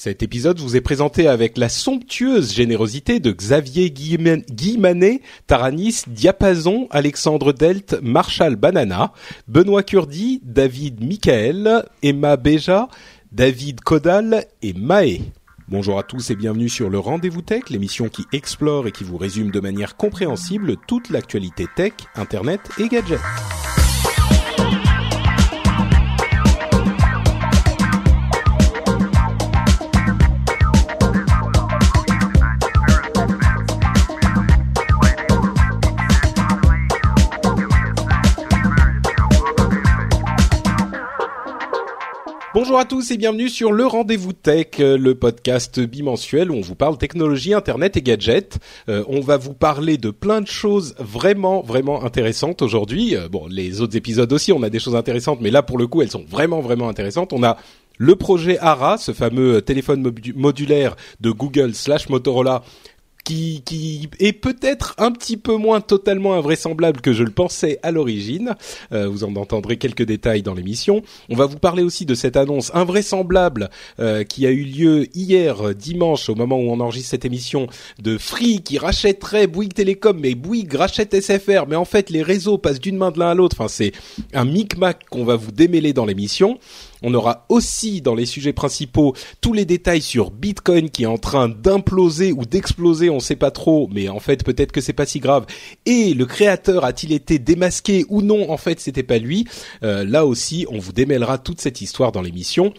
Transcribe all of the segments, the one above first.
Cet épisode vous est présenté avec la somptueuse générosité de Xavier Guimanet, Taranis, Diapason, Alexandre Delt, Marshall Banana, Benoît Curdi, David Michael, Emma Béja, David Kodal et Maë. Bonjour à tous et bienvenue sur le Rendez-vous Tech, l'émission qui explore et qui vous résume de manière compréhensible toute l'actualité tech, internet et gadgets. Bonjour à tous et bienvenue sur le Rendez-vous Tech, euh, le podcast bimensuel où on vous parle technologie, internet et gadgets. Euh, on va vous parler de plein de choses vraiment, vraiment intéressantes aujourd'hui. Euh, bon, les autres épisodes aussi, on a des choses intéressantes, mais là pour le coup, elles sont vraiment, vraiment intéressantes. On a le projet ARA, ce fameux téléphone modulaire de Google slash Motorola qui, qui est peut-être un petit peu moins totalement invraisemblable que je le pensais à l'origine. Euh, vous en entendrez quelques détails dans l'émission. On va vous parler aussi de cette annonce invraisemblable euh, qui a eu lieu hier dimanche au moment où on enregistre cette émission de Free qui rachèterait Bouygues Télécom mais Bouygues rachète SFR mais en fait les réseaux passent d'une main de l'un à l'autre. Enfin c'est un micmac qu'on va vous démêler dans l'émission. On aura aussi dans les sujets principaux tous les détails sur Bitcoin qui est en train d'imploser ou d'exploser, on ne sait pas trop, mais en fait peut-être que c'est pas si grave. Et le créateur a-t-il été démasqué ou non? En fait, c'était pas lui. Euh, là aussi, on vous démêlera toute cette histoire dans l'émission.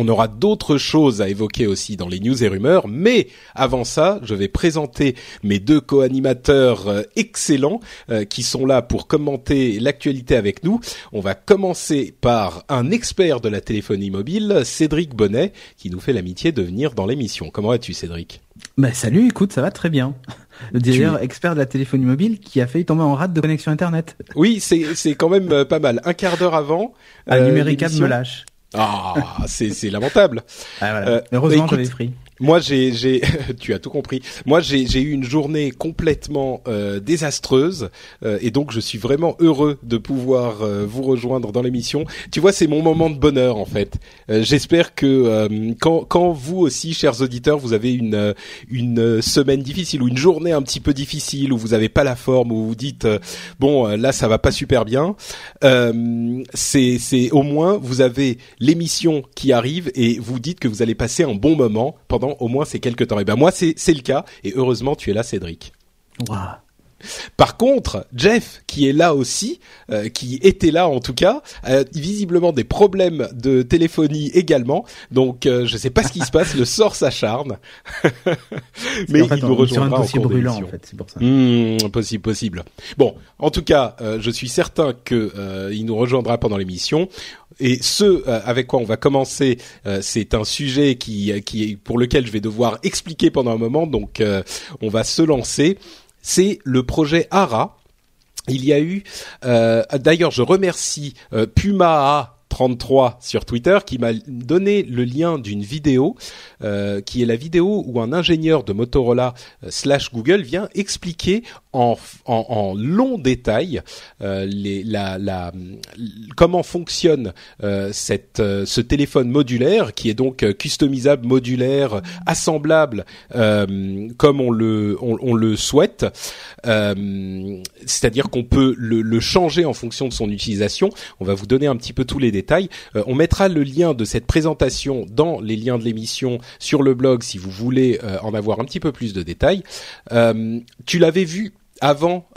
On aura d'autres choses à évoquer aussi dans les news et rumeurs, mais avant ça, je vais présenter mes deux co-animateurs euh, excellents euh, qui sont là pour commenter l'actualité avec nous. On va commencer par un expert de la téléphonie mobile, Cédric Bonnet, qui nous fait l'amitié de venir dans l'émission. Comment vas-tu Cédric? Bah salut, écoute, ça va très bien. Le directeur expert de la téléphonie mobile qui a failli tomber en rate de connexion internet. Oui, c'est c'est quand même euh, pas mal. Un quart d'heure avant, un numérica me lâche. Ah, c'est c'est lamentable. Ah, voilà. euh, Heureusement, j'avais pris. Moi, j'ai, j'ai, tu as tout compris. Moi, j'ai, j'ai eu une journée complètement euh, désastreuse euh, et donc je suis vraiment heureux de pouvoir euh, vous rejoindre dans l'émission. Tu vois, c'est mon moment de bonheur en fait. j'espère que quand, quand vous aussi, chers auditeurs, vous avez une une semaine difficile ou une journée un petit peu difficile où vous avez pas la forme, où vous dites bon là ça va pas super bien, c'est c'est au moins vous avez l'émission qui arrive et vous dites que vous allez passer un bon moment pendant au moins ces quelques temps. Et ben moi c'est c'est le cas et heureusement tu es là Cédric. Par contre, Jeff, qui est là aussi, euh, qui était là en tout cas, a visiblement des problèmes de téléphonie également. Donc, euh, je sais pas ce qui se passe. Le sort s'acharne, mais il nous rejoindra en cours brûlant, en fait, c'est pour ça. Mmh, possible, possible. Bon, en tout cas, euh, je suis certain que euh, il nous rejoindra pendant l'émission. Et ce euh, avec quoi on va commencer, euh, c'est un sujet qui, qui pour lequel je vais devoir expliquer pendant un moment. Donc, euh, on va se lancer. C'est le projet ARA. Il y a eu, d'ailleurs, je remercie Puma 33 sur Twitter qui m'a donné le lien d'une vidéo euh, qui est la vidéo où un ingénieur de Motorola euh, slash Google vient expliquer en, en, long détail euh, comment fonctionne ce téléphone modulaire qui est donc customisable, modulaire, assemblable comme on le, on, on le souhaite. C'est-à-dire qu'on peut le, le changer en fonction de son utilisation. On va vous donner un petit peu tous les détails. Euh, on mettra le lien de cette présentation dans les liens de l'émission sur le blog si vous voulez euh, en avoir un petit peu plus de détails. Euh, tu l'avais vu avant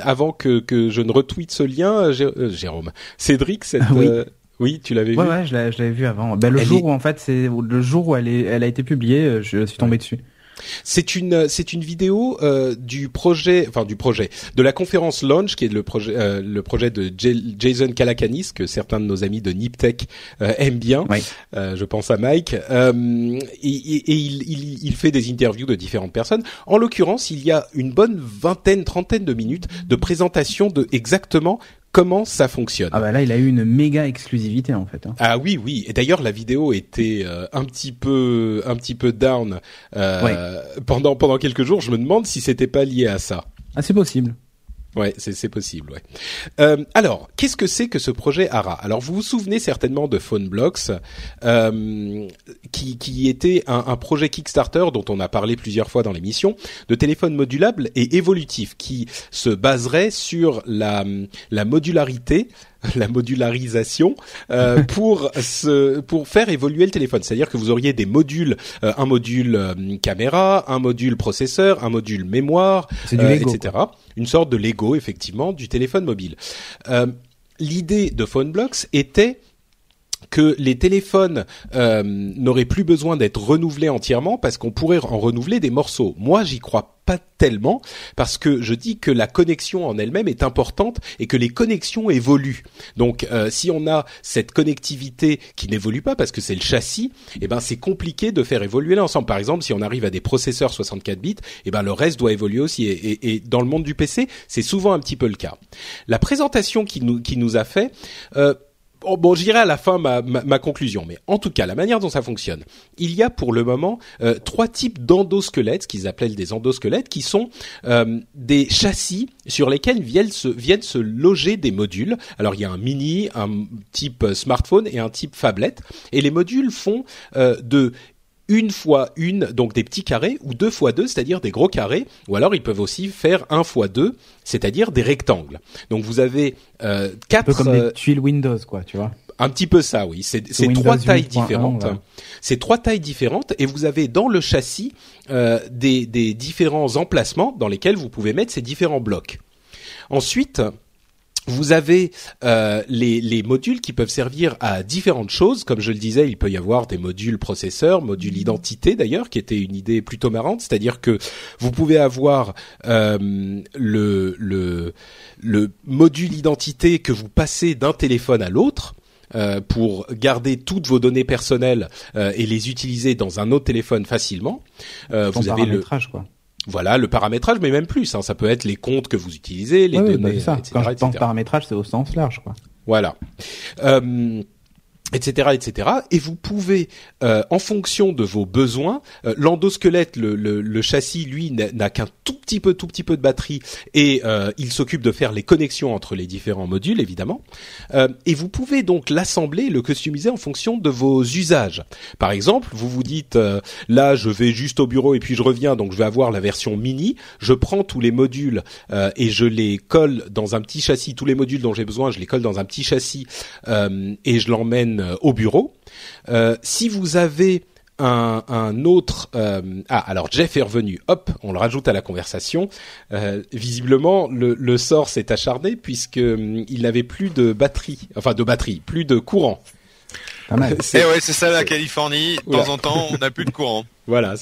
avant que, que je ne retweete ce lien, Jérôme. Cédric, cette oui. oui, tu l'avais vu? Ouais, je l'avais vu avant. Ben, le jour où en fait, c'est le jour où elle est, elle a été publiée, je suis tombé dessus. C'est une c'est une vidéo euh, du projet enfin du projet de la conférence Launch qui est le projet euh, le projet de Jason Calacanis que certains de nos amis de Niptech euh, aiment bien. Euh, je pense à Mike et, et, il, il, il fait des interviews de différentes personnes. En l'occurrence, il y a une bonne vingtaine trentaine de minutes de présentation de exactement comment ça fonctionne. Ah bah là, il a eu une méga exclusivité en fait. Hein. Ah oui, oui. Et d'ailleurs, la vidéo était euh, un petit peu, un petit peu down euh, pendant pendant quelques jours. Je me demande si c'était pas lié à ça. Ah, c'est possible. Ouais, c'est possible. Ouais. Euh, alors, qu'est-ce que c'est que ce projet ARA Alors, vous vous souvenez certainement de PhoneBlocks, euh, qui, était un, projet Kickstarter dont on a parlé plusieurs fois dans l'émission, de téléphone modulable et évolutif, qui se baserait sur la modularité la modularisation euh, pour se, pour faire évoluer le téléphone. C'est-à-dire que vous auriez des modules, euh, un module euh, caméra, un module processeur, un module mémoire, euh, etc. Une sorte de Lego effectivement du téléphone mobile. L'idée de PhoneBlocks était que les téléphones euh, n'auraient plus besoin d'être renouvelés entièrement parce qu'on pourrait en renouveler des morceaux. Moi, j'y crois pas tellement parce que je dis que la connexion en elle-même est importante et que les connexions évoluent. Donc, euh, si on a cette connectivité qui n'évolue pas parce que c'est le châssis, eh ben c'est compliqué de faire évoluer l'ensemble. Par exemple, si on arrive à des processeurs 64 bits, eh ben le reste doit évoluer aussi. Et, et, et dans le monde du PC, c'est souvent un petit peu le cas. La présentation qui nous qui nous a fait. Euh, Oh, bon, j'irai à la fin ma, ma, conclusion, mais en tout cas, la manière dont ça fonctionne, il y a pour le moment euh, trois types d'endosquelettes, qu'ils appellent des endosquelettes, qui sont euh, des châssis sur lesquels viennent se, viennent se loger des modules. Alors, il y a un mini, un type smartphone et un type phablette, et les modules font euh, de une fois une, donc des petits carrés, ou deux fois deux, c'est-à-dire des gros carrés, ou alors ils peuvent aussi faire un fois deux, c'est-à-dire des rectangles. Donc vous avez euh, quatre. Un peu comme des euh, tuiles Windows, quoi, tu vois. Un petit peu ça, oui. C'est trois tailles différentes. C'est trois tailles différentes, et vous avez dans le châssis euh, des, des différents emplacements dans lesquels vous pouvez mettre ces différents blocs. Ensuite, vous avez euh, les, les, modules qui peuvent servir à différentes choses. Comme je le disais, il peut y avoir des modules processeurs, modules identité d'ailleurs, qui était une idée plutôt marrante. C'est-à-dire que vous pouvez avoir euh, le, le, le module identité que vous passez d'un téléphone à l'autre. Euh, pour garder toutes vos données personnelles euh, et les utiliser dans un autre téléphone facilement. Euh, vous avez le quoi. Voilà, le paramétrage, mais même plus. Hein, ça peut être les comptes que vous utilisez, les données, bah, ça. etc. Quand je paramétrage, c'est au sens large, quoi. Voilà. Euh, etc etc et vous pouvez euh, en fonction de vos besoins euh, l'endosquelette le, le, le, châssis lui n'a qu'un tout petit peu tout petit peu de batterie et euh, il s'occupe de faire les connexions entre les différents modules évidemment. Euh, et vous pouvez donc l'assembler le customiser en fonction de vos usages. Par exemple vous vous dites euh, là je vais juste au bureau et puis je reviens donc je vais avoir la version mini. Je prends tous les modules et je les colle dans un petit châssis. Tous les modules dont j'ai besoin je les colle dans un petit châssis et je l'emmène euh, au bureau. Euh, si vous avez un, un autre euh, ah alors Jeff est revenu. Hop on le rajoute à la conversation. Euh, visiblement le, le sort s'est acharné puisque hum, il n'avait plus de batterie enfin de batterie plus de courant. Eh ouais c'est ça la Californie. De temps en temps on n'a plus de courant Voilà.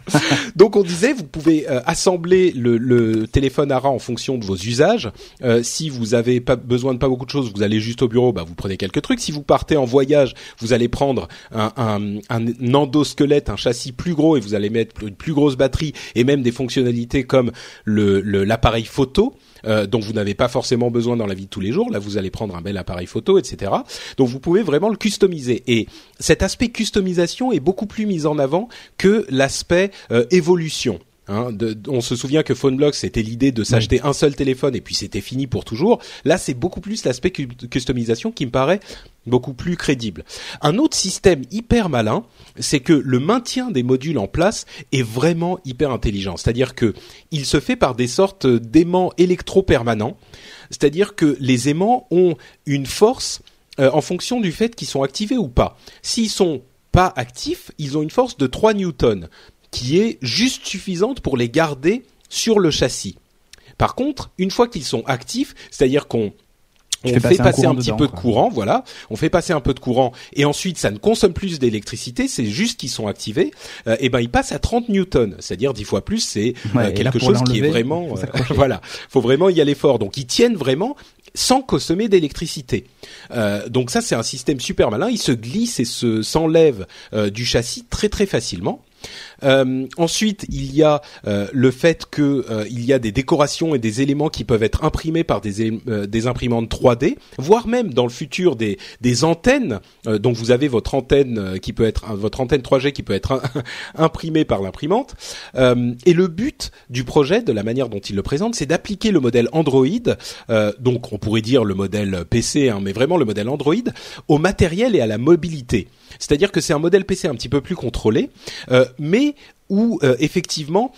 Donc on disait, vous pouvez euh, assembler le, le, téléphone ARA en fonction de vos usages. Euh, si vous avez pas besoin de pas beaucoup de choses, vous allez juste au bureau, bah vous prenez quelques trucs. Si vous partez en voyage, vous allez prendre un, un, endosquelette, un châssis plus gros et vous allez mettre une plus grosse batterie et même des fonctionnalités comme l'appareil photo. Euh, dont vous n'avez pas forcément besoin dans la vie de tous les jours. Là, vous allez prendre un bel appareil photo, etc. Donc, vous pouvez vraiment le customiser. Et cet aspect customisation est beaucoup plus mis en avant que l'aspect euh, évolution. Hein, de, on se souvient que PhoneBlocks c'était l'idée de s'acheter un seul téléphone et puis c'était fini pour toujours. Là, c'est beaucoup plus l'aspect customisation qui me paraît beaucoup plus crédible. Un autre système hyper malin, c'est que le maintien des modules en place est vraiment hyper intelligent. C'est-à-dire que il se fait par des sortes d'aimants électro-permanents. C'est-à-dire que les aimants ont une force euh, en fonction du fait qu'ils sont activés ou pas. S'ils sont pas actifs, ils ont une force de 3 newtons qui est juste suffisante pour les garder sur le châssis. Par contre, une fois qu'ils sont actifs, c'est-à-dire qu'on on fait passer, un, petit peu de courant, voilà. On fait passer un peu de courant et ensuite ça ne consomme plus d'électricité, c'est juste qu'ils sont activés. Euh, et ben ils passent à 30 newtons, c'est-à-dire 10 fois plus. C'est euh, quelque chose qui est vraiment, euh, voilà, faut vraiment y aller fort. Donc ils tiennent vraiment sans consommer d'électricité. Euh, donc ça c'est un système super malin. Il se glisse et se s'enlève du châssis très très facilement. Euh, ensuite, il y a euh, le fait que euh, il y a des décorations et des éléments qui peuvent être imprimés par des, des imprimantes 3D, voire même dans le futur des, des antennes. donc vous avez votre antenne qui peut être votre antenne 3G qui peut être imprimée par l'imprimante. et le but du projet, de la manière dont il le présente, c'est d'appliquer le modèle Android, donc on pourrait dire le modèle PC, hein, mais vraiment le modèle Android, au matériel et à la mobilité. C'est-à-dire que c'est un modèle PC un petit peu plus contrôlé, euh, où euh, effectivement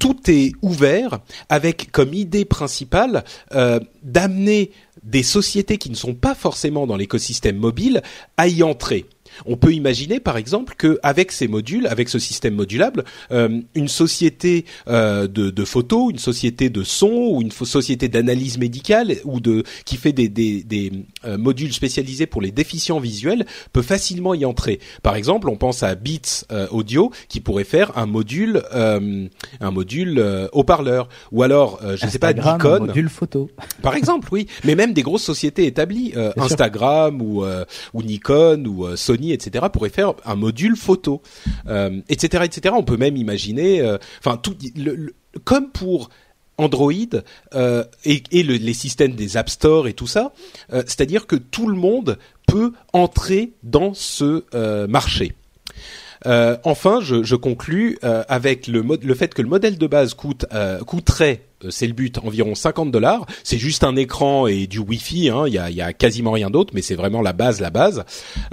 tout est ouvert avec comme idée principale euh, d'amener des sociétés qui ne sont pas forcément dans l'écosystème mobile à y entrer. On peut imaginer, par exemple, qu'avec ces modules, avec ce système modulable, euh, une société euh, de, de photos, une société de son ou une société d'analyse médicale ou de qui fait des, des, des euh, modules spécialisés pour les déficients visuels peut facilement y entrer. Par exemple, on pense à Beats Audio qui pourrait faire un module, un module haut-parleur, ou alors, je ne sais pas, Nikon, un module photo. Par exemple, oui, mais même des grosses sociétés établies, Instagram ou, ou Nikon ou Sony etc., pourrait faire un module photo, euh, etc., etc. On peut même imaginer, euh, comme pour Android euh, et, les systèmes des App Store et tout ça, c'est-à-dire que tout le monde peut entrer dans ce marché. enfin, je, je conclus avec le, fait que le modèle de base coûte coûterait c'est le but, environ 50 dollars. C'est juste un écran et du Wi-Fi. Hein. Il y, a, y a quasiment rien d'autre, mais c'est vraiment la base, la base.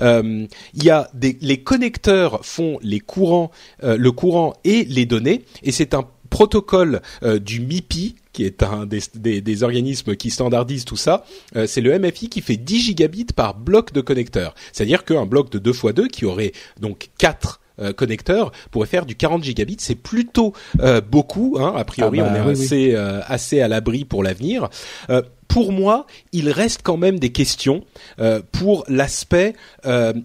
Euh, il y a des, les connecteurs font les courants, euh, le courant et les données, et c'est un protocole du MIPI qui est un des, des, des, organismes qui standardisent tout ça, c'est le MFI qui fait 10 gigabits par bloc de connecteurs. C'est-à-dire qu'un bloc de 2 x 2 qui aurait donc 4 euh, connecteur pourrait faire du 40 gigabits. C'est plutôt euh, beaucoup. Hein. A priori, ah on bah est assez euh, assez à l'abri pour l'avenir pour moi, il reste quand même des questions pour l'aspect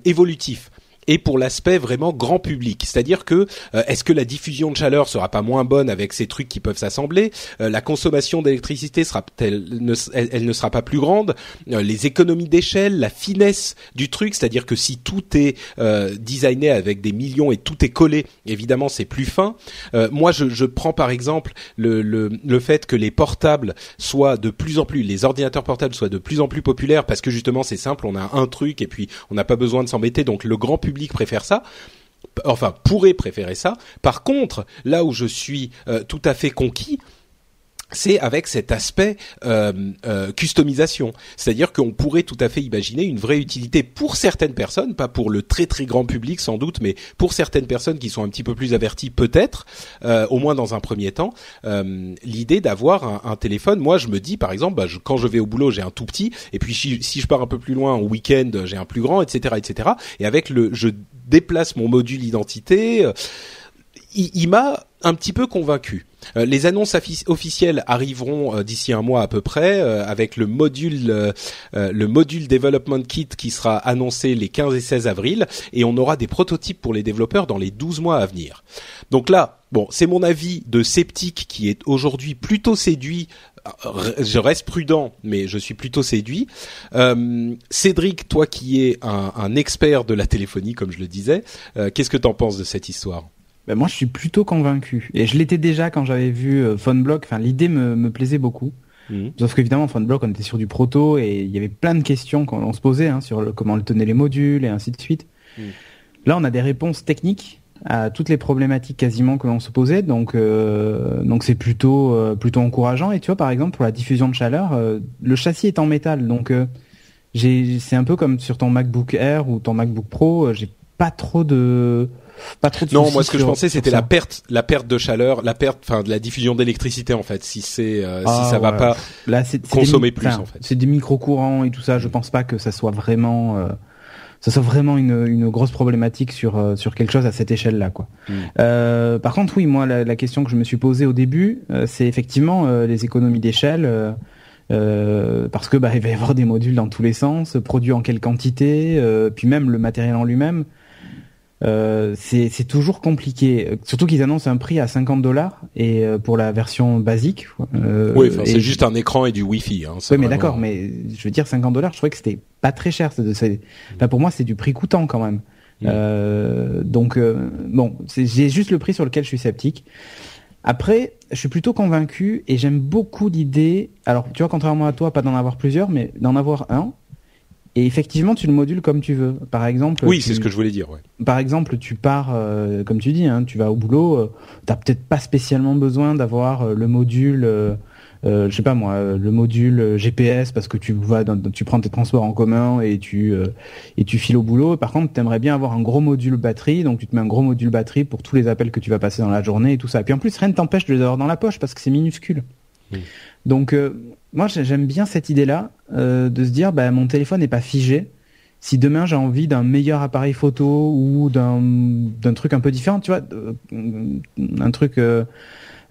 évolutif et pour l'aspect vraiment grand public. C'est-à-dire que euh, est-ce que la diffusion de chaleur sera pas moins bonne avec ces trucs qui peuvent s'assembler? Euh, La consommation d'électricité sera elle ne, elle, ne sera pas plus grande euh, Les économies d'échelle, la finesse du truc, c'est-à-dire que si tout est designé avec des millions et tout est collé, évidemment c'est plus fin. moi, je, je, prends par exemple le, le, le fait que les portables soient de plus en plus, les ordinateurs portables soient de plus en plus populaires parce que justement c'est simple, on a un truc et puis on n'a pas besoin de s'embêter, donc le grand public préfère ça enfin pourrait préférer ça. Par contre, là où je suis euh, tout à fait conquis, c'est avec cet aspect euh, euh, customisation. C'est-à-dire qu'on pourrait tout à fait imaginer une vraie utilité pour certaines personnes, pas pour le très très grand public sans doute, mais pour certaines personnes qui sont un petit peu plus averties peut-être, euh, au moins dans un premier temps, euh, l'idée d'avoir un, téléphone. Moi, je me dis par exemple, bah, quand je vais au boulot, j'ai un tout petit, et puis si, si je pars un peu plus loin au week-end, j'ai un plus grand, etc., etc. Et avec le, je déplace mon module identité. Euh, il, il m'a un petit peu convaincu. Euh, les annonces officielles arriveront euh, d'ici un mois à peu près, euh, avec le module le module development kit qui sera annoncé les 15 et 16 avril, et on aura des prototypes pour les développeurs dans les 12 mois à venir. Donc là, bon, c'est mon avis de sceptique qui est aujourd'hui plutôt séduit. Je reste prudent, mais je suis plutôt séduit. Cédric, toi qui es un, un, expert de la téléphonie, comme je le disais, qu'est-ce que t'en penses de cette histoire? Ben moi, je suis plutôt convaincu. Et je l'étais déjà quand j'avais vu euh, PhoneBlock. Enfin, l'idée me, me plaisait beaucoup. Mmh. Sauf qu'évidemment, PhoneBlock, on était sur du proto et il y avait plein de questions qu'on se posait hein, sur le, comment le tenaient les modules et ainsi de suite. Mmh. Là, on a des réponses techniques à toutes les problématiques quasiment que l'on se posait. Donc, euh, donc c'est plutôt euh, plutôt encourageant. Et tu vois, par exemple, pour la diffusion de chaleur, euh, le châssis est en métal. Donc, euh, c'est un peu comme sur ton MacBook Air ou ton MacBook Pro. j'ai pas trop de pas trop non, moi ce que je pensais c'était la perte, la perte de chaleur, la perte, enfin de la diffusion d'électricité en fait. Si c'est, euh, si ah, ça va pas Là, consommer plus en fait. C'est des micro courants et tout ça. Je pense pas que ça soit vraiment, euh, ça soit vraiment une, une grosse problématique sur euh, sur quelque chose à cette échelle là quoi. Mm. Euh, par contre oui, moi la, la, question que je me suis posée au début, c'est effectivement les économies d'échelle Euh, parce que bah, il va y avoir des modules dans tous les sens, produits en quelle quantité, euh, puis même le matériel en lui-même. Euh, c'est toujours compliqué, surtout qu'ils annoncent un prix à 50 dollars et euh, pour la version basique. Euh, oui, c'est juste un écran et du Wi-Fi. Hein, oui, mais d'accord, mais je veux dire 50 dollars, je trouvais que c'était pas très cher. Enfin, pour moi, c'est du prix coûtant quand même. Mm. Euh, donc bon, j'ai juste le prix sur lequel je suis sceptique. Après, je suis plutôt convaincu et j'aime beaucoup l'idée. Alors, tu vois, contrairement à toi, pas d'en avoir plusieurs, mais d'en avoir un et effectivement, tu le modules comme tu veux. Par exemple. Oui, c'est ce que je voulais dire. Ouais. Par exemple, tu pars, euh, comme tu dis, hein, tu vas au boulot. Euh, t'as peut-être pas spécialement besoin d'avoir euh, le module, euh, je sais pas moi, le module GPS parce que tu vas, dans, tu prends tes transports en commun et tu et tu files au boulot. Par contre, tu aimerais bien avoir un gros module batterie, donc tu te mets un gros module batterie pour tous les appels que tu vas passer dans la journée et tout ça. Et puis en plus, rien ne t'empêche de les avoir dans la poche parce que c'est minuscule. Donc moi j'aime bien cette idée-là euh, de se dire bah, mon téléphone n'est pas figé. Si demain j'ai envie d'un meilleur appareil photo ou d'un truc un peu différent, tu vois, euh, un truc, euh,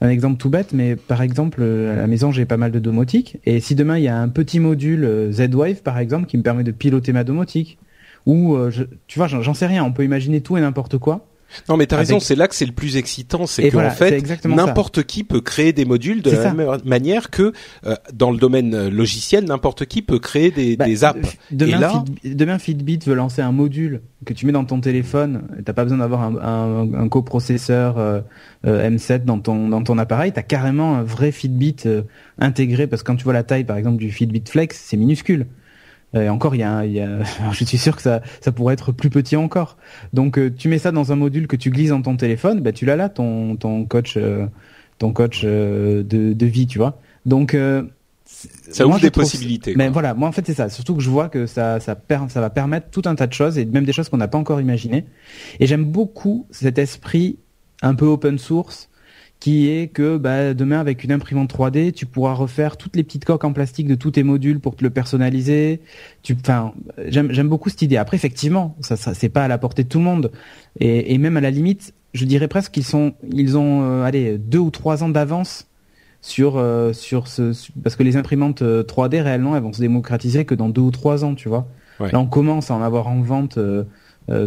un exemple tout bête, mais par exemple à la maison j'ai pas mal de domotique et si demain il y a un petit module Z-Wave par exemple qui me permet de piloter ma domotique ou tu vois j'en sais rien, on peut imaginer tout et n'importe quoi. Non, mais t'as raison, c'est là que c'est le plus excitant, c'est qu'en fait, n'importe qui peut créer des modules de la même manière que euh, dans le domaine euh, logiciel, n'importe qui peut créer des, bah, des apps. Demain, Et là... demain, Fitbit veut lancer un module que tu mets dans ton téléphone. T'as pas besoin d'avoir un, un, un, coprocesseur euh, M7 dans ton dans ton appareil. T'as carrément un vrai Fitbit intégré parce que quand tu vois la taille, par exemple, du Fitbit Flex, c'est minuscule. Et encore, il y a, il y a je suis sûr que ça, ça pourrait être plus petit encore. Donc, euh, tu mets ça dans un module que tu glisses dans ton téléphone, bah, tu l'as là, ton, ton coach, euh, ton coach euh, de, de vie, tu vois. Donc, ça ouvre des possibilités. Mais voilà, moi en fait c'est ça. Surtout que je vois que ça, ça, ça va permettre tout un tas de choses et même des choses qu'on n'a pas encore imaginées. Et j'aime beaucoup cet esprit un peu open source qui est que bah, demain avec une imprimante 3D, tu pourras refaire toutes les petites coques en plastique de tous tes modules pour te le personnaliser. Tu, enfin, j'aime beaucoup cette idée. Après, effectivement, ça, ça c'est pas à la portée de tout le monde, et, et même à la limite, je dirais presque qu'ils sont, ils ont, euh, allez, deux ou trois ans d'avance sur euh, sur ce, parce que les imprimantes 3D euh, réellement, elles vont se démocratiser que dans deux ou trois ans, tu vois. Là, on commence à en avoir en vente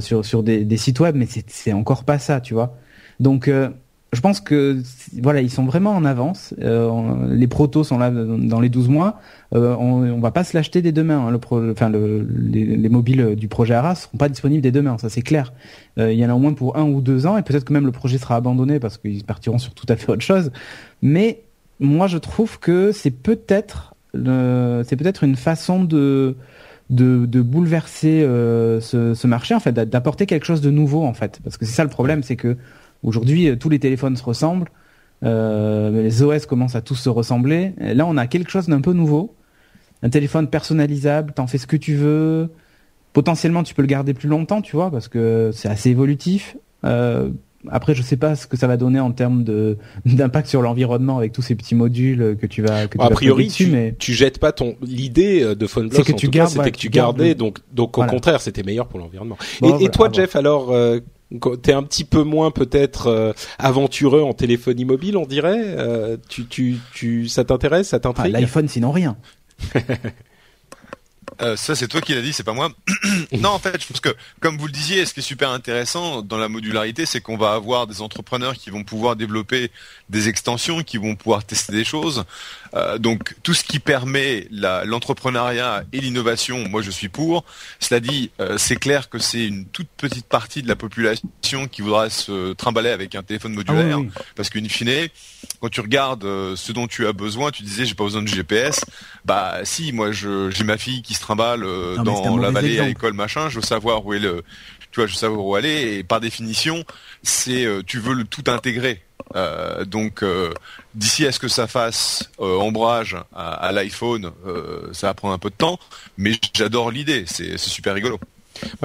sur sur des, des sites web, mais c'est encore pas ça, tu vois. Donc je pense que voilà, ils sont vraiment en avance. Euh, les protos sont là dans les 12 mois. Euh, on, on va pas se l'acheter dès demain. Hein. Le enfin, le, les, mobiles du projet Arras seront pas disponibles dès demain. Ça c'est clair. Euh, il y en a au moins pour un ou deux ans, et peut-être que même le projet sera abandonné parce qu'ils partiront sur tout à fait autre chose. Mais moi, je trouve que c'est peut-être c'est peut-être une façon de de, de bouleverser euh, ce, ce marché en fait, d'apporter quelque chose de nouveau en fait, parce que c'est ça le problème, c'est que Aujourd'hui, euh, tous les téléphones se ressemblent. Euh, les OS commencent à tous se ressembler. là, on a quelque chose d'un peu nouveau. Un téléphone personnalisable, t'en fais ce que tu veux. Potentiellement, tu peux le garder plus longtemps, tu vois, parce que c'est assez évolutif. Euh, après, je sais pas ce que ça va donner en termes de d'impact sur l'environnement avec tous ces petits modules que tu vas. Que tu a priori, tu, mais tu jettes pas ton l'idée de PhoneBlock. C'est que tu gardes, c'était que tu, gardais, donc donc au contraire, c'était meilleur pour l'environnement. et, toi, Jeff, alors, T'es un petit peu moins peut-être euh, aventureux en téléphonie mobile, on dirait. Euh, tu, tu, tu, ça t'intéresse, ça t'intrigue? Ah, L'iPhone, sinon rien. Euh, ça, c'est toi qui l'as dit, c'est pas moi. non, en fait, je pense que, comme vous le disiez, ce qui est super intéressant dans la modularité, c'est qu'on va avoir des entrepreneurs qui vont pouvoir développer des extensions, qui vont pouvoir tester des choses. Euh, donc, tout ce qui permet l'entrepreneuriat et l'innovation, moi, je suis pour. Cela dit, euh, c'est clair que c'est une toute petite partie de la population qui voudra se trimballer avec un téléphone modulaire, ah parce qu'une fine, quand tu regardes ce dont tu as besoin, tu disais, j'ai pas besoin de GPS. Bah, si, moi, j'ai ma fille qui se trimballe euh, dans la vallée à l'école machin, je veux savoir où est le tu vois, je veux savoir où aller et par définition, c'est euh, tu veux le tout intégrer. Euh, donc d'ici à ce que ça fasse ombrage à, l'iPhone, ça va prendre un peu de temps, mais j'adore l'idée, c'est super rigolo.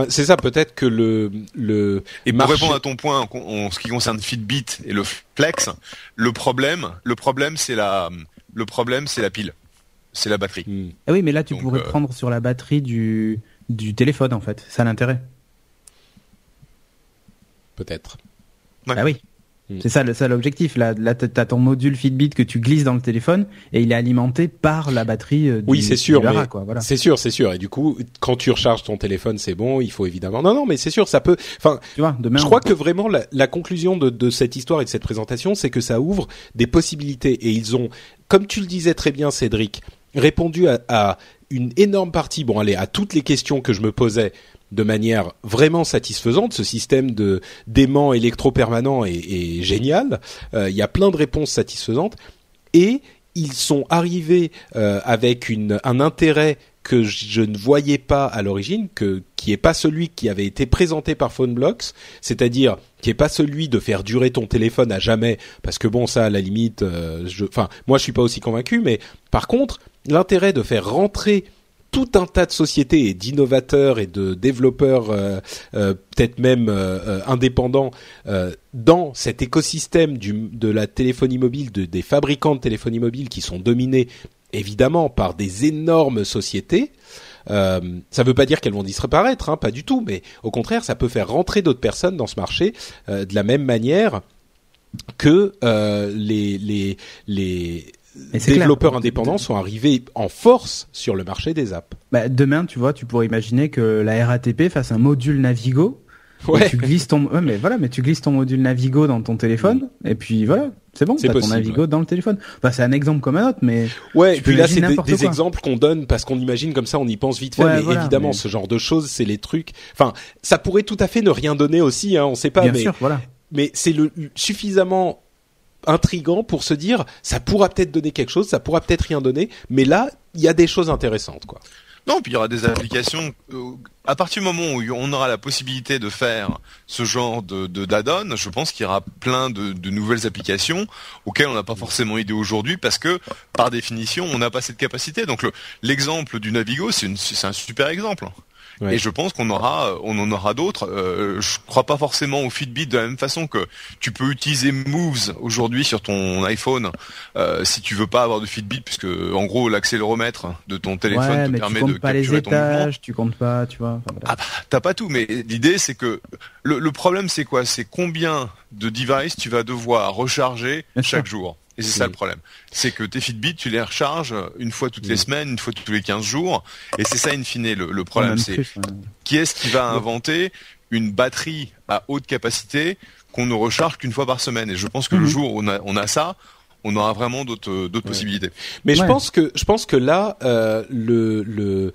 C'est ça, peut-être que le le et pour répondre à ton point en, ce qui concerne Fitbit et le Flex, le problème, le problème c'est la le problème c'est la pile c'est la batterie. Hmm. Ah oui, mais là tu pourrais euh, prendre sur la batterie du, du téléphone en fait. Ça a l'intérêt. Peut-être. Ah oui. Mm. C'est ça, ça l'objectif. Là, là t'as ton module Fitbit que tu glisses dans le téléphone et il est alimenté par la batterie. Euh, du, oui, c'est sûr. voilà. C'est sûr, c'est sûr. Et du coup, quand tu recharges ton téléphone, c'est bon. Il faut évidemment. Non, non, mais c'est sûr, ça peut. Enfin, tu vois, demain, je crois que vraiment la, la conclusion de, de, cette histoire et de cette présentation, c'est que ça ouvre des possibilités. Et ils ont, comme tu le disais très bien, Cédric, répondu à, à une énorme partie. Bon, allez, à toutes les questions que je me posais de manière vraiment satisfaisante. Ce système de d'aimant électro-permanent est, génial. Euh, il y a plein de réponses satisfaisantes et ils sont arrivés euh, avec une, un intérêt que je ne voyais pas à l'origine, que qui est pas celui qui avait été présenté par PhoneBlocks, c'est-à-dire qui est pas celui de faire durer ton téléphone à jamais, parce que bon ça à la limite, euh, je, enfin moi je suis pas aussi convaincu, mais par contre l'intérêt de faire rentrer tout un tas de sociétés et d'innovateurs et de développeurs, euh, euh, peut-être même euh, indépendants, dans cet écosystème de la téléphonie mobile, de, des fabricants de téléphonie mobile qui sont dominés évidemment par des énormes sociétés. ça ne veut pas dire qu'elles vont disparaître, hein, pas du tout, mais au contraire, ça peut faire rentrer d'autres personnes dans ce marché de la même manière que les, les, les les développeurs indépendants sont arrivés en force sur le marché des apps. Bah, demain, tu vois, tu pourrais imaginer que la RATP fasse un module Navigo. Ouais. Tu glisses ton, ouais, mais voilà, mais tu glisses ton module Navigo dans ton téléphone, et puis voilà, c'est bon, t'as ton Navigo dans le téléphone. Enfin, c'est un exemple comme un autre, mais ouais. Et puis là, c'est des, exemples qu'on donne parce qu'on imagine comme ça, on y pense vite fait. mais évidemment, ce genre de choses, c'est les trucs. Enfin, ça pourrait tout à fait ne rien donner aussi. Hein, on sait pas. Bien mais, sûr, voilà. Mais c'est le suffisamment intrigant pour se dire ça pourra peut-être donner quelque chose, ça pourra peut-être rien donner, mais là il y a des choses intéressantes quoi. Non, puis il y aura des applications. Euh, à partir du moment où on aura la possibilité de faire ce genre de d'add-on, je pense qu'il y aura plein de, nouvelles applications auxquelles on n'a pas forcément idée aujourd'hui parce que par définition on n'a pas cette capacité. Donc l'exemple du Navigo, c'est un super exemple. Et je pense qu'on aura, on en aura d'autres. Euh, je crois pas forcément au Fitbit de la même façon que tu peux utiliser Moves aujourd'hui sur ton iPhone euh, si tu veux pas avoir de Fitbit, puisque en gros l'accéléromètre de ton téléphone te permet de pas capturer les étages, Tu comptes pas, tu vois. Ah bah, t'as pas tout, mais l'idée c'est que le, le problème c'est quoi? C'est combien de devices tu vas devoir recharger chaque jour. Et c'est ça le problème. C'est que tes Fitbit, tu les recharges une fois toutes les semaines, une fois tous les 15 jours. Et c'est ça, in fine, le, problème. C'est qui est-ce qui va inventer une batterie à haute capacité qu'on ne recharge qu'une fois par semaine? Et je pense que le mhm. jour où on a, ça, on aura vraiment d'autres d'autres possibilités. Mais je pense que je pense que là euh, le le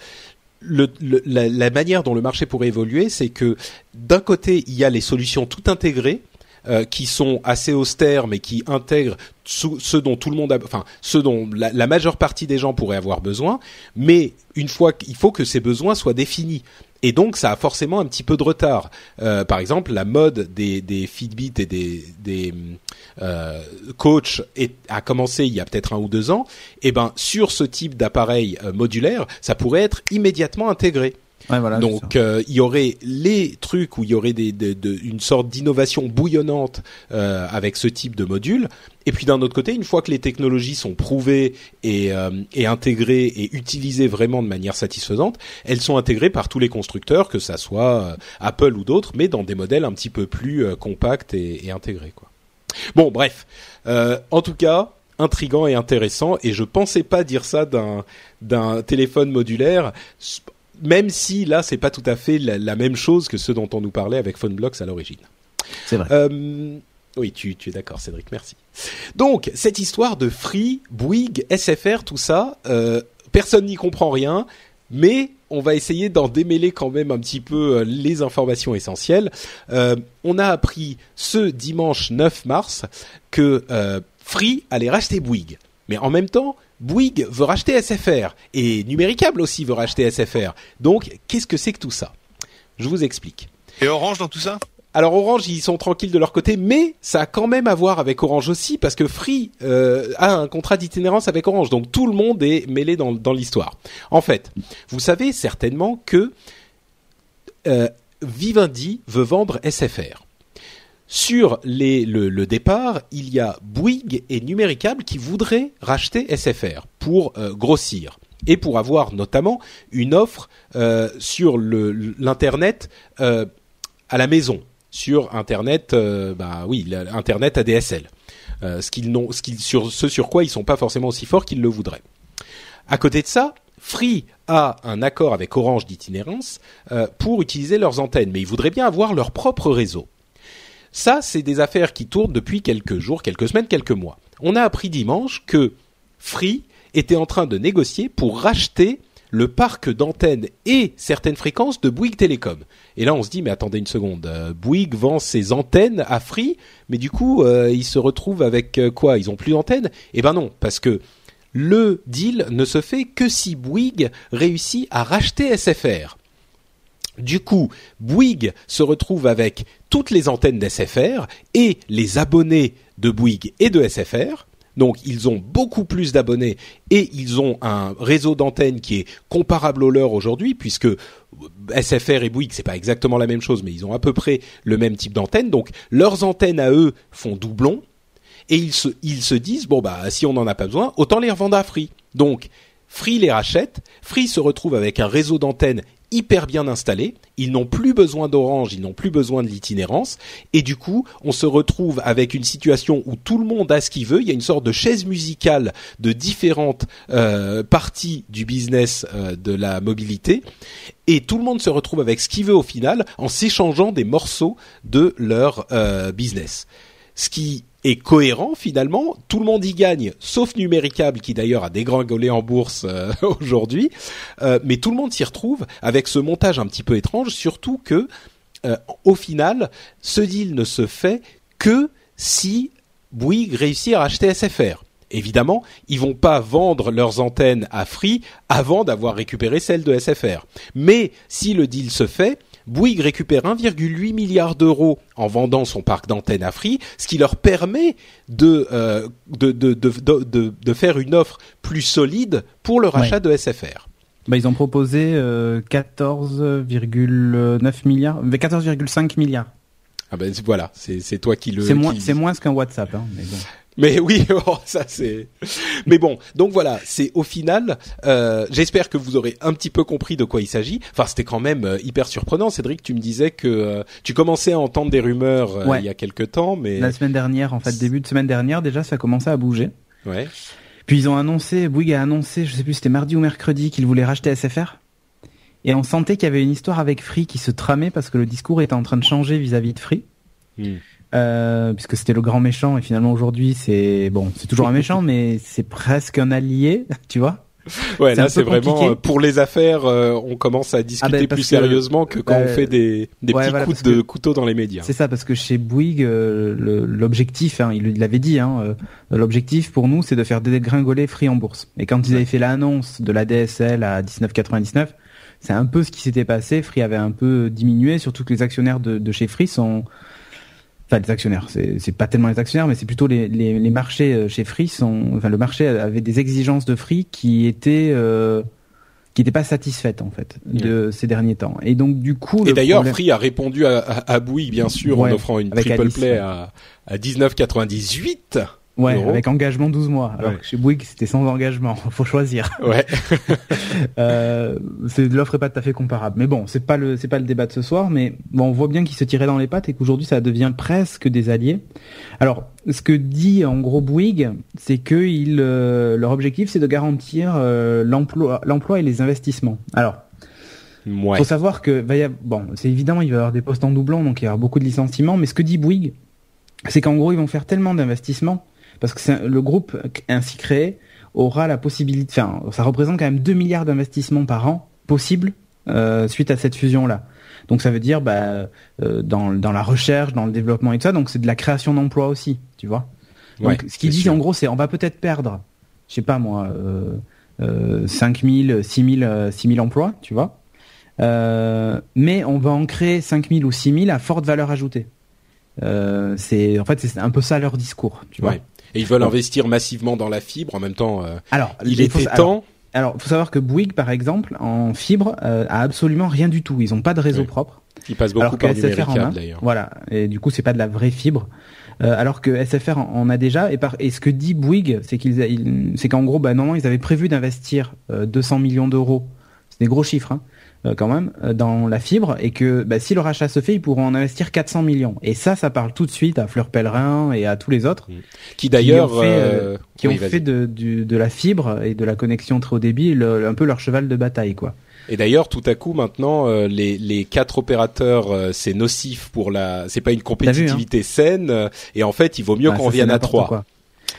le, la, la, manière dont le marché pourrait évoluer, c'est que d'un côté il y a les solutions tout intégrées euh, qui sont assez austères mais qui intègrent ce dont tout le monde a, enfin ce dont la, majeure partie des gens pourraient avoir besoin, mais une fois qu'il faut que ces besoins soient définis. Et donc ça a forcément un petit peu de retard. Euh, par exemple, la mode des, des et des, des euh, coachs a commencé il y a peut-être un ou deux ans. Et ben sur ce type d'appareil modulaire, ça pourrait être immédiatement intégré. Donc euh, il y aurait les trucs où il y aurait des, une sorte d'innovation bouillonnante euh, avec ce type de module. Et puis d'un autre côté, une fois que les technologies sont prouvées et, euh, et, intégrées et utilisées vraiment de manière satisfaisante, elles sont intégrées par tous les constructeurs, que ça soit Apple ou d'autres, mais dans des modèles un petit peu plus compacts et, et, intégrés. Quoi. Bon, bref. en tout cas, intrigant et intéressant. Et je pensais pas dire ça d'un d'un téléphone modulaire même si là c'est pas tout à fait la, même chose que ce dont on nous parlait avec PhoneBlocks à l'origine. C'est vrai. Euh, oui, tu, tu es d'accord, Cédric, merci. Donc cette histoire de Free, Bouygues, SFR, tout ça, euh, personne n'y comprend rien, mais on va essayer d'en démêler quand même un petit peu euh, les informations essentielles. Euh, on a appris ce dimanche 9 mars que Free allait racheter Bouygues. Mais en même temps, Bouygues veut racheter SFR et Numéricable aussi veut racheter SFR. Donc, qu'est-ce que c'est que tout ça? Je vous explique. Et Orange dans tout ça? Alors Orange, ils sont tranquilles de leur côté, mais ça a quand même à voir avec Orange aussi, parce que Free euh, a un contrat d'itinérance avec Orange, donc tout le monde est mêlé dans, l'histoire. En fait, vous savez certainement que euh, Vivendi veut vendre SFR. Sur le, départ, il y a Bouygues et Numéricable qui voudraient racheter SFR pour euh, grossir et pour avoir notamment une offre euh, sur l'internet euh, à la maison sur Internet, bah oui, Internet ADSL. ce sur quoi ils sont pas forcément aussi forts qu'ils le voudraient. À côté de ça, Free a un accord avec Orange d'itinérance pour utiliser leurs antennes, mais ils voudraient bien avoir leur propre réseau. Ça, c'est des affaires qui tournent depuis quelques jours, quelques semaines, quelques mois. On a appris dimanche que Free était en train de négocier pour racheter le parc d'antennes et certaines fréquences de Bouygues Télécom. Et là, on se dit, mais attendez une seconde, euh, Bouygues vend ses antennes à Free, mais du coup, euh, ils se retrouvent avec euh, quoi Ils ont plus d'antennes? Eh ben non, parce que le deal ne se fait que si Bouygues réussit à racheter SFR. Du coup, Bouygues se retrouve avec toutes les antennes d'SFR et les abonnés de Bouygues et de SFR. Donc ils ont beaucoup plus d'abonnés et ils ont un réseau d'antennes qui est comparable au leur aujourd'hui puisque SFR et Bouygues c'est pas exactement la même chose mais ils ont à peu près le même type d'antenne. Donc leurs antennes à eux font doublon et ils se, disent bon bah si on n'en a pas besoin autant les revendre à Free. Donc Free les rachète, Free se retrouve avec un réseau d'antennes hyper bien installés, ils n'ont plus besoin d'Orange, ils n'ont plus besoin de l'itinérance, et du coup, on se retrouve avec une situation où tout le monde a ce qu'il veut, il y a une sorte de chaise musicale de différentes euh, parties du business euh, de la mobilité, et tout le monde se retrouve avec ce qu'il veut au final en s'échangeant des morceaux de leur euh, business. Ce qui cohérent finalement. Tout le monde y gagne, sauf Numéricable qui d'ailleurs a dégringolé en bourse euh, aujourd'hui. Euh, mais tout le monde s'y retrouve avec ce montage un petit peu étrange, surtout que euh, au final, ce deal ne se fait que si Bouygues réussit à racheter SFR. Évidemment, ils vont pas vendre leurs antennes à Free avant d'avoir récupéré celles de SFR. Mais si le deal se fait, Bouygues récupère 1,8 milliard d'euros en vendant son parc d'antennes à Free, ce qui leur permet de, euh, de, de, de, de, faire une offre plus solide pour le rachat de SFR. Bah, ils ont proposé 14,9 euh, milliards, 14,5 milliards. Ah ben voilà, c'est toi qui le. C'est moins, c'est moins qu'un WhatsApp, hein, mais bon. Mais oui, oh, ça c'est. Mais bon, donc voilà, c'est au final. Euh, J'espère que vous aurez un petit peu compris de quoi il s'agit. Enfin, c'était quand même euh, hyper surprenant, Cédric. Tu me disais que euh, tu commençais à entendre des rumeurs euh, il y a quelques temps, mais la semaine dernière, en fait, début de semaine dernière, déjà, ça commençait à bouger. Ouais. Puis ils ont annoncé, Bouygues a annoncé, je sais plus, c'était mardi ou mercredi, qu'ils voulaient racheter SFR. Et on sentait qu'il y avait une histoire avec Free qui se tramait parce que le discours était en train de changer vis-à-vis de Free. Hmm. Euh, puisque c'était le grand méchant et finalement aujourd'hui c'est bon c'est toujours un méchant mais c'est presque un allié tu vois. Ouais là c'est vraiment euh, pour les affaires euh, on commence à discuter ah ben, plus sérieusement que, quand on fait des, des petits coups de couteau dans les médias. C'est ça parce que chez Bouygues l'objectif hein, il l'avait dit hein, l'objectif pour nous c'est de faire dégringoler Free en bourse. Et quand ils avaient fait l'annonce de la DSL à 19,99 c'est un peu ce qui s'était passé. Free avait un peu diminué surtout que les actionnaires de, de chez Free sont enfin les actionnaires, c'est pas tellement les actionnaires, mais c'est plutôt les, les, les, marchés euh, chez Free sont, enfin le marché avait des exigences de Free qui étaient euh, qui n'étaient pas satisfaites en fait de ces derniers temps. Et donc du coup, et d'ailleurs Free a répondu à, à, Bouygues bien sûr en offrant une triple play à, à 19,98 Ouais, avec engagement 12 mois. Alors que chez Bouygues, c'était sans engagement. Faut choisir. Ouais. euh, l'offre est pas tout à fait comparable. Mais bon, c'est pas le c'est pas le débat de ce soir, mais bon, on voit bien qu'ils se tiraient dans les pattes et qu'aujourd'hui ça devient presque des alliés. Alors, ce que dit en gros Bouygues, c'est que euh, leur objectif c'est de garantir euh, l'emploi l'emploi et les investissements. Alors, Ouais. Faut savoir que va y bon, c'est évidemment il va y avoir des postes en doublon, donc il y aura beaucoup de licenciements. Mais ce que dit Bouygues, c'est qu'en gros ils vont faire tellement d'investissements parce que le groupe ainsi créé aura la possibilité, enfin, ça représente quand même 2 milliards d'investissements par an possibles euh, suite à cette fusion-là. Donc ça veut dire bah, euh, dans, dans la recherche, dans le développement et tout ça, donc c'est de la création d'emplois aussi, tu vois. Donc ce qu'il dit en gros, c'est on va peut-être perdre, je sais pas moi, euh, euh, 5 000, 6 000, 6 000 emplois, tu vois. Euh, mais on va en créer 5 000 ou 6 000 à forte valeur ajoutée. Euh, c'est en fait c'est un peu ça leur discours, tu vois. Et ils veulent investir massivement dans la fibre. En même temps, euh, alors, il était temps. Alors, il faut savoir que Bouygues, par exemple, en fibre, euh, a absolument rien du tout. Ils n'ont pas de réseau propre. Ils passent beaucoup par numéricable d'ailleurs. Voilà. Et du coup, c'est pas de la vraie fibre. Euh, alors que SFR en, a déjà. Et, par, et ce que dit Bouygues, c'est qu'ils, c'est qu'en gros, bah non, ils avaient prévu d'investir 200 millions d'euros. C'est des gros chiffres. Hein, quand même euh, dans la fibre et que bah, si le rachat se fait, ils pourront en investir 400 millions. Et ça, ça parle tout de suite à Fleur Pellerin et à tous les autres. Mmh. Qui d'ailleurs qui ont fait, de, de, la fibre et de la connexion très haut débit un peu leur cheval de bataille, quoi. Et d'ailleurs, tout à coup, maintenant, les, les quatre opérateurs, c'est nocif pour la. C'est pas une hein compétitivité saine. Et en fait, il vaut mieux bah, qu'on revienne à trois.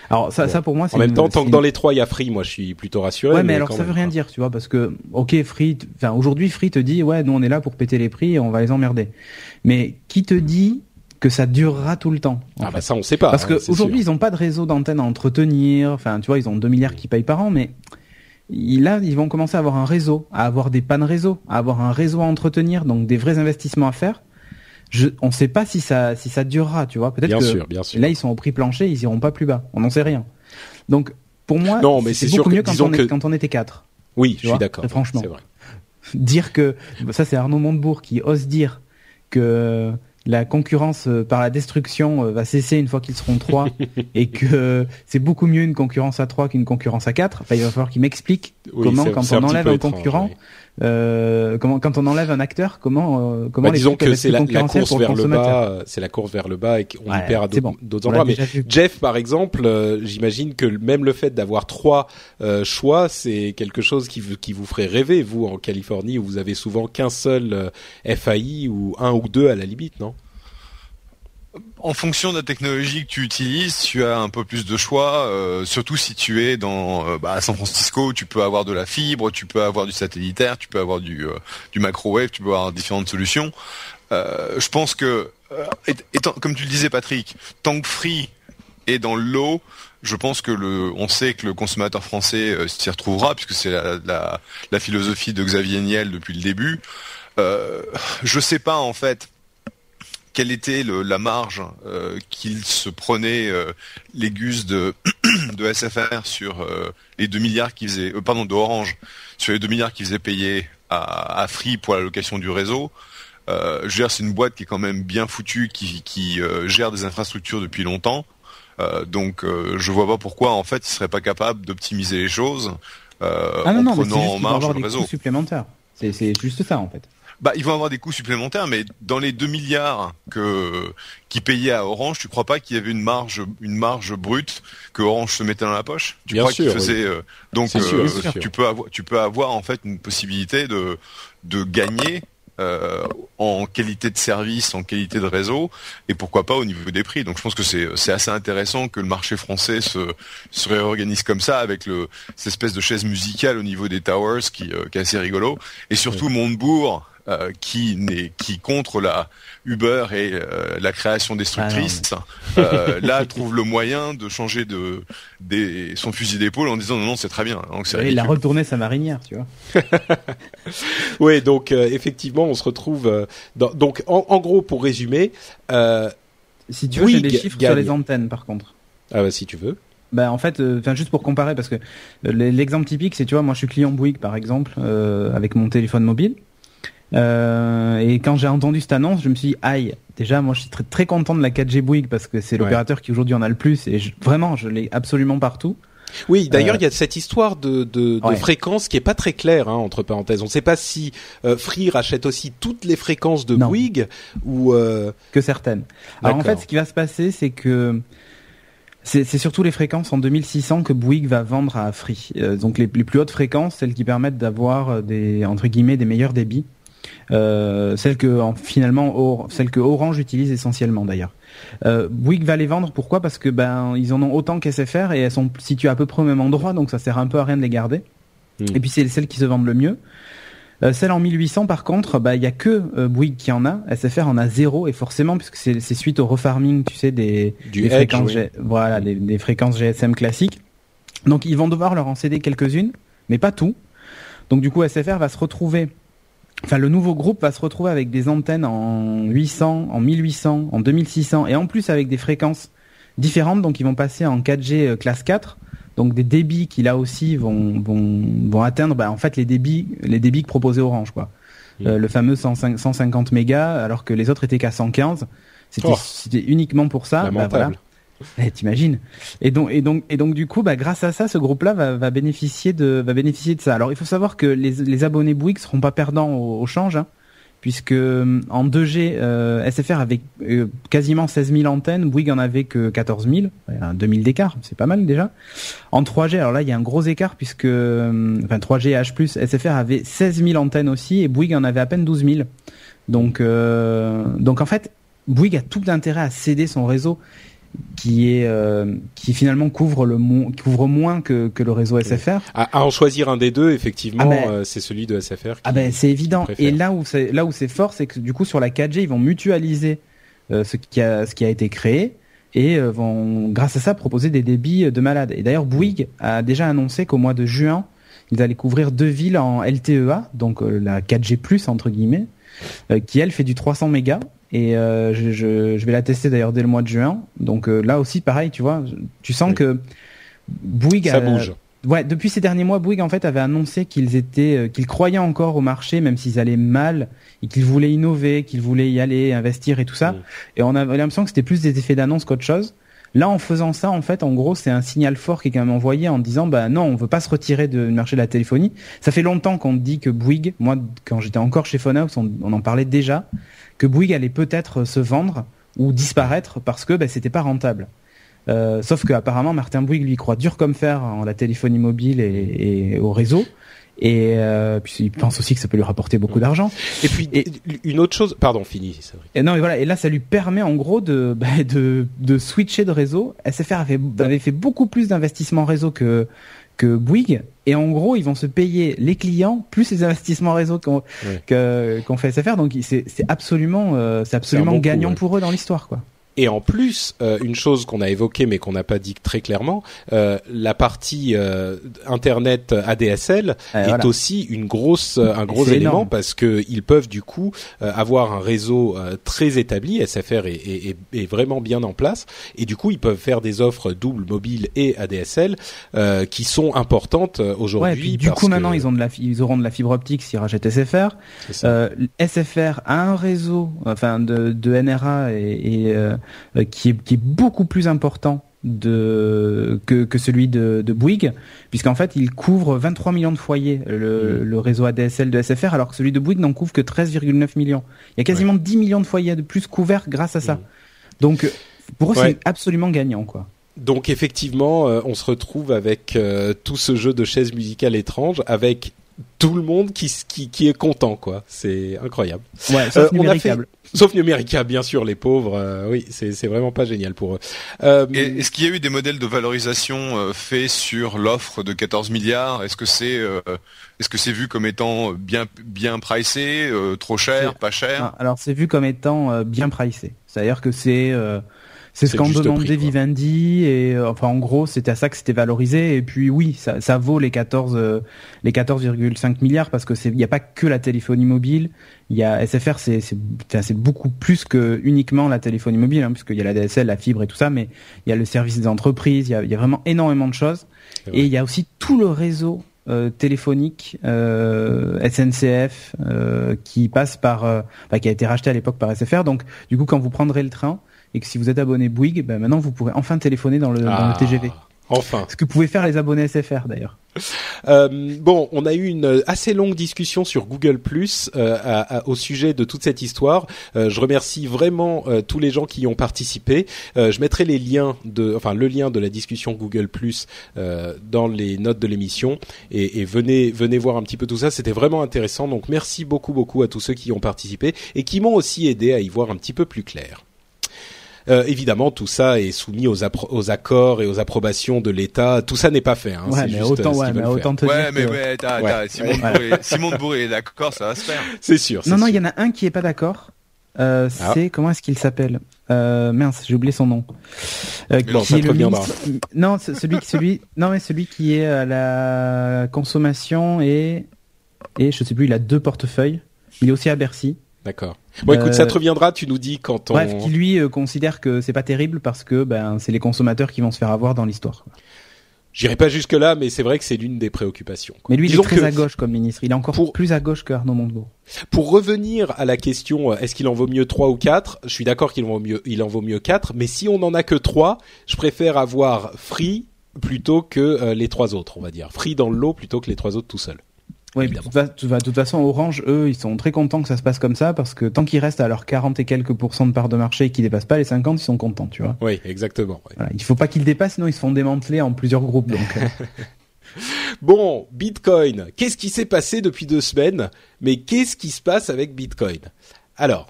Alors ça, ça pour moi, c'est en même temps, tant que dans les trois il y a Free, moi je suis plutôt rassuré. Ouais, mais, alors ça veut rien dire, tu vois, parce que ok, Free, enfin aujourd'hui Free te dit ouais, nous on est là pour péter les prix et on va les emmerder. Mais qui te dit que ça durera tout le temps Ah bah ça on sait pas. Parce hein, qu'aujourd'hui ils ont pas de réseau d'antenne à entretenir. Enfin, tu vois, ils ont 2 milliards qui payent par an, mais là ils vont commencer à avoir un réseau, à avoir des pannes réseau, à avoir un réseau à entretenir, donc des vrais investissements à faire je, on ne sait pas si ça, si ça durera, tu vois. Peut-être que sûr, bien sûr. là ils sont au prix plancher, ils iront pas plus bas. On n'en sait rien. Donc pour moi, non, mais c'est beaucoup mieux quand on, quand on était quatre. Oui, je suis d'accord. Franchement, vrai. dire que ça c'est Arnaud Montebourg qui ose dire que la concurrence euh, par la destruction euh, va cesser une fois qu'ils seront trois et que c'est beaucoup mieux une concurrence à trois qu'une concurrence à quatre. Enfin, il va falloir qu'il m'explique comment, quand on enlève un concurrent, euh, comment quand on enlève un acteur, comment euh, comment bah, disons que c'est la, course vers le bas, c'est la course vers le bas et qu'on y perd à d'autres endroits. Mais Jeff, par exemple, euh, j'imagine que même le fait d'avoir trois euh, choix, c'est quelque chose qui, qui vous ferait rêver, vous en Californie où vous avez souvent qu'un seul FAI ou un ou deux à la limite, non? En fonction de la technologie que tu utilises, tu as un peu plus de choix. Euh, surtout si tu es dans euh, bah, à San Francisco, tu peux avoir de la fibre, tu peux avoir du satellitaire, tu peux avoir du, euh, microwave, tu peux avoir différentes solutions. je pense que, comme tu le disais Patrick, tant que Free est dans l'eau, je pense que le, sait que le consommateur français s'y retrouvera puisque c'est la, philosophie de Xavier Niel depuis le début. Euh, je sais pas en fait quelle était la marge euh, qu'il se prenait euh, les gus de, de SFR sur euh, les 2 milliards qu'ils faisaient, pardon, de Orange, sur les 2 milliards qu'ils faisaient payer à, à, Free pour la location du réseau. je veux dire, c'est une boîte qui est quand même bien foutue, qui, qui gère des infrastructures depuis longtemps. donc, je vois pas pourquoi, en fait, il serait pas capable d'optimiser les choses ah en non, prenant en marge le réseau. supplémentaires. C'est juste ça, en fait bah, ils vont avoir des coûts supplémentaires, mais dans les 2 milliards que qui payaient à Orange, tu crois pas qu'il y avait une marge, une marge brute que Orange se mettait dans la poche? Tu crois qu'il faisait euh, donc euh, tu peux avoir, tu peux avoir en fait une possibilité de de gagner euh, en qualité de service, en qualité de réseau, et pourquoi pas au niveau des prix. Donc je pense que c'est c'est assez intéressant que le marché français se se réorganise comme ça avec le cette espèce de chaise musicale au niveau des towers qui, qui est assez rigolo, et surtout Montebourg euh, qui n'est qui contre la Uber et euh, la création destructrice, ah euh, là trouve le moyen de changer de des, son fusil d'épaule en disant non non c'est très bien. Donc c'est il a retourné sa marinière, tu vois. oui, donc effectivement on se retrouve dans, donc en, gros pour résumer. si tu veux, j'ai des chiffres sur les antennes par contre. Ah bah si tu veux. Bah en fait, enfin juste pour comparer parce que l'exemple typique c'est tu vois moi je suis client Bouygues par exemple avec mon téléphone mobile euh, et quand j'ai entendu cette annonce, je me suis dit, aïe, déjà, moi je suis très, très content de la 4G Bouygues parce que c'est l'opérateur qui aujourd'hui en a le plus et vraiment, je l'ai absolument partout. Oui, d'ailleurs, euh, il y a cette histoire de, de, de fréquence qui est pas très claire, hein, entre parenthèses. On ne sait pas si euh, Free rachète aussi toutes les fréquences de Bouygues ou euh... que certaines. Alors en fait, ce qui va se passer, c'est que c'est surtout les fréquences en 2600 que Bouygues va vendre à Free. Euh, donc les, les, plus hautes fréquences, celles qui permettent d'avoir des entre guillemets des meilleurs débits. Euh, celle que finalement celle que Orange utilise essentiellement d'ailleurs. Euh, Bouygues va les vendre pourquoi? Parce que ben ils en ont autant qu'SFR et elles sont situées à peu près au même endroit donc ça sert un peu à rien de les garder. Hmm. Et puis c'est celles qui se vendent le mieux. Euh, celle en 1800 par contre, bah il y a que euh, Bouygues qui en a, SFR en a zéro et forcément puisque c'est suite au refarming, tu sais des, des fréquences voilà des, des, fréquences GSM classiques. Donc ils vont devoir leur en céder quelques-unes, mais pas tout. Donc du coup SFR va se retrouver Enfin, le nouveau groupe va se retrouver avec des antennes en 800, en 1800, en 2600 et en plus avec des fréquences différentes. Donc, ils vont passer en 4G euh, classe 4. Donc, des débits qui là aussi vont vont, vont atteindre, bah, en fait, les débits les débits que proposait Orange, quoi. Mmh. Euh, le fameux 150 mégas, alors que les autres étaient qu'à 115. C'était oh. c'était uniquement pour ça. Bah, voilà. Eh, T'imagines Et donc, et donc, et donc, du coup, bah, grâce à ça, ce groupe-là va, va bénéficier de, va bénéficier de ça. Alors, il faut savoir que les, les abonnés Bouygues seront pas perdants au, au change, hein, puisque euh, en 2G, euh, SFR avait euh, quasiment 16 000 antennes, Bouygues en avait que 14 000, un 2000 d'écart, c'est pas mal déjà. En 3G, alors là, il y a un gros écart puisque, euh, enfin 3G et H+, SFR avait 16 000 antennes aussi et Bouygues en avait à peine 12 000. Donc, donc en fait, Bouygues a tout intérêt à céder son réseau qui est euh, qui finalement couvre le mo- couvre moins que, que le réseau SFR. À, à en choisir un des deux, effectivement, Ah ben- euh, c'est celui de SFR. Qui... Ah ben c'est évident. Et là où c'est là où c'est fort, c'est que du coup sur la 4G, ils vont mutualiser euh, ce qui a ce qui a été créé et euh, vont grâce à ça proposer des débits de malade. Et d'ailleurs Bouygues a déjà annoncé qu'au mois de juin, ils allaient couvrir deux villes en LTEA, donc euh, la 4G+ entre guillemets, euh, qui elle fait du 300 mégas. Et euh, je, je, je vais la tester d'ailleurs dès le mois de juin. Donc euh, là aussi pareil, tu vois, tu sens Oui. que Bouygues Ça a- bouge. Ouais, depuis ces derniers mois, Bouygues en fait avait annoncé qu'ils étaient, euh, qu'ils croyaient encore au marché, même s'ils allaient mal, et qu'ils voulaient innover, qu'ils voulaient y aller, investir et tout ça. Et on avait l'impression que c'était plus des effets d'annonce qu'autre chose. Là, en faisant ça, en fait, en gros, c'est un signal fort qui est quand même envoyé en disant, bah non, on veut pas se retirer du marché de la téléphonie. Ça fait longtemps qu'on dit que Bouygues, moi, quand j'étais encore chez Phonehouse, on, en parlait déjà, que Bouygues allait peut-être se vendre ou disparaître parce que bah, c'était pas rentable. Euh, sauf que apparemment Martin Bouygues lui croit dur comme fer en la téléphonie mobile et au réseau. Et euh, puis il pense aussi que ça peut lui rapporter beaucoup d'argent. Et puis Et- une autre chose, pardon, fini. Et non, et voilà. Et là, ça lui permet en gros de bah, de, de switcher de réseau. SFR avait, avait fait beaucoup plus d'investissements réseau que que Bouygues. Et en gros, ils vont se payer les clients plus les investissements réseau que- qu'ont fait SFR. Donc c'est c'est absolument euh, c'est absolument bon coup, gagnant ouais. pour eux dans l'histoire, quoi. Et en plus, euh, une chose qu'on a évoquée mais qu'on n'a pas dit très clairement, euh, la partie euh, internet ADSL Euh, est voilà. aussi une grosse, euh, un gros élément énorme. parce que ils peuvent du coup euh, avoir un réseau euh, très établi. SFR est, est, est- vraiment bien en place et du coup ils peuvent faire des offres double mobile et ADSL euh, qui sont importantes aujourd'hui. Ouais, du coup que- maintenant ils ont de la ils auront de la fibre optique s'ils rachètent SFR. Euh, SFR a un réseau, enfin de, de NRA et, et, qui, est, qui est beaucoup plus important de que, que celui de, de Bouygues, puisqu'en fait il couvre 23 millions de foyers le, le réseau ADSL de SFR, alors que celui de Bouygues n'en couvre que 13,9 millions. Il y a quasiment 10 millions de foyers de plus couverts grâce à ça. Mhm. Donc euh, pour eux Ouais. c'est absolument gagnant quoi. Donc effectivement, euh, on se retrouve avec euh, tout ce jeu de chaises musicales étranges, avec tout le monde qui, qui, qui est content, quoi. C'est incroyable. Ouais, Euh, sauf on a numéricable. Sauf Numérica, bien sûr, les pauvres. euh, oui, c'est c'est vraiment pas génial pour eux. Euh, Est-ce qu'il y a eu des modèles de valorisation euh, faits sur l'offre de 14 milliards? Est-ce que c'est euh, est-ce que c'est vu comme étant bien bien pricé, euh, trop cher, pas cher? Ah, alors c'est vu comme étant euh, bien pricé. C'est-à-dire que c'est euh, c'est ce qu'en demandait prix. Vivendi et euh, enfin en gros c'était à ça que c'était valorisé et puis oui ça, ça vaut les 14 euh, les 14,5 milliards parce que c'est il y a pas que la téléphonie mobile il y a SFR c'est c'est beaucoup plus que uniquement la téléphonie mobile hein, puisqu'il y a la DSL la fibre et tout ça mais il y a le service des entreprises il y a, il y a vraiment énormément de choses vrai. et il y a aussi tout le réseau euh, téléphonique euh, SNCF euh, qui passe par euh, enfin, qui a été racheté à l'époque par SFR donc du coup quand vous prendrez le train et que si vous êtes abonné Bouygues ben maintenant vous pourrez enfin téléphoner dans le, dans ah, le TGV Enfin. ce que pouvaient faire les abonnés SFR d'ailleurs Euh, bon, on a eu une assez longue discussion sur Google Plus euh, à- à- au sujet de toute cette histoire. Euh, je remercie vraiment euh, tous les gens qui y ont participé. Euh, je mettrai les liens de, enfin le lien de la discussion Google Plus euh, dans les notes de l'émission et, et venez venez voir un petit peu tout ça. C'était vraiment intéressant. Donc merci beaucoup beaucoup à tous ceux qui y ont participé et qui m'ont aussi aidé à y voir un petit peu plus clair. Euh, évidemment, tout ça est soumis aux, appro- aux accords et aux approbations de l'État. Tout ça n'est pas fait. Hein, ouais mais juste, autant euh, ouais mais autant te Ouais, dire mais que- ouais, t'as, Ouais. Simon. Bourré, Simon de Bourré est d'accord, ça va se faire. C'est sûr. non non il y en a un qui est pas d'accord euh, Ah. c'est comment est-ce qu'il s'appelle? Euh, mince j'ai oublié son nom euh, Bon, qui est le ministre non c'est celui celui non mais celui qui est à la consommation et et je sais plus il a deux portefeuilles il est aussi à Bercy D'accord. Bon, écoute, Euh, ça te reviendra. Tu nous dis quand on. Bref, qui lui euh, considère que c'est pas terrible parce que ben c'est les consommateurs qui vont se faire avoir dans l'histoire. J'irai pas jusque là, mais c'est vrai que c'est l'une des préoccupations. Mais lui, il est très à gauche comme ministre. Il est encore plus à gauche que Arnaud Montebourg. Pour revenir à la question, euh, est-ce qu'il en vaut mieux trois ou quatre Je suis d'accord qu'il en vaut mieux, il en vaut mieux quatre. Mais si on en a que trois, je préfère avoir Free plutôt que euh, les trois autres, on va dire. Free dans le lot plutôt que les trois autres tout seuls. Oui, de toute, toute, façon, Orange, eux, ils sont très contents que ça se passe comme ça parce que tant qu'ils restent à leurs 40 et quelques pourcents de part de marché et qu'ils dépassent pas les 50, ils sont contents, tu vois. Oui, exactement. Voilà, il faut pas qu'ils dépassent, sinon ils se font démanteler en plusieurs groupes. Donc. Euh. bon, Bitcoin. Qu'est-ce qui s'est passé depuis deux semaines? Mais qu'est-ce qui se passe avec Bitcoin? Alors,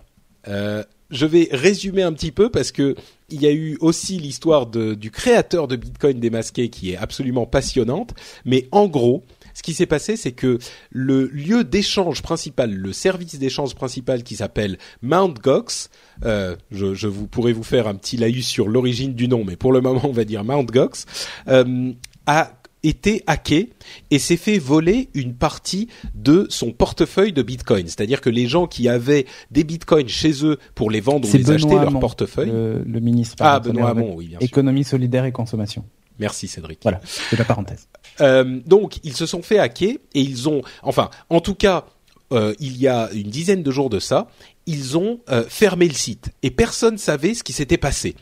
euh, je vais résumer un petit peu parce que il y a eu aussi l'histoire du créateur de Bitcoin démasqué qui est absolument passionnante. Mais en gros, ce qui s'est passé, c'est que le lieu d'échange principal, le service d'échange principal qui s'appelle Mt. Gox, euh, je, je, vous pourrais vous faire un petit laïus sur l'origine du nom, mais pour le moment on va dire Mt. Gox, euh, a été hacké et s'est fait voler une partie de son portefeuille de Bitcoin. C'est-à-dire que les gens qui avaient des Bitcoins chez eux pour les vendre ou les acheter, leur portefeuille. Le, ministre. Ah, Benoît Hamon, oui, bien sûr. Économie solidaire et consommation. Merci Cédric. Voilà, c'est la parenthèse. Euh, donc ils se sont fait hacker et ils ont, enfin, en tout cas, euh, il y a une dizaine de jours de ça, ils ont euh, fermé le site et personne savait ce qui s'était passé.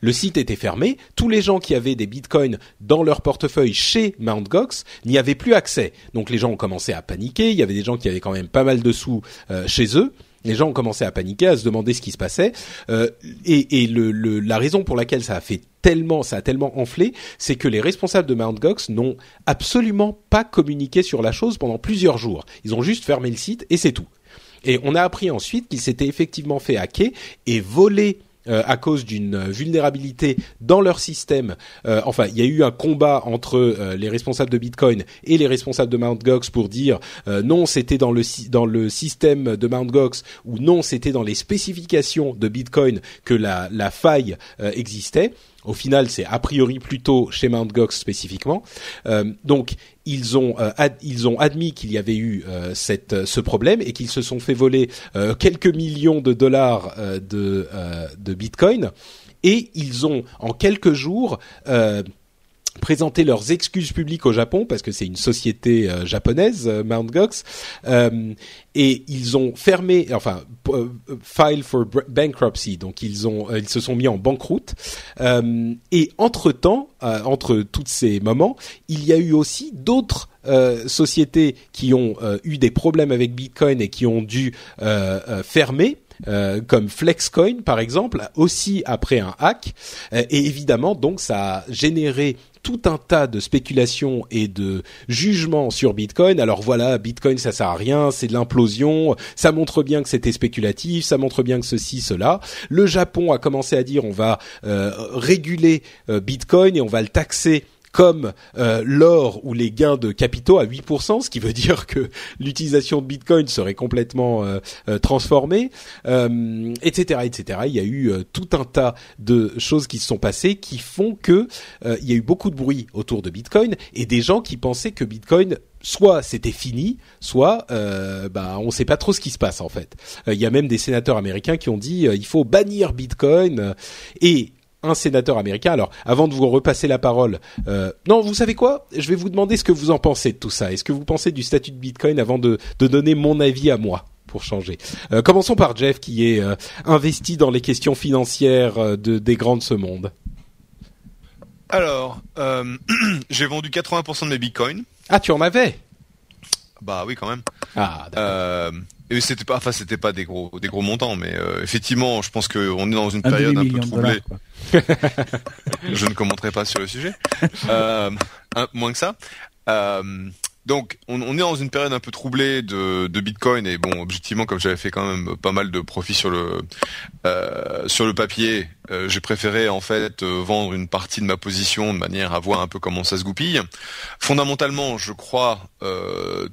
Le site était fermé, tous les gens qui avaient des bitcoins dans leur portefeuille chez Mt. Gox n'y avaient plus accès. Donc les gens ont commencé à paniquer, il y avait des gens qui avaient quand même pas mal de sous chez eux les gens ont commencé à paniquer, à se demander ce qui se passait. Euh, et, et le, la raison pour laquelle ça a fait tellement, ça a tellement enflé, c'est que les responsables de Mt. Gox n'ont absolument pas communiqué sur la chose pendant plusieurs jours. Ils ont juste fermé le site et c'est tout. Et on a appris ensuite qu'ils s'étaient effectivement fait hacker et voler euh, à cause d'une vulnérabilité dans leur système. Euh, enfin, il y a eu un combat entre euh, les responsables de Bitcoin et les responsables de Mt. Gox pour dire non, c'était dans le dans le système de Mt. Gox ou non, c'était dans les spécifications de Bitcoin que la la faille existait. Au final, c'est a priori plutôt chez Mt. Gox spécifiquement. Euh, donc, ils ont euh, ils ont admis qu'il y avait eu euh, cette ce problème et qu'ils se sont fait voler quelques millions de dollars de de Bitcoin. Et ils ont en quelques jours présenter leurs excuses publiques au Japon parce que c'est une société euh, japonaise, euh, Mt. Gox, euh, et ils ont fermé, enfin, file for bankruptcy, donc ils ont, ils se sont mis en banqueroute. et entre temps, entre tous ces moments, il y a eu aussi d'autres sociétés qui ont eu des problèmes avec Bitcoin et qui ont dû fermer. Comme Flexcoin par exemple, aussi après un hack. et évidemment, donc ça a généré tout un tas de spéculations et de jugements sur Bitcoin. Alors voilà, Bitcoin ça sert à rien, c'est de l'implosion, ça montre bien que c'était spéculatif, ça montre bien que ceci, cela. Le Japon a commencé à dire on va euh, réguler euh, Bitcoin et on va le taxer comme euh, l'or ou les gains de capitaux à 8%, ce qui veut dire que l'utilisation de Bitcoin serait complètement euh, euh, transformée, etc., etc. Il y a eu tout un tas de choses qui se sont passées qui font que il y a eu beaucoup de bruit autour de Bitcoin et des gens qui pensaient que Bitcoin soit c'était fini, soit euh, bah on sait pas trop ce qui se passe en fait. Il y a même des sénateurs américains qui ont dit il faut bannir Bitcoin et un sénateur américain. Alors, avant de vous repasser la parole, euh, non, vous savez quoi? Je vais vous demander ce que vous en pensez de tout ça. Est-ce que vous pensez du statut de Bitcoin avant de, de donner mon avis à moi pour changer? Euh, Commençons par Jeff, qui est euh, investi dans les questions financières de, des grands de ce monde. Alors, j'ai vendu 80% de mes Bitcoins. Ah, tu en avais? Bah oui, quand même. Ah, d'accord et c'était pas, enfin c'était pas des gros, des gros montants, mais euh, effectivement, je pense qu'on est dans une période un peu troublée. je ne commenterai pas sur le sujet, euh, moins que ça. Euh, donc, on, est dans une période un peu troublée de, Bitcoin et bon, objectivement, comme j'avais fait quand même pas mal de profits sur le euh, papier, euh, j'ai préféré en fait euh, vendre une partie de ma position de manière à voir un peu comment ça se goupille. Fondamentalement, je crois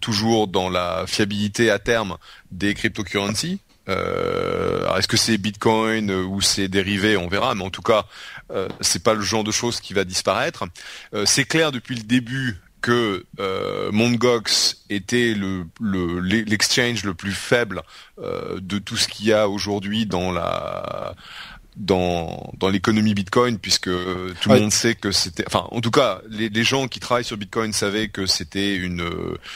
toujours dans la fiabilité à terme des cryptocurrencies. Est-ce que c'est Bitcoin ou c'est dérivé On verra, mais en tout cas, euh, c'est pas le genre de choses qui va disparaître. c'est clair depuis le début que euh, était le l'exchange le, plus faible euh, de tout ce qu'il y a aujourd'hui dans la dans dans l'économie Bitcoin puisque tout le monde sait que c'était enfin en tout cas les, les, gens qui travaillent sur Bitcoin savaient que c'était une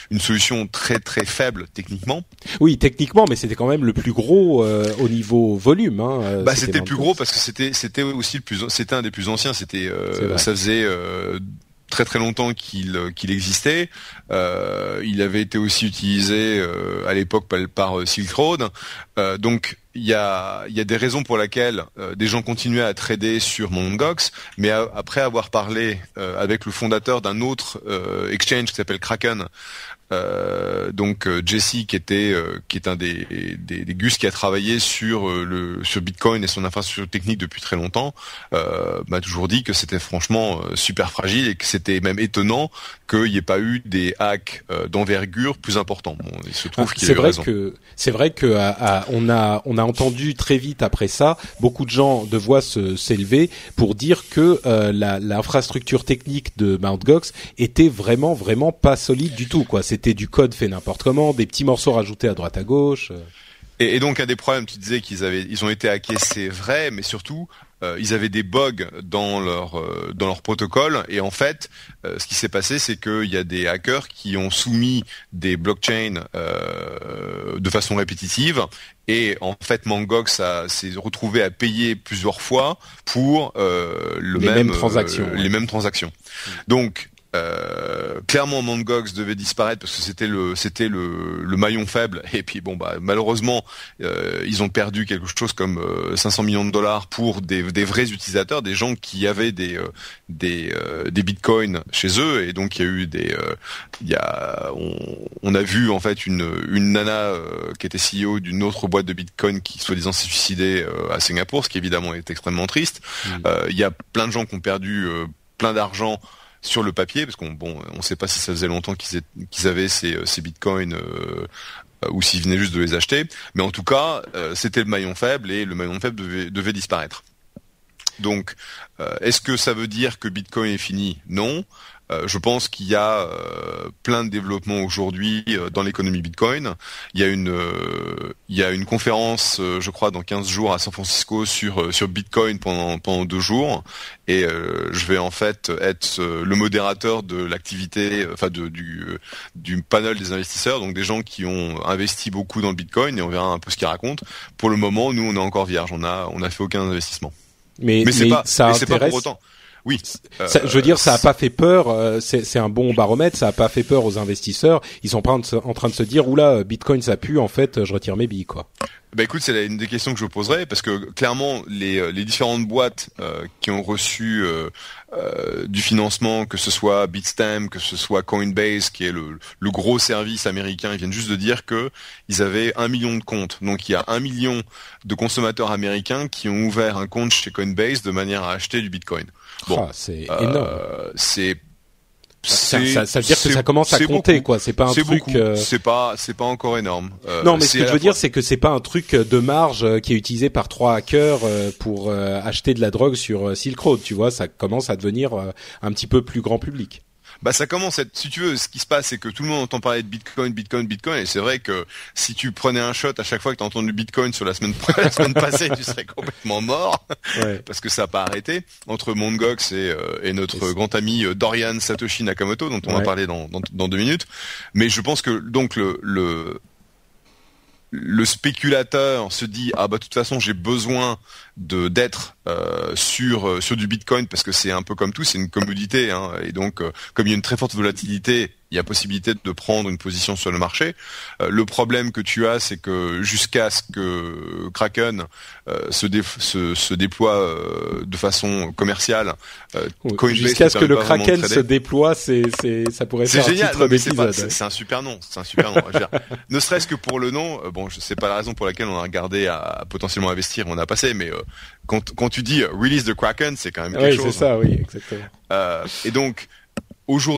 une solution très très faible techniquement. Oui, techniquement mais c'était quand même le plus gros euh, au niveau volume hein, euh, Bah c'était le plus gros parce que c'était c'était aussi le plus c'était un des plus anciens, c'était euh, ça faisait très très longtemps qu'il qu'il existait. Euh, il avait été aussi utilisé euh, à l'époque par, Silk Road. Euh, donc il y a, y des raisons pour lesquelles des gens continuaient à trader sur Mt. Mais après avoir parlé avec le fondateur d'un autre exchange qui s'appelle Kraken, euh, donc euh, Jesse qui était euh, qui est un des, des, des, gus qui a travaillé sur le sur Bitcoin et son infrastructure technique depuis très longtemps m'a toujours dit que c'était franchement super fragile et que c'était même étonnant qu'il n'y ait pas eu des hacks d'envergure plus importants. Bon, il se trouve ah, qu'il c'est vrai que c'est vrai que on a on a entendu très vite après ça beaucoup de gens de voix se s'élever pour dire que l'infrastructure technique de Mt. Gox était vraiment vraiment pas solide du tout quoi. C'était c'était du code fait n'importe comment, des petits morceaux rajoutés à droite à gauche. Et, donc un des problèmes, tu disais qu'ils avaient, ils ont été hackés, c'est vrai, mais surtout euh, ils avaient des bugs dans leur euh, dans leur protocole. Et en fait euh, ce qui s'est passé c'est qu'il y a des hackers qui ont soumis des blockchains de façon répétitive. Et en fait Mangox s'est retrouvé à payer plusieurs fois pour le les même, mêmes transactions les mêmes transactions. Donc euh, clairement, Mangox devait disparaître parce que c'était le c'était le, le, maillon faible. Et puis bon bah malheureusement euh, ils ont perdu quelque chose comme 500 euh, millions de dollars pour des, des, vrais utilisateurs, des gens qui avaient des des, des bitcoins chez eux. Et donc il y a eu des il y a on, on, a vu en fait une une nana qui était CEO d'une autre boîte de bitcoin qui soi-disant s'est suicidée à Singapour, ce qui évidemment est extrêmement triste. Mmh. Il y a plein de gens qui ont perdu plein d'argent sur le papier, parce qu'on bon, on sait pas si ça faisait longtemps qu'ils avaient ces, ces bitcoins euh, ou s'ils venaient juste de les acheter, mais en tout cas, euh, c'était le maillon faible et le maillon faible devait, disparaître. Donc, euh, est-ce que ça veut dire que Bitcoin est fini? Non. Euh, je pense qu'il y a euh, plein de développements aujourd'hui euh, dans l'économie Bitcoin. Il y a une, il y a une conférence, je crois, dans 15 jours à San Francisco sur sur Bitcoin pendant pendant deux jours, et je vais en fait être le modérateur de l'activité, enfin de, du du panel des investisseurs, donc des gens qui ont investi beaucoup dans le Bitcoin, et on verra un peu ce qu'ils racontent. Pour le moment, nous, on est encore vierge, on a on a fait aucun investissement. Mais, mais pas, ça mais pas pour autant. Oui. je veux dire, ça a pas fait peur. Euh, c'est un bon baromètre. Ça a pas fait peur aux investisseurs. Ils sont pas en train de se dire, oula, Bitcoin ça pue. En fait, je retire mes billes, quoi. Bah écoute, c'est une des questions que je poserais parce que clairement les, euh, les différentes boîtes euh, qui ont reçu du financement, que ce soit Bitstamp, que ce soit Coinbase, qui est le, le, gros service américain, ils viennent juste de dire que ils avaient un million de comptes. Donc il y a un million de consommateurs américains qui ont ouvert un compte chez Coinbase de manière à acheter du Bitcoin. Bon, ah, c'est euh, énorme. C'est ça, ça, ça, veut dire que ça commence à compter, quoi. C'est pas un truc. Euh... C'est pas, c'est pas encore énorme. Euh, non, mais ce que je veux dire, c'est que c'est pas un truc de marge euh, qui est utilisé par trois hackers pour acheter de la drogue sur Silk Road. Tu vois, ça commence à devenir un petit peu plus grand public bah ça commence à être, si tu veux, ce qui se passe, c'est que tout le monde entend parler de Bitcoin, Bitcoin, Bitcoin, et c'est vrai que si tu prenais un shot à chaque fois que tu as entendu Bitcoin sur la semaine, la semaine passée, tu serais complètement mort, parce que ça n'a pas arrêté. Entre Mongox et, euh, et notre grand ami euh, Dorian Satoshi Nakamoto, dont on va parler dans, dans, dans, deux minutes. Mais je pense que donc le, le le spéculateur se dit ah bah de toute façon j'ai besoin de d'être euh, sur euh, sur du Bitcoin parce que c'est un peu comme tout c'est une commodité hein, et donc euh, comme il y a une très forte volatilité il y a possibilité de prendre une position sur le marché. Euh, le problème que tu as, c'est que jusqu'à ce que Kraken euh, se, se, se, déploie euh, de façon commerciale, jusqu'à ce que le Kraken se déploie, c'est ça pourrait faire génial, un titre C'est un super nom, c'est un super nom. ne serait-ce que pour le nom, bon, je sais pas la raison pour laquelle on a regardé à, potentiellement investir, on a passé, mais quand, quand tu dis release the Kraken, c'est quand même quelque chose. Oui, c'est ça, oui, exactement. et donc aujourd'hui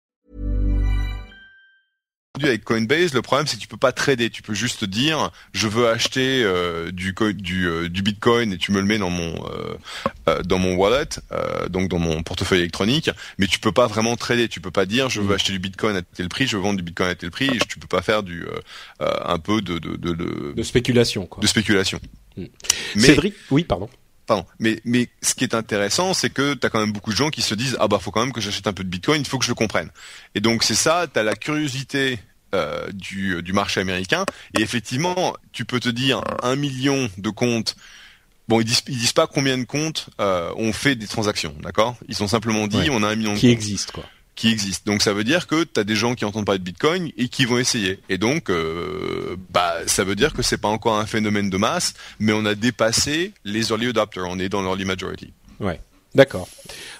Avec Coinbase, le problème c'est que tu peux pas trader, tu peux juste dire je veux acheter euh, du, co- du, euh, du Bitcoin et tu me le mets dans mon euh, euh, dans mon wallet, euh, donc dans mon portefeuille électronique, mais tu peux pas vraiment trader, tu peux pas dire je veux acheter du Bitcoin à tel prix, je veux vendre du Bitcoin à tel prix, et tu peux pas faire du un peu de de, de, de, De spéculation, quoi. de spéculation. Mm. Mais Cédric, oui, pardon. Pardon. Mais, mais ce qui est intéressant, c'est que tu as quand même beaucoup de gens qui se disent ah bah faut quand même que j'achète un peu de Bitcoin, il faut que je le comprenne. Et donc c'est ça, tu as la curiosité euh, du, du marché américain. Et effectivement, tu peux te dire un million de comptes. Bon, ils disent, ils disent pas combien de comptes euh, ont fait des transactions, d'accord? Ils ont simplement dit Ouais. on a un million de Qui comptes existe, quoi. Existe. Donc ça veut dire que tu as des gens qui entendent parler de Bitcoin et qui vont essayer. Et donc euh, bah ça veut dire que c'est pas encore un phénomène de masse, mais on a dépassé les early adopters, on est dans l'early majority. Ouais. D'accord.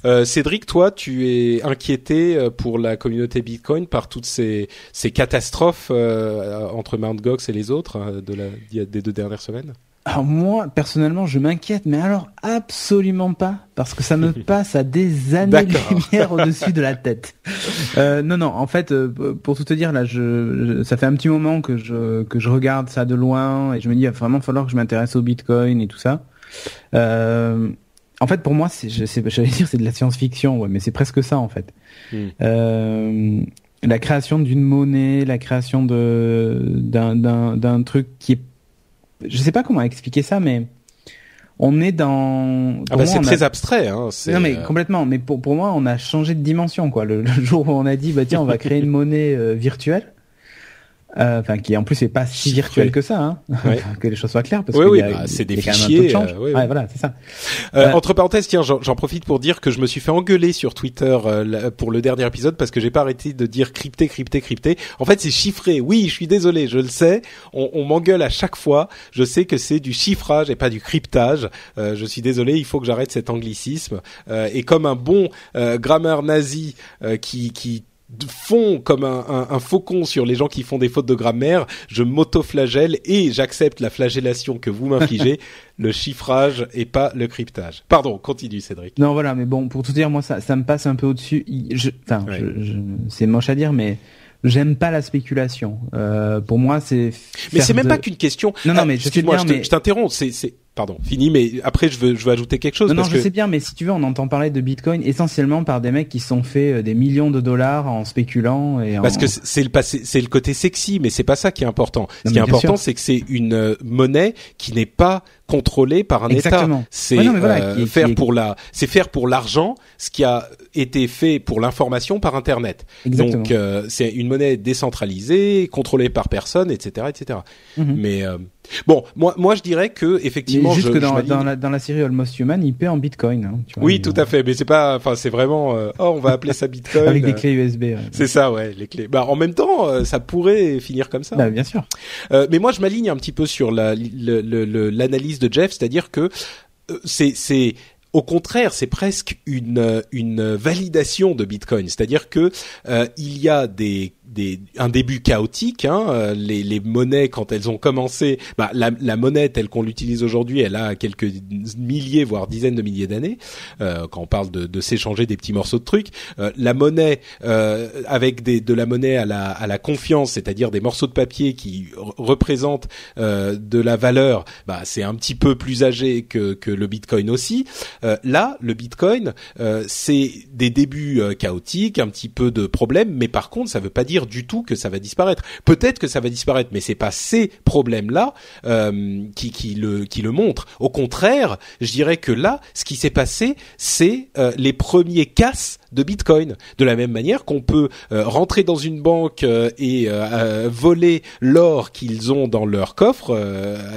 Euh, Cédric, toi, tu es inquiété euh, pour la communauté Bitcoin par toutes ces, catastrophes entre Mt. Gox et les autres des deux dernières semaines? Alors moi, personnellement, je m'inquiète, mais alors absolument pas, parce que ça me passe à des années-lumière au-dessus de la tête. Euh, non, non, en fait, euh, pour tout te dire, là, je, je- ça fait un petit moment que je que je regarde ça de loin et je me dis, il va vraiment falloir que je m'intéresse au Bitcoin et tout ça. Euh, en fait, pour moi, c'est, je sais, j'allais dire, c'est de la science-fiction, ouais, mais c'est presque ça, en fait. Hmm. Euh, la création d'une monnaie, la création de d'un d'un d'un truc qui est je sais pas comment expliquer ça, mais on est dans. Ah bah c'est a- très abstrait. Hein, Non mais euh, complètement. Mais pour pour moi, on a changé de dimension quoi. Le, le jour où on a dit bah tiens, on va créer une monnaie euh, virtuelle. Euh, Enfin, qui en plus est pas si virtuelle Ouais. que ça, hein. Ouais. Que les choses soient claires, parce Oui, oui, bah, c'est des fichiers, de euh, oui. Ouais, voilà, c'est ça. Euh. Entre parenthèses, tiens, j'en profite pour dire que je me suis fait engueuler sur Twitter euh, pour le dernier épisode parce que j'ai pas arrêté de dire crypté, crypté, crypté. En fait, c'est chiffré. Oui, je suis désolé, je le sais. On, on m'engueule à chaque fois. Je sais que c'est du chiffrage et pas du cryptage. Euh, je suis désolé, il faut que j'arrête cet anglicisme. Euh, et comme un bon euh, grammeur nazi euh, qui qui fond comme un, un, un faucon sur les gens qui font des fautes de grammaire, je m'auto-flagelle et j'accepte la flagellation que vous m'infligez, le chiffrage et pas le cryptage. Pardon, continue Cédric. Non, voilà, mais bon, pour tout dire, moi, ça, ça me passe un peu au-dessus. Je- Enfin, Ouais. je- je- c'est moche à dire, mais j'aime pas la spéculation. Euh, pour moi, c'est. Mais c'est même de- pas qu'une question. Non, non, Ah, mais je sais excuse-moi, bien, je mais- je t'interromps. C'est, pardon, fini. Mais après, je veux, je veux ajouter quelque chose Non, non, parce je que sais bien, mais si tu veux, on entend parler de Bitcoin essentiellement par des mecs qui se sont fait euh, des millions de dollars en spéculant et en. parce que c'est le passé, c'est le côté sexy, mais c'est pas ça qui est important. Ce Non, qui est important, c'est que c'est une euh, monnaie qui n'est pas contrôlée par un Exactement. État. C'est Ouais, non, mais voilà, euh, faire qui pour la, c'est faire pour l'argent ce qui a été fait pour l'information par Internet. Exactement. Donc euh, c'est une monnaie décentralisée, contrôlée par personne, etc., etc. Mhm. Mais euh, bon, moi, moi, je dirais que effectivement, juste je, que dans, la, dans la série Almost Human, il paie en Bitcoin. Hein, tu vois, oui, tout à fait, mais c'est pas, enfin, c'est vraiment, euh, oh, on va appeler ça Bitcoin. Avec des clés USB. ouais. C'est ça, ouais, les clés. Bah, en même temps, euh, ça pourrait finir comme ça. Bah, bien sûr. Euh, mais moi, je m'aligne un petit peu sur la- l'analyse de Jeff, c'est-à-dire que c'est, c'est au contraire, c'est presque une une validation de Bitcoin, c'est-à-dire que euh, il y a des des, un début chaotique. Hein, euh, les, les monnaies, quand elles ont commencé, bah, la, la monnaie telle qu'on l'utilise aujourd'hui, elle a quelques milliers, voire dizaines de milliers d'années. Euh, quand on parle de, de s'échanger des petits morceaux de trucs, Euh, la monnaie euh, avec des, de la monnaie à la, à la confiance, c'est-à-dire des morceaux de papier qui représentent euh, de la valeur, bah, c'est un petit peu plus âgé que, que le Bitcoin aussi. Euh, là, le Bitcoin, c'est des débuts chaotiques, un petit peu de problèmes, mais par contre, ça veut pas dire du tout que ça va disparaître. Peut-être que ça va disparaître, mais c'est pas ces problèmes-là euh, qui, qui, le qui le montrent. Au contraire, je dirais que là, ce qui s'est passé, c'est euh, les premiers casses de Bitcoin. De la même manière qu'on peut euh, rentrer dans une banque et voler l'or qu'ils ont dans leur coffre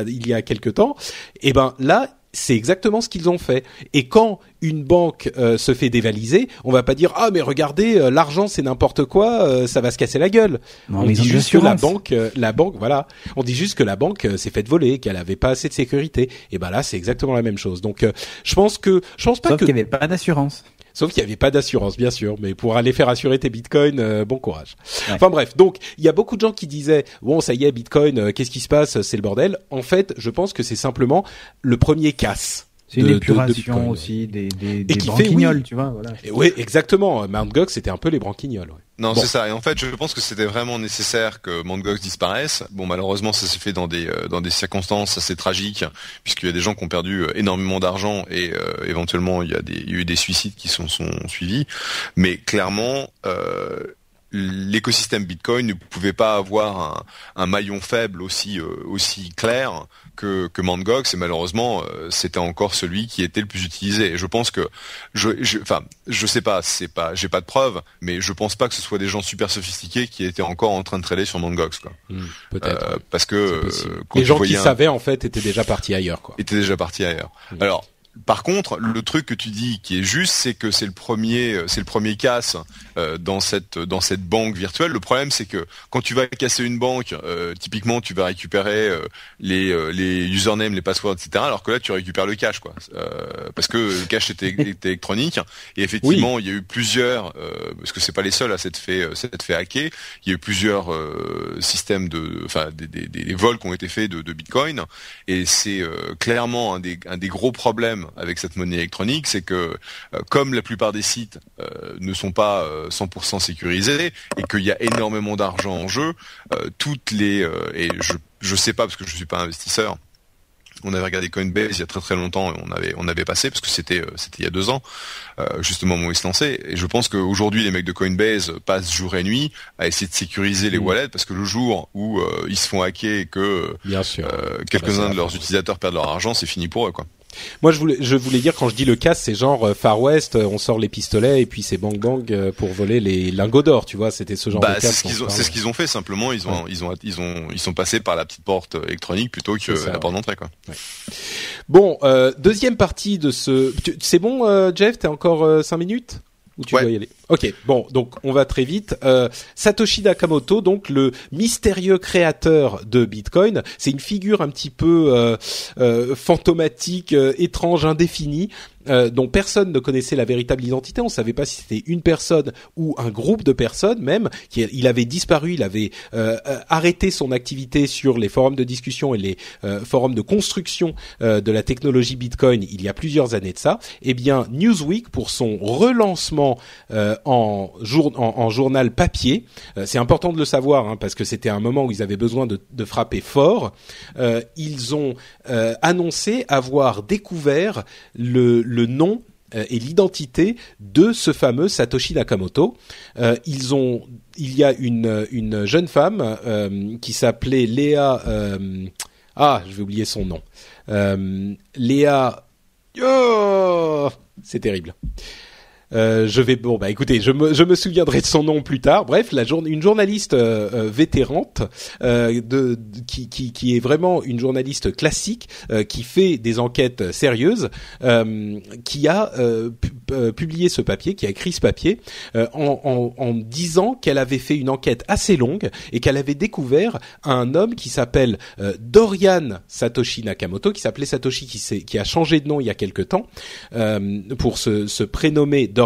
il y a quelque temps, et eh ben là c'est exactement ce qu'ils ont fait. Et quand une banque euh, se fait dévaliser, on va pas dire ah mais regardez euh, l'argent c'est n'importe quoi, euh, ça va se casser la gueule. on dit juste que la banque, la banque, voilà, on dit juste que la banque s'est faite voler, qu'elle avait pas assez de sécurité. Et ben là c'est exactement la même chose. Donc je pense que je pense pas Sauf que qu'il n'y avait pas d'assurance. Sauf qu'il n'y avait pas d'assurance, bien sûr. Mais pour aller faire assurer tes bitcoins, bon courage. Enfin bref, donc il y a beaucoup de gens qui disaient bon ça y est Bitcoin, qu'est-ce qui se passe, c'est le bordel. En fait, je pense que c'est simplement le premier casse. C'est une épuration aussi des, des, des branquignoles, tu vois. Voilà. oui, exactement. Mt. Gox, c'était un peu les branquignoles. Ouais. Non, c'est ça. Et en fait, je pense que c'était vraiment nécessaire que Mt. Gox disparaisse. Bon, malheureusement, ça s'est fait dans des euh, dans des circonstances assez tragiques, puisqu'il y a des gens qui ont perdu euh, énormément d'argent et euh, éventuellement il y a des il y a eu des suicides qui sont sont suivis. Mais clairement. Euh, l'écosystème Bitcoin ne pouvait pas avoir un, un maillon faible aussi aussi clair que, que Mangox et malheureusement euh, c'était encore celui qui était le plus utilisé. Et je pense que je, je enfin je sais pas, c'est pas, j'ai pas de preuves, mais je pense pas que ce soit des gens super sophistiqués qui étaient encore en train de trader sur Mangox quoi. Hmm, peut-être. Euh, parce que euh, les gens qui savaient en fait étaient déjà partis ailleurs quoi. Étaient déjà partis ailleurs. Hmm. Alors par contre, le truc que tu dis qui est juste, c'est que c'est le premier, c'est le premier casse euh, dans cette dans cette banque virtuelle. Le problème, c'est que quand tu vas casser une banque, euh, typiquement, tu vas récupérer euh, les les usernames, les passwords, etc. Alors que là, tu récupères le cash, quoi, parce que le cash était, électronique. Et effectivement, il y a eu plusieurs, parce que c'est pas les seuls à s'être fait s'être fait hacker. Il y a eu plusieurs systèmes de, enfin, des, des, des, vols qui ont été faits de, de Bitcoin. Et c'est clairement un des un des gros problèmes avec cette monnaie électronique, c'est que euh, comme la plupart des sites euh, ne sont pas 100% euh, sécurisés et qu'il y a énormément d'argent en jeu, toutes les et je je sais pas parce que je suis pas investisseur, on avait regardé Coinbase il y a très très longtemps et on avait on avait passé parce que c'était c'était il y a deux ans justement où ils se lançaient et je pense qu'aujourd'hui les mecs de Coinbase passent jour et nuit à essayer de sécuriser les mmh. wallets parce que le jour où ils se font hacker et que quelques-uns de leurs utilisateurs perdent leur argent c'est fini pour eux quoi. Moi, je voulais, je voulais dire quand je dis le casse, c'est genre euh, Far West, euh, on sort les pistolets et puis c'est bang bang euh, pour voler les lingots d'or, tu vois. C'était ce genre bah, de casse. C'est ce qu'ils ont, fait simplement. Ils ont, ils ont, ils ont, ils sont passés par la petite porte électronique plutôt que la porte d'entrée, quoi. Ouais. Bon, deuxième partie de ce. C'est bon, Jeff, t'as encore cinq minutes? Ou tu dois y aller? Ok, bon, donc on va très vite. Euh, Satoshi Nakamoto, donc le mystérieux créateur de Bitcoin, c'est une figure un petit peu euh, euh, fantomatique, euh, étrange, indéfinie, euh, dont personne ne connaissait la véritable identité. On ne savait pas si c'était une personne ou un groupe de personnes même. Il avait disparu, il avait euh, arrêté son activité sur les forums de discussion et les forums de construction de la technologie Bitcoin il y a plusieurs années de ça. Eh bien, Newsweek pour son relancement en, jour, en, journal papier. Euh, c'est important de le savoir hein, parce que c'était un moment où ils avaient besoin de, frapper fort. Euh, ils ont euh, annoncé avoir découvert le, le nom et l'identité de ce fameux Satoshi Nakamoto. Euh, ils ont, il y a une, une jeune femme euh, qui s'appelait Léa. Euh, ah, je vais oublier son nom. Léa. Oh, c'est terrible. Euh, je vais bon bah écoutez, je me, je me souviendrai de son nom plus tard. Bref, la jour, une journaliste euh, euh vétérante euh, de, qui, qui, qui est vraiment une journaliste classique qui fait des enquêtes sérieuses, qui a publié ce papier, qui a écrit ce papier en, en, en disant qu'elle avait fait une enquête assez longue et qu'elle avait découvert un homme qui s'appelle Dorian Satoshi Nakamoto, qui s'appelait Satoshi, qui, qui a changé de nom il y a quelque temps pour se, se prénommer Dorian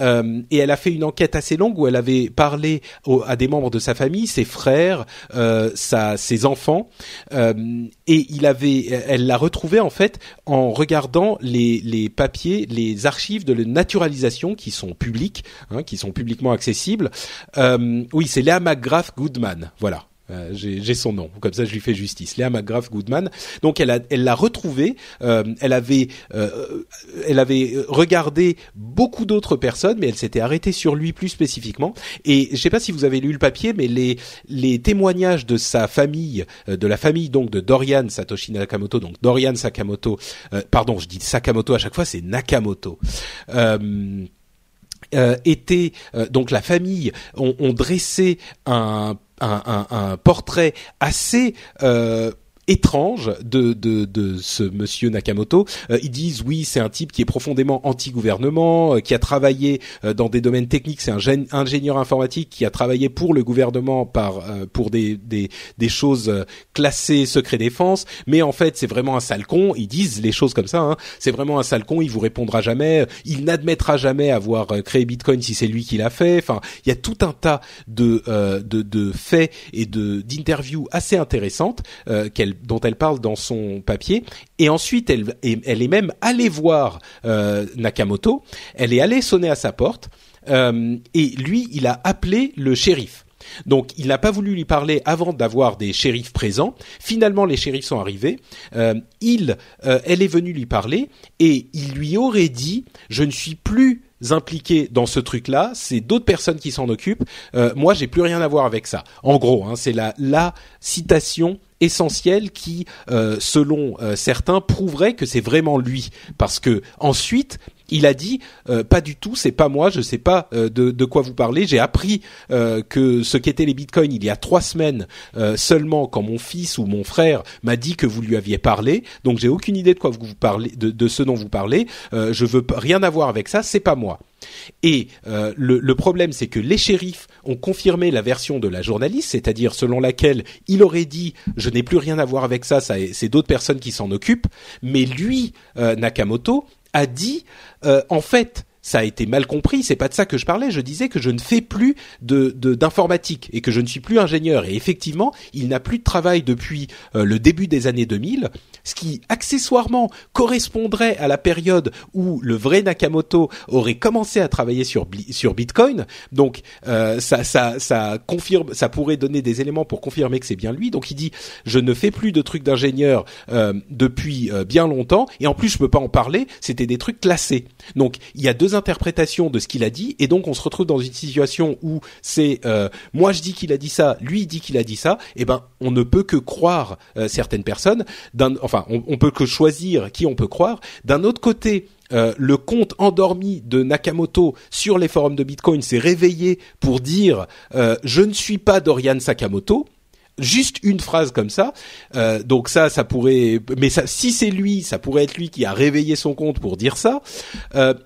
Euh, et elle a fait une enquête assez longue où elle avait parlé à des membres de sa famille, ses frères, euh, ses enfants, euh, et il avait, elle l'a retrouvé en fait en regardant les, papiers, les archives de la naturalisation qui sont publics, hein, qui sont publiquement accessibles. oui, c'est Léa McGrath Goodman, voilà. Euh, j'ai son nom, comme ça je lui fais justice. Léa McGrath Goodman. Donc elle a, elle l'a retrouvé. Euh, elle avait, euh, elle avait regardé beaucoup d'autres personnes, mais elle s'était arrêtée sur lui plus spécifiquement. Et je sais pas si vous avez lu le papier, mais les les témoignages de sa famille, de la famille donc de Dorian Satoshi Nakamoto, donc Dorian Sakamoto, pardon, je dis Sakamoto à chaque fois, c'est Nakamoto. Euh, était donc la famille ont, ont dressé un, portrait assez euh, étrange de, de, de ce monsieur Nakamoto. Euh, ils disent oui, c'est un type qui est profondément anti-gouvernement, euh, qui a travaillé euh, dans des domaines techniques, c'est un ingénieur informatique qui a travaillé pour le gouvernement par pour des, des, des choses classées secret défense, mais en fait c'est vraiment un sale con. Ils disent les choses comme ça. Hein. C'est vraiment un sale con. Il vous répondra jamais. Il n'admettra jamais avoir créé Bitcoin si c'est lui qui l'a fait. Enfin, il y a tout un tas de de, de faits et de d'interviews assez intéressantes qu'elle dont elle parle dans son papier. Et ensuite, elle, est même allée voir euh, Nakamoto. Elle est allée sonner à sa porte. Euh, et lui, il a appelé le shérif. Donc, il n'a pas voulu lui parler avant d'avoir des shérifs présents. Finalement, les shérifs sont arrivés. Euh, il, elle est venue lui parler et il lui aurait dit "Je ne suis plus impliqué dans ce truc-là, c'est d'autres personnes qui s'en occupent. Moi, j'ai plus rien à voir avec ça. En gros, hein, c'est la, la citation essentielle qui, euh, selon euh, certains, prouverait que c'est vraiment lui, parce que ensuite il a dit euh, pas du tout, c'est pas moi, je sais pas euh, de, de, quoi vous parlez. J'ai appris que ce qu'étaient les bitcoins il y a trois semaines seulement quand mon fils ou mon frère m'a dit que vous lui aviez parlé. Donc j'ai aucune idée de quoi vous parlez, de ce dont vous parlez. je veux rien avoir avec ça, c'est pas moi. Et le, le, problème, c'est que les shérifs ont confirmé la version de la journaliste, c'est-à-dire selon laquelle il aurait dit je n'ai plus rien à voir avec ça, c'est d'autres personnes qui s'en occupent. Mais lui, Nakamoto, a dit euh, en fait ça a été mal compris, c'est pas de ça que je parlais, je disais que je ne fais plus de d'informatique et que je ne suis plus ingénieur et effectivement, il n'a plus de travail depuis euh, le début des années 2000, ce qui accessoirement correspondrait à la période où le vrai Nakamoto aurait commencé à travailler sur sur Bitcoin. Donc euh, ça ça ça confirme ça pourrait donner des éléments pour confirmer que c'est bien lui. Donc il dit je ne fais plus de trucs d'ingénieur euh, depuis bien longtemps et en plus je peux pas en parler, c'était des trucs classés. Donc il y a deux interprétations de ce qu'il a dit et donc on se retrouve dans une situation où c'est euh, moi je dis qu'il a dit ça, lui dit qu'il a dit ça, et eh ben on ne peut que croire euh, certaines personnes. Enfin, on, peut que choisir qui on peut croire. D'un autre côté, euh, le compte endormi de Nakamoto sur les forums de Bitcoin s'est réveillé pour dire je ne suis pas Dorian Sakamoto juste une phrase comme ça. Donc ça, ça pourrait, mais si c'est lui, ça pourrait être lui qui a réveillé son compte pour dire ça.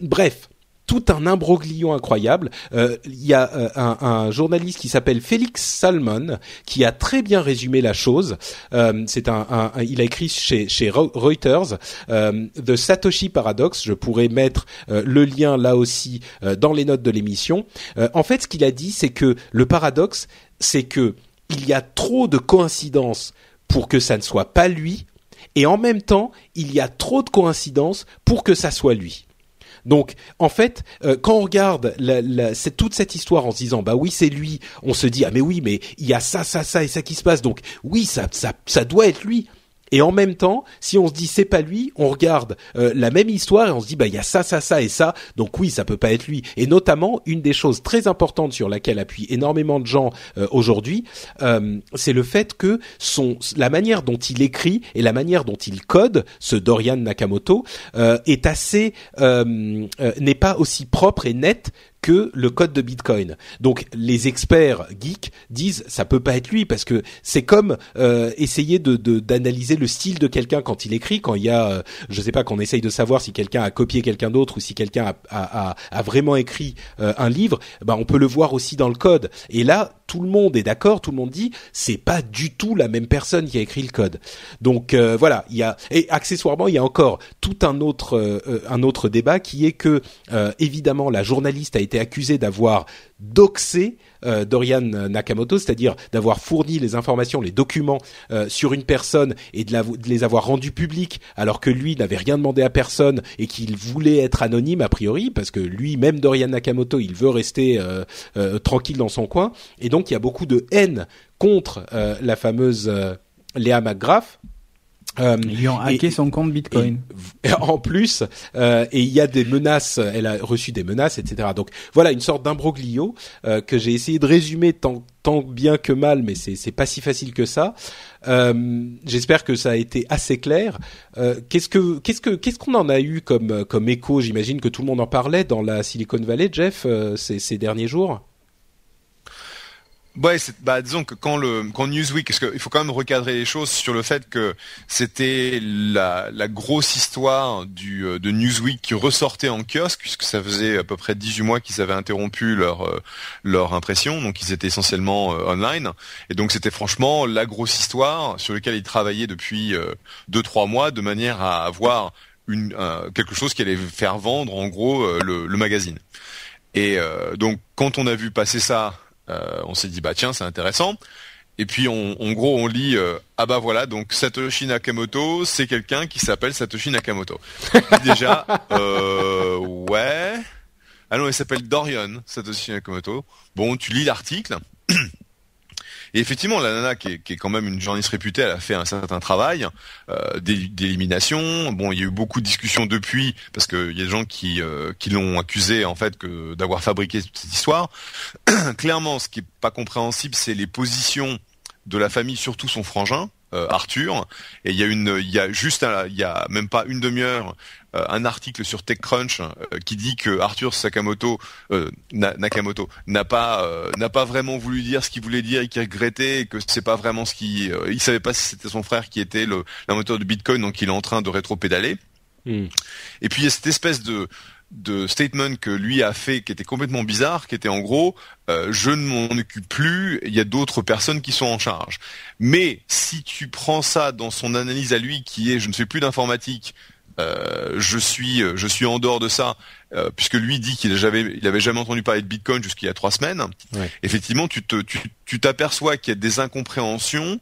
Bref, tout un imbroglio incroyable. Euh, il y a euh, un, un, journaliste qui s'appelle Félix Salmon qui a très bien résumé la chose. Euh, c'est un, un, il a écrit chez, chez Reuters The Satoshi Paradox. Je pourrais mettre le lien là aussi dans les notes de l'émission. en fait, ce qu'il a dit, c'est que le paradoxe, c'est que il y a trop de coïncidences pour que ça ne soit pas lui, et en même temps, il y a trop de coïncidences pour que ça soit lui. Donc, en fait, euh, quand on regarde toute cette histoire en se disant, bah oui, c'est lui, on se dit, ah mais oui, mais il y a ça, ça, ça et ça qui se passe, donc oui, ça, ça, ça doit être lui. Et en même temps, si on se dit c'est pas lui, on regarde euh, la même histoire et on se dit bah il y a ça, ça, ça et ça, donc oui, ça peut pas être lui. Et notamment une des choses très importantes sur laquelle appuient énormément de gens euh, aujourd'hui, euh, c'est le fait que son la manière dont il écrit et la manière dont il code, ce Dorian Nakamoto, est assez n'est pas aussi propre et net que le code de Bitcoin. Donc les experts geeks disent ça peut pas être lui parce que c'est comme euh, essayer de d'analyser le style de quelqu'un quand il écrit, quand il y a, euh, je sais pas, qu'on essaye de savoir si quelqu'un a copié quelqu'un d'autre ou si quelqu'un a, a, a, vraiment écrit euh, un livre, bah on peut le voir aussi dans le code. Et là, tout le monde est d'accord, tout le monde dit c'est pas du tout la même personne qui a écrit le code. Donc euh, voilà, il y a et accessoirement il y a encore tout un autre un autre débat qui est que évidemment la journaliste a été accusé d'avoir doxé Dorian Nakamoto, c'est-à-dire d'avoir fourni les informations, les documents sur une personne et de, les avoir rendus publics, alors que lui n'avait rien demandé à personne et qu'il voulait être anonyme a priori, parce que lui, même Dorian Nakamoto, il veut rester tranquille dans son coin, et donc il y a beaucoup de haine contre la fameuse Léa McGrath euh, Ils ont hacké son compte Bitcoin. en plus, euh, et il y a des menaces, elle a reçu des menaces, etc. Donc voilà une sorte d'imbroglio euh, que j'ai essayé de résumer tant, tant bien que mal, mais c'est c'est pas si facile que ça. Euh, J'espère que ça a été assez clair. Qu'est-ce que qu'est-ce que qu'est-ce qu'on en a eu comme comme écho? J'imagine que tout le monde en parlait dans la Silicon Valley, Jeff, ces, ces derniers jours. Ouais, bah disons que quand le quand Newsweek, parce qu'il faut quand même recadrer les choses sur le fait que c'était la, la grosse histoire du euh, de Newsweek qui ressortait en kiosque, puisque ça faisait à peu près 18 mois qu'ils avaient interrompu leur euh, leur impression, donc ils étaient essentiellement euh, online, et donc c'était franchement la grosse histoire sur laquelle ils travaillaient depuis deux trois mois, de manière à avoir une quelque chose qui allait faire vendre en gros le, le magazine. Et donc quand on a vu passer ça euh, on s'est dit bah tiens c'est intéressant. Et puis on, en gros on lit euh, ah bah voilà donc Satoshi Nakamoto c'est quelqu'un qui s'appelle Satoshi Nakamoto. Déjà euh, ouais. Ah non il s'appelle Dorian Satoshi Nakamoto. Bon tu lis l'article. Et effectivement, la nana, qui est, quand même une journaliste réputée, elle a fait un certain travail euh, d'élimination. Bon, il y a eu beaucoup de discussions depuis, parce qu'il y a des gens qui, euh, l'ont accusé en fait d'avoir fabriqué cette histoire. Clairement, ce qui est pas compréhensible, c'est les positions de la famille, surtout son frangin, euh, Arthur. Et il y a il y a juste, il y a même pas une demi-heure, un article sur TechCrunch euh, qui dit que Arthur Sakamoto, Nakamoto, n'a pas, n'a pas vraiment voulu dire ce qu'il voulait dire et qu'il regrettait et que c'est pas vraiment ce qui, il savait pas si c'était son frère qui était le, moteur de Bitcoin, donc il est en train de rétro-pédaler. Hmm. Et puis il y a cette espèce de de statement que lui a fait qui était complètement bizarre, qui était en gros euh, je ne m'en occupe plus, il y a d'autres personnes qui sont en charge. Mais si tu prends ça dans son analyse à lui qui est je ne fais plus d'informatique, euh, je suis je suis en dehors de ça euh, puisque lui dit qu'il avait il avait jamais entendu parler de Bitcoin jusqu'il y a trois semaines. Effectivement, tu te tu t'aperçois qu'il y a des incompréhensions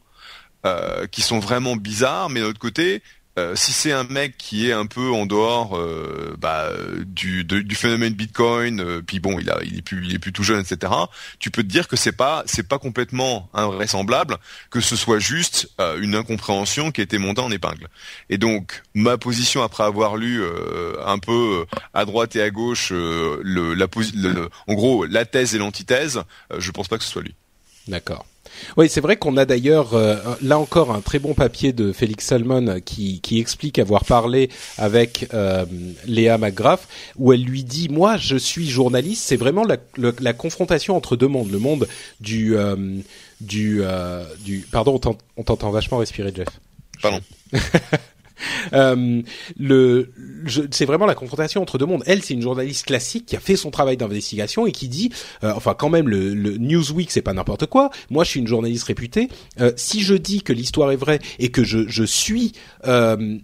qui sont vraiment bizarres, mais de l'autre côté, euh, si c'est un mec qui est un peu en dehors euh, bah, du, phénomène Bitcoin, euh, puis bon, il, est plus, il est plus tout jeune, etc. Tu peux te dire que c'est pas, c'est pas complètement invraisemblable que ce soit juste une incompréhension qui a été montée en épingle. Et donc, ma position après avoir lu un peu à droite et à gauche le, en gros, la thèse et l'antithèse, je pense pas que ce soit lui. D'accord. Oui, c'est vrai qu'on a d'ailleurs euh, là encore un très bon papier de Félix Salmon qui, qui explique avoir parlé avec euh, Léa McGrath où elle lui dit moi je suis journaliste, c'est vraiment la, la, confrontation entre deux mondes, le monde du euh, du du pardon on t'entend vachement respirer Jeff. Pardon. Euh, c'est vraiment la confrontation entre deux mondes. Elle, c'est une journaliste classique qui a fait son travail d'investigation et qui dit, euh, enfin quand même, le, le Newsweek, c'est pas n'importe quoi. Moi, je suis une journaliste réputée. Euh, si je dis que l'histoire est vraie et que je, je suis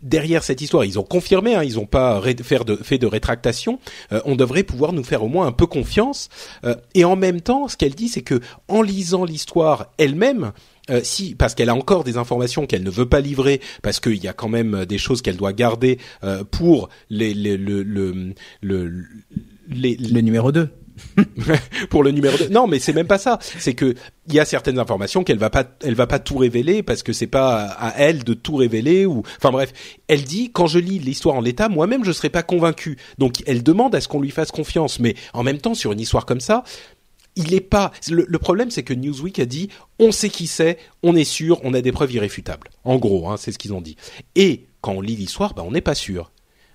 derrière cette histoire, ils ont confirmé, hein, ils ont pas fait de, fait de rétractation. on devrait pouvoir nous faire au moins un peu confiance. et en même temps, ce qu'elle dit, c'est que en lisant l'histoire elle-même, euh, si parce qu'elle a encore des informations qu'elle ne veut pas livrer parce qu'il y a quand même des choses qu'elle doit garder euh, pour les, les, le, le, le, les, le numéro 2 pour le numéro 2. Non, mais c'est même pas ça. C'est que il y a certaines informations qu'elle va pas, elle va pas tout révéler parce que c'est pas à elle de tout révéler ou, enfin bref. Elle dit quand je lis l'histoire en l'état, moi-même je serais pas convaincu. Donc elle demande à ce qu'on lui fasse confiance, mais en même temps sur une histoire comme ça, il est pas. Le, problème, c'est que Newsweek a dit on sait qui c'est, on est sûr, on a des preuves irréfutables. En gros, hein, c'est ce qu'ils ont dit. Et quand on lit l'histoire, ben, on n'est pas sûr.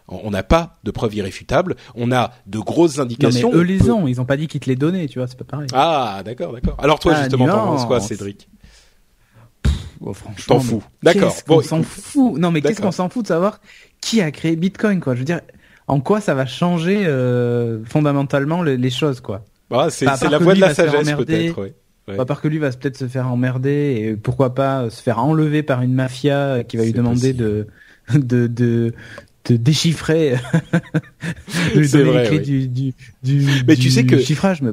On n'a pas de preuves irréfutables. On a de grosses indications. mais eux les ont. Ils n'ont pas dit qu'ils te les donnaient. Tu vois, c'est pas pareil. Ah, d'accord, d'accord. Alors toi, ah, justement, t'en penses quoi, Cédric? Oh, Franchement, t'en fous. D'accord. Bon, on s'en fout? Non, mais qu'est-ce qu'on s'en fout de savoir qui a créé Bitcoin, quoi? Je veux dire, en quoi ça va changer euh, fondamentalement les choses, quoi? Ah, c'est la voie de la sagesse peut-être. Ouais. Ouais. À part que lui va peut-être se faire emmerder et pourquoi pas se faire enlever par une mafia qui va lui demander de, de, de, de déchiffrer, de vrai, du, du, du, mais tu sais que chiffrage. Mais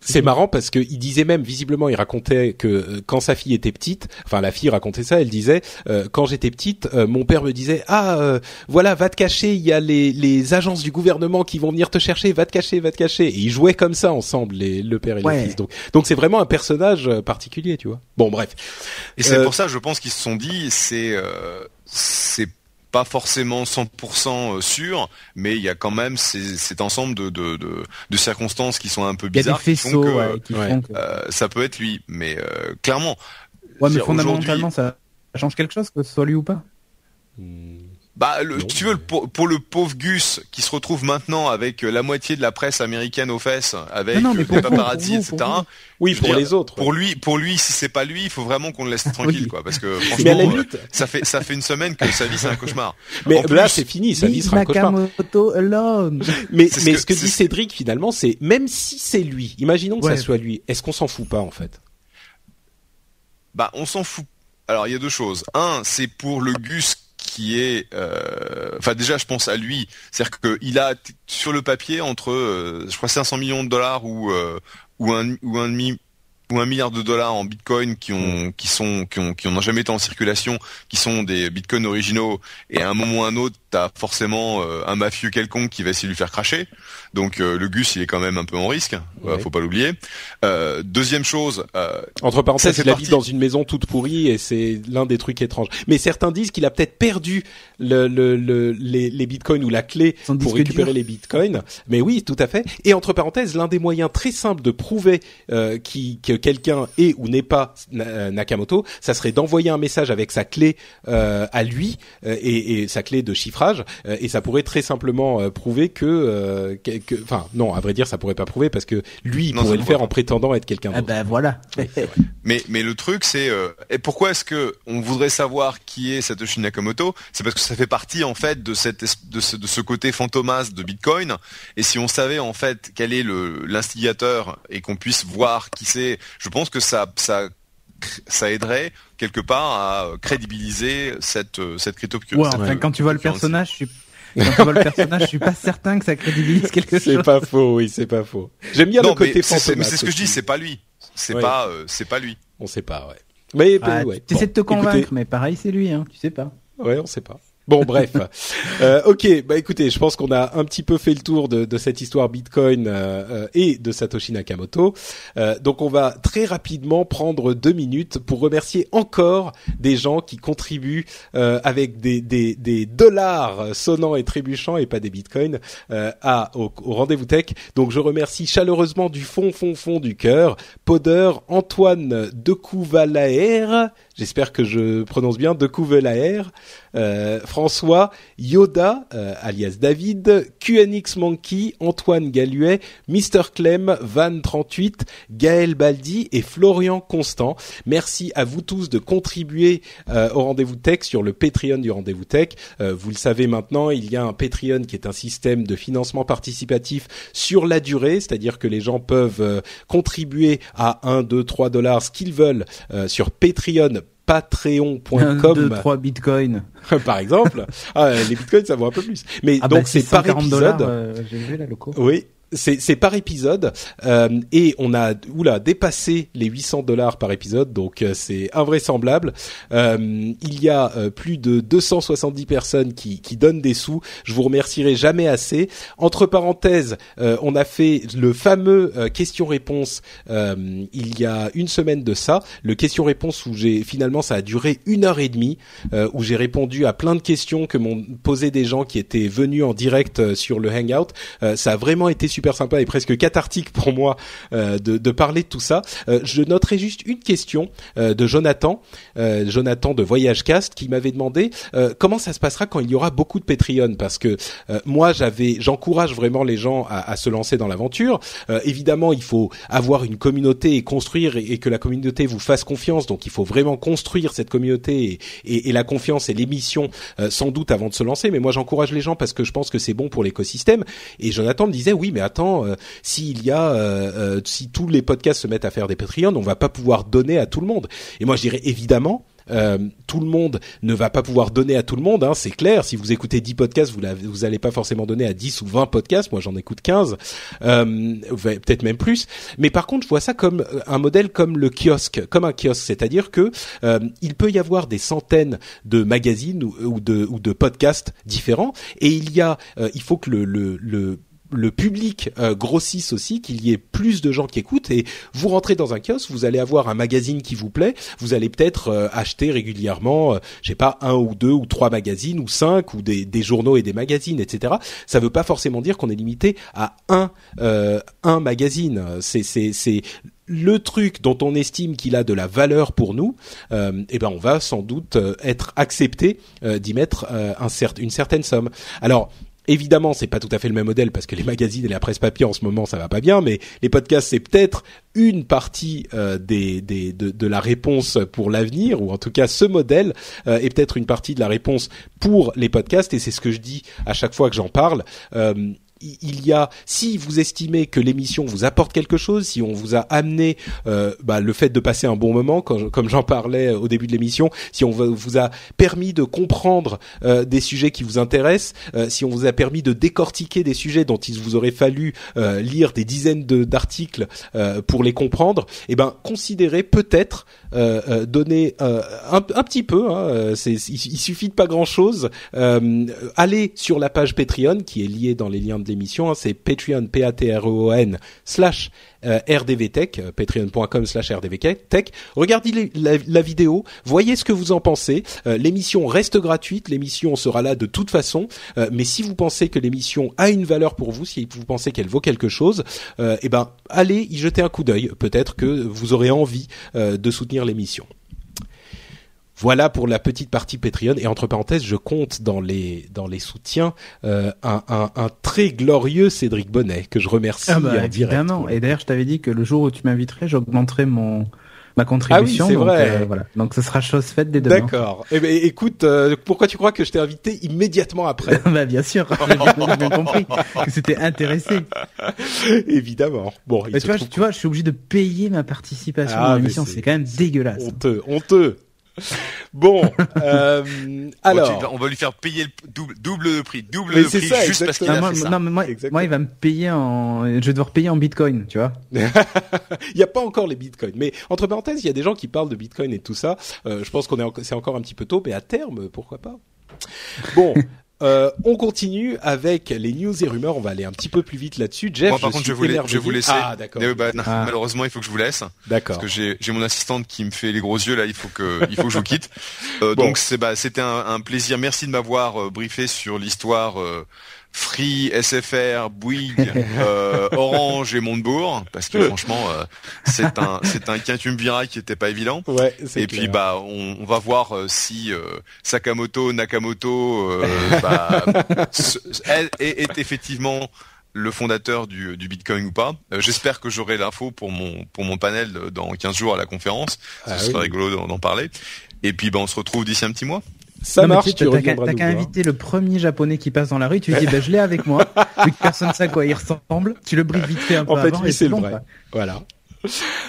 c'est marrant parce que il disait même visiblement, il racontait que euh, quand sa fille était petite, enfin la fille racontait ça, elle disait euh, quand j'étais petite, euh, mon père me disait ah voilà va te cacher, il y a les, les agences du gouvernement qui vont venir te chercher, va te cacher, va te cacher. Et ils jouaient comme ça ensemble les, le père et le fils. Donc donc c'est vraiment un personnage particulier, tu vois. Bon bref. Et c'est pour ça, je pense qu'ils se sont dit c'est c'est pas forcément 100% euh, sûr, mais il y a quand même cet ensemble de, de, de, de, circonstances qui sont un peu bizarres qui font que, euh, ça peut être lui. Mais euh, clairement, ouais, mais fondamentalement, ça change quelque chose que ce soit lui ou pas. Hmm. Bah, le, tu veux, pour, le pauvre Gus qui se retrouve maintenant avec euh, la moitié de la presse américaine aux fesses, avec non, les paparazzi, etc. oui, pour les autres. Pour lui, pour lui, si c'est pas lui, il faut vraiment qu'on le laisse tranquille, quoi, parce que franchement, euh, ça fait ça fait une semaine que sa vie c'est un cauchemar. Mais là, c'est fini, sa vie sera un cauchemar. Mais ce mais ce que dit Cédric finalement, c'est même si c'est lui, imaginons que ça soit lui, est-ce qu'on s'en fout pas en fait? Bah, on s'en fout. Alors, il y a deux choses. Un, c'est pour le Gus qui est, euh, enfin déjà je pense à lui, c'est-à-dire qu'il a sur le papier entre, euh, je crois 500 millions de dollars ou euh, ou un ou un demi ou un milliard de dollars en bitcoin qui ont qui sont qui ont qui n'ont jamais été en circulation, qui sont des bitcoins originaux et à un moment ou à un autre t'as forcément euh, un mafieux quelconque qui va essayer de lui faire cracher. Donc euh, le Gus, il est quand même un peu en risque, faut pas l'oublier. Euh, deuxième chose, entre parenthèses, il habite dans une maison toute pourrie et c'est l'un des trucs étranges. Mais certains disent qu'il a peut-être perdu le, le, le, les, les, bitcoins ou la clé pour récupérer les bitcoins. Mais oui, tout à fait. Et entre parenthèses, l'un des moyens très simples de prouver qui, que quelqu'un est ou n'est pas Nakamoto, ça serait d'envoyer un message avec sa clé à lui et, et sa clé de chiffre euh, et ça pourrait très simplement euh, prouver euh, que, enfin non, à vrai dire, ça pourrait pas prouver parce que lui il pourrait le faire en prétendant être quelqu'un ah d'autre. ben voilà. mais mais le truc c'est et pourquoi est-ce que on voudrait savoir qui est Satoshi Nakamoto? C'est parce que ça fait partie en fait de cette de ce, de ce côté fantomas de Bitcoin et si on savait en fait quel est le l'instigateur et qu'on puisse voir qui c'est, je pense que ça ça ça aiderait quelque part à crédibiliser cette euh, cette. Ouais, quand tu vois le personnage, je suis quand tu vois le personnage, je suis pas certain que ça crédibilise quelque chose. C'est pas faux, oui, c'est pas faux. J'aime bien le côté fantôme. Mais c'est ce que je dis, c'est pas lui. C'est pas, euh, c'est pas lui. On sait pas, ouais. Mais, ah, ouais. Tu essaies de te convaincre, mais pareil, c'est lui, hein. Tu sais pas. Ouais, on sait pas. Bon, bref. Euh, ok, bah écoutez, je pense qu'on a un petit peu fait le tour de, de cette histoire Bitcoin euh, euh et de Satoshi Nakamoto. Euh, donc, on va très rapidement prendre deux minutes pour remercier encore des gens qui contribuent euh, avec des, des, des, dollars sonnants et trébuchants et pas des Bitcoins à au, au rendez-vous tech. Donc, je remercie chaleureusement du fond, fond, fond du cœur, Poder, Antoine Decouvalaer, j'espère que je prononce bien, Decouvalaer, euh, François, Yoda, euh, alias David, QNX Monkey, Antoine Galuet, Mr Clem, Van38, Gaël Baldi et Florian Constant. Merci à vous tous de contribuer euh, au Rendez-vous Tech sur le Patreon du Rendez-vous Tech. vous le savez maintenant, il y a un Patreon qui est un système de financement participatif sur la durée, c'est-à-dire que les gens peuvent contribuer à 1, 2, 3 dollars, ce qu'ils veulent sur Patreon patreon.com 2 3 bitcoins. Par exemple. Ah, les bitcoins ça vaut un peu plus. Mais ah donc bah, c'est par épisode. euh, j'ai vu là oui c'est par épisode euh, et on a oula dépassé les 800 dollars par épisode donc euh, c'est invraisemblable. Euh, il y a euh, plus de 270 personnes qui, qui donnent des sous. Je vous remercierai jamais assez. Entre parenthèses euh, on a fait le fameux question-réponse il y a une semaine de ça. Le question-réponse où j'ai finalement ça a duré une heure et demie où j'ai répondu à plein de questions que m'ont posé des gens qui étaient venus en direct sur le hangout. Ça a vraiment été super super sympa et presque cathartique pour moi euh, de, parler de tout ça. Euh, je noterai juste une question euh, de Jonathan, Jonathan de Voyage Cast, qui m'avait demandé comment ça se passera quand il y aura beaucoup de Patreon, parce que moi j'avais, j'encourage vraiment les gens à, se lancer dans l'aventure. évidemment, il faut avoir une communauté et construire et, que la communauté vous fasse confiance. Donc, il faut vraiment construire cette communauté et, la confiance et l'émission sans doute avant de se lancer. Mais moi, j'encourage les gens parce que je pense que c'est bon pour l'écosystème. Et Jonathan me disait oui, mais attends, euh, s'il y a, euh, euh, si tous les podcasts se mettent à faire des Patreon, on va pas pouvoir donner à tout le monde. Et moi, je dirais évidemment, euh, tout le monde ne va pas pouvoir donner à tout le monde, hein, c'est clair. Si vous écoutez 10 podcasts, vous vous allez pas forcément donner à 10 ou 20 podcasts. Moi, j'en écoute 15, euh, peut-être même plus. Mais par contre, je vois ça comme un modèle comme le kiosque, comme un kiosque, c'est-à-dire que il peut y avoir des centaines de magazines ou, de, ou de podcasts différents, et il y a, il faut que le, le, le le public euh, grossisse aussi, qu'il y ait plus de gens qui écoutent. Et vous rentrez dans un kiosque, vous allez avoir un magazine qui vous plaît. Vous allez peut-être euh, acheter régulièrement, euh, je sais pas, un ou deux ou trois magazines ou cinq ou des, des journaux et des magazines, etc. Ça veut pas forcément dire qu'on est limité à un euh, un magazine. C'est c'est c'est le truc dont on estime qu'il a de la valeur pour nous, euh, eh ben on va sans doute être accepté d'y mettre un une certaine somme. Alors Évidemment, c'est pas tout à fait le même modèle parce que les magazines et la presse papier en ce moment ça va pas bien, mais les podcasts c'est peut-être une partie euh, de, la réponse pour l'avenir ou en tout cas ce modèle euh, est peut-être une partie de la réponse pour les podcasts et c'est ce que je dis à chaque fois que j'en parle. Euh, il y a, si vous estimez que l'émission vous apporte quelque chose, si on vous a amené euh, bah, le fait de passer un bon moment, comme j'en parlais au début de l'émission, si on vous a permis de comprendre euh, des sujets qui vous intéressent, euh, si on vous a permis de décortiquer des sujets dont il vous aurait fallu lire des dizaines d'articles pour les comprendre, eh ben considérez peut-être donner un, un, petit peu. Hein, il, il, suffit de pas grand chose. allez sur la page Patreon qui est liée dans les liens de l'émission, hein, c'est Patreon, p a t r e o n slash euh, rdvtech, euh, patreon.com slash rdvtech. Regardez la, vidéo, voyez ce que vous en pensez. Euh, l'émission reste gratuite, l'émission sera là de toute façon, mais si vous pensez que l'émission a une valeur pour vous, si vous pensez qu'elle vaut quelque chose, eh ben allez y jeter un coup d'œil. Peut-être que vous aurez envie de soutenir l'émission. Voilà pour la petite partie Patreon. Et entre parenthèses, je compte dans les dans les soutiens euh, un, un, un, très glorieux Cédric Bonnet que je remercie ah bah, évidemment. Et d'ailleurs, je t'avais dit que le jour où tu m'inviterais, j'augmenterai mon ma contribution. Ah oui, c'est vrai. Euh, voilà. Donc ce sera chose faite dès demain. D'accord. Eh ben, écoute, euh, pourquoi tu crois que je t'ai invité immédiatement après Bah bien sûr, j'ai bien compris que c'était intéressé. Évidemment. Bon, mais tu vois, tu vois, je suis obligé de payer ma participation ah, dans l'émission. C'est quand même dégueulasse. Honteux, honteux. Bon, euh, alors, on va lui faire payer le double, double prix, double le prix juste parce qu'il a moi, fait ça. Non, mais moi, moi, il va me payer en, je vais devoir payer en Bitcoin, tu vois. il n'y a pas encore les Bitcoins, mais entre parenthèses, il y a des gens qui parlent de Bitcoin et tout ça. Euh, je pense qu'on est, c'est encore un petit peu tôt, mais à terme, pourquoi pas? Bon, euh, on continue avec les news et rumeurs. On va aller un petit peu plus vite là-dessus. Jeff, Moi, par contre, je, voulais, je vais vous laisser. Ah, d'accord. Bah, ah. Malheureusement, il faut que je vous laisse. D'accord. Parce que j'ai mon assistante qui me fait les gros yeux là. Il faut que il faut que je vous quitte. Euh, Donc c'est bah c'était un, un, plaisir. Merci de m'avoir euh, briefé sur l'histoire. Free, SFR, Bouygues, euh, Orange et Montebourg, parce que franchement, euh, c'est un c'est un quintumvirat qui était pas évident. Ouais, et puis bah on, on, va voir euh, si Sakamoto, Nakamoto bah, est, est, effectivement le fondateur du, du Bitcoin ou pas. J'espère que j'aurai l'info pour mon pour mon panel dans 15 jours à la conférence. Ce ah serait rigolo d'en parler. Et puis bah on se retrouve d'ici un petit mois. Ça marche, tu T'as qu'à inviter le premier japonais qui passe dans la rue, tu lui dis, bah, je l'ai avec moi, vu que personne ne sait à quoi il ressemble, tu le briefes vite fait un peu en fait, avant. c'est le vrai. Voilà.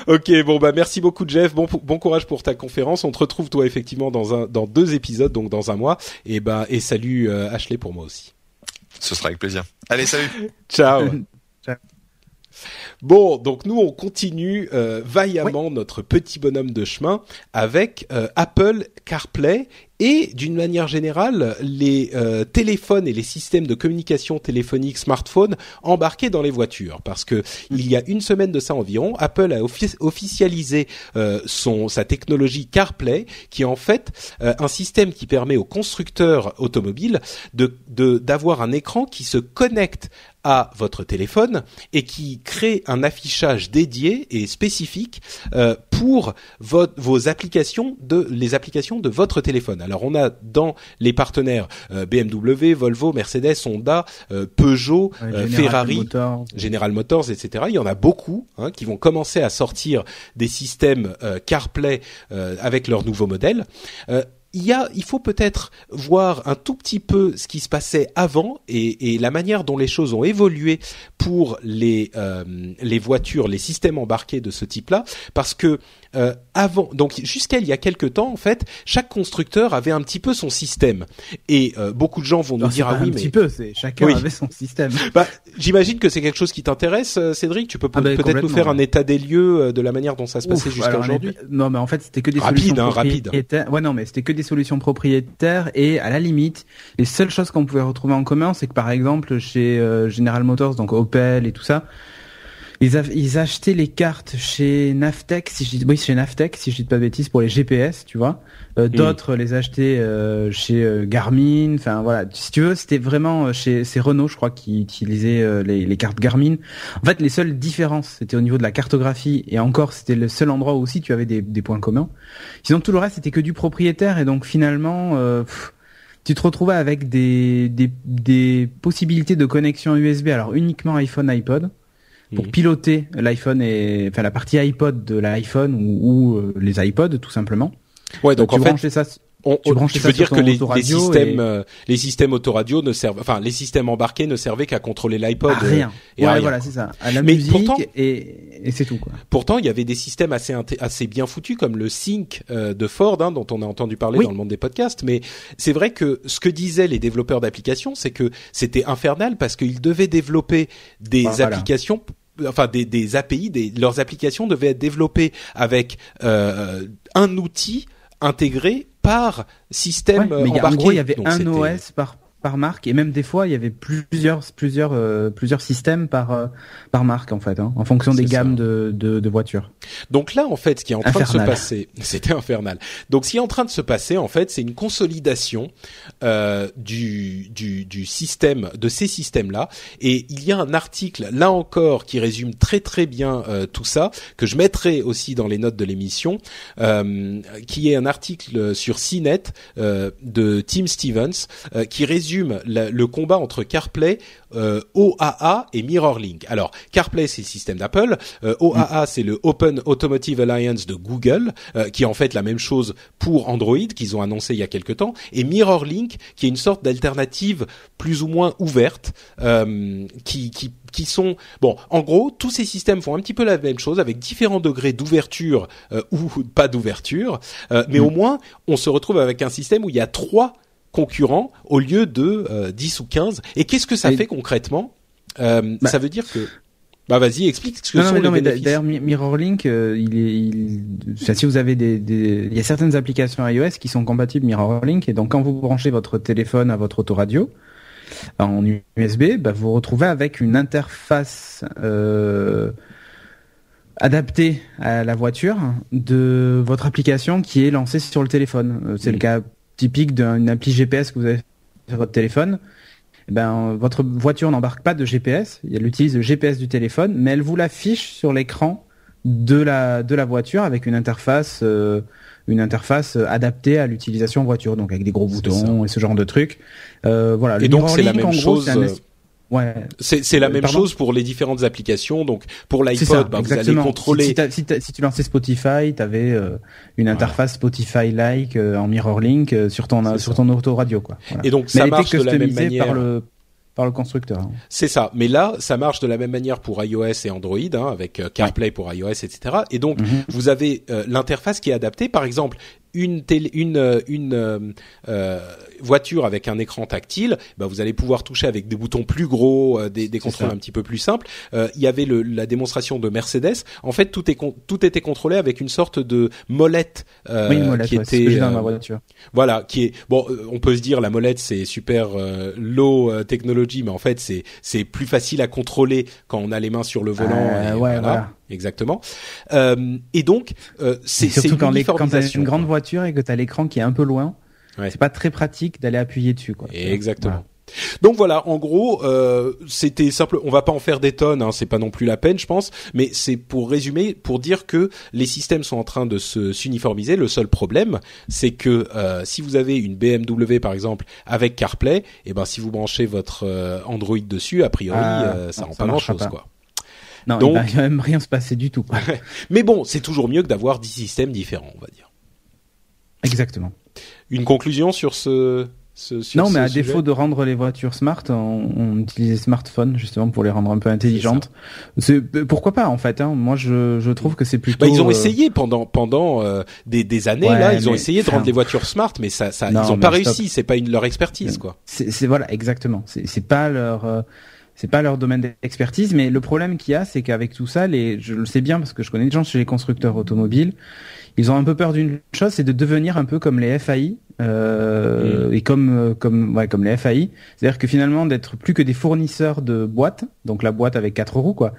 Ok, bon bah merci beaucoup Jeff, bon bon courage pour ta conférence. On te retrouve toi effectivement dans un dans deux épisodes donc dans un mois et bah et salut euh, Ashley pour moi aussi. Ce sera avec plaisir. Allez salut. Ciao. Ciao. Bon, donc nous on continue euh, vaillamment notre petit bonhomme de chemin avec euh, Apple CarPlay et d'une manière générale les euh, téléphones et les systèmes de communication téléphonique smartphone embarqués dans les voitures. Parce que il y a une semaine de ça environ Apple a officialisé son sa technologie CarPlay qui est en fait un système qui permet aux constructeurs automobiles de d'avoir un écran qui se connecte à votre téléphone et qui crée un affichage dédié et spécifique euh, pour vos applications de les applications de votre téléphone. Alors on a dans les partenaires euh, BMW, Volvo, Mercedes, Honda, euh, Peugeot, Ferrari, General Motors, etc. Il y en a beaucoup hein, qui vont commencer à sortir des systèmes CarPlay avec leurs nouveaux modèles il y a, il faut peut-être voir un tout petit peu ce qui se passait avant et, la manière dont les choses ont évolué pour les euh, les voitures, les systèmes embarqués de ce type-là, parce que euh, avant, donc jusqu'à il y a quelques temps, en fait, chaque constructeur avait un petit peu son système. Et euh, beaucoup de gens vont nous dire ah oui, un mais petit peu, c'est chacun avait son système. Bah, j'imagine que c'est quelque chose qui t'intéresse, euh, Cédric. Tu peux Ah bah, peut-être nous faire un état des lieux euh, de la manière dont ça se passait jusqu'à aujourd'hui. Non, mais en fait, c'était que des Rapide, solutions hein, rapide. propriétaires. Ouais, non, mais c'était que des solutions propriétaires et à la limite, les seules choses qu'on pouvait retrouver en commun, c'est que par exemple chez euh, General Motors, donc Opel et tout ça, ils, ils achetaient les cartes chez Navtec, si je dis, oui, chez Navtec, si je dis pas de bêtises, pour les GPS, tu vois. Euh, D'autres les achetaient euh, chez euh, Garmin. Enfin voilà, si tu veux, c'était vraiment euh, chez c'est Renault, je crois, qui utilisait euh, les, les cartes Garmin. En fait, les seules différences, c'était au niveau de la cartographie et encore, c'était le seul endroit où aussi tu avais des, des points communs. Sinon, tout le reste, c'était que du propriétaire et donc finalement. euh, pff, tu te retrouvais avec des, des, des possibilités de connexion USB, alors uniquement iPhone, iPod, pour piloter l'iPhone et enfin la partie iPod de l'iPhone ou, ou, euh, les iPods tout simplement. Ouais, donc tu en fait, ça on, tu tu veux dire que les, les systèmes, et- euh, les systèmes autoradio ne servent, enfin les systèmes embarqués ne servaient qu'à contrôler l'iPod. à euh, rien. et à ouais, rien, voilà, c'est ça. À la Mais musique pourtant- et, et c'est tout quoi. Pourtant, il y avait des systèmes assez assez bien foutus comme le Sync euh, de Ford, hein, dont on a entendu parler Oui. dans le monde des podcasts. Mais c'est vrai que ce que disaient les développeurs d'applications, c'est que c'était infernal parce qu'ils devaient développer des Voilà. applications. Enfin, des, des API, des, leurs applications devaient être développées avec euh, un outil intégré par système Ouais, mais il y a- embarqué. en gros, il y avait Donc, un OS par par marque et même des fois il y avait plusieurs plusieurs euh, plusieurs systèmes par euh, par marque en fait hein, en fonction des gammes de, de de voitures. Donc là, en fait, ce qui est en train de se passer, c'était infernal. Donc, ce qui est en train de se passer, en fait, c'est une consolidation euh, du, du du système, de ces systèmes-là. Et il y a un article, là encore, qui résume très très bien tout ça, que je mettrai aussi dans les notes de l'émission, qui est un article sur CNET de Tim Stevens, qui résume la- le combat entre CarPlay, euh, OAA et MirrorLink. Alors, CarPlay, c'est le système d'Apple. Euh, OAA, c'est le Open Automotive Alliance de Google, euh, qui est en fait la même chose pour Android, qu'ils ont annoncé il y a quelque temps. Et MirrorLink, qui est une sorte d'alternative plus ou moins ouverte, qui, qui qui sont bon en gros tous ces systèmes font un petit peu la même chose avec différents degrés d'ouverture euh, ou pas d'ouverture euh, mais au moins on se retrouve avec un système où il y a trois concurrents au lieu de euh, 10 ou 15 et qu'est-ce que ça Et- fait concrètement? Euh, Bah- ça veut dire que bah vas-y explique ce que Non, non, sont mais, les non, mais d'ailleurs Mi- MirrorLink, euh, il est, il, enfin, si vous avez des, des, il y a certaines applications iOS qui sont compatibles MirrorLink et donc quand vous branchez votre téléphone à votre autoradio en USB, bah, vous vous retrouvez avec une interface euh, adaptée à la voiture de votre application qui est lancée sur le téléphone. Euh, C'est le cas typique d'une appli GPS que vous avez sur votre téléphone. Eh ben, votre voiture n'embarque pas de GPS, elle utilise le GPS du téléphone, mais elle vous l'affiche sur l'écran de la de la voiture avec une interface euh, une interface adaptée à l'utilisation voiture, donc avec des gros boutons et ce genre de trucs. Euh, voilà. Et Le donc, c'est la même chose, un Ouais. c'est c'est la Euh, même pardon chose pour les différentes applications donc pour l'iPod bah, vous allez contrôler Si, si, si tu lançais Spotify, tu avais une interface Spotify-like euh, en Mirrorlink euh, sur ton sur ça. ton autoradio quoi. Voilà. et donc ça marche de la même manière par le par le constructeur. hein. C'est ça. Mais là, ça marche de la même manière pour iOS et Android, hein, avec euh, CarPlay pour iOS, etc. Et donc, Mhm. vous avez euh, l'interface qui est adaptée. Par exemple, une télé, une euh, une euh, euh, voiture avec un écran tactile, bah, vous allez pouvoir toucher avec des boutons plus gros, euh, des, des contrôles ça. un petit peu plus simples. Euh, Il y avait le, la démonstration de Mercedes. En fait, tout est con- tout était contrôlé avec une sorte de molette, euh, oui, molette, qui ouais, était dans ma voiture. voilà, qui est bon. On peut se dire la molette c'est super euh, low technology, mais en fait c'est c'est plus facile à contrôler quand on a les mains sur le volant. Et ouais, voilà, voilà. Exactement. Euh, et donc euh, c'est surtout quand, quand t'as une grande voiture et que t'as l'écran qui est un peu loin, Ouais. c'est pas très pratique d'aller appuyer dessus quoi. Exactement. Donc voilà, en gros, euh, c'était simple. On va pas en faire des tonnes, hein, c'est pas non plus la peine, je pense. Mais c'est pour résumer, pour dire que les systèmes sont en train de se s'uniformiser. Le seul problème, c'est que euh, si vous avez une BMW par exemple avec CarPlay, et ben si vous branchez votre euh, Android dessus, a priori, Ah, euh, ça non, rend ça pas grand chose, pas. quoi. Non, Donc- il va même rien se passer du tout. quoi. Mais bon, c'est toujours mieux que d'avoir 10 systèmes différents, on va dire. Exactement. Une conclusion sur ce non, mais à défaut de rendre les voitures smart, on, on utilise les smartphones justement pour les rendre un peu intelligentes. C'est pourquoi pas en fait. Hein. Moi, je, je trouve que c'est plutôt. Bah, ils ont euh, essayé pendant pendant euh, des, des années là. Ils ont essayé de rendre les voitures smart, mais ça, ça ils ont pas réussi. C'est pas une, leur expertise quoi. C'est voilà exactement. C'est pas leur euh, c'est pas leur domaine d'expertise, mais le problème qu'il y a, c'est qu'avec tout ça, les, je le sais bien parce que je connais des gens chez les constructeurs automobiles, ils ont un peu peur d'une chose, c'est de devenir un peu comme les FAI euh, mm. et comme euh, comme ouais, comme les FAI, c'est-à-dire que finalement d'être plus que des fournisseurs de boîtes, donc la boîte avec quatre roues quoi,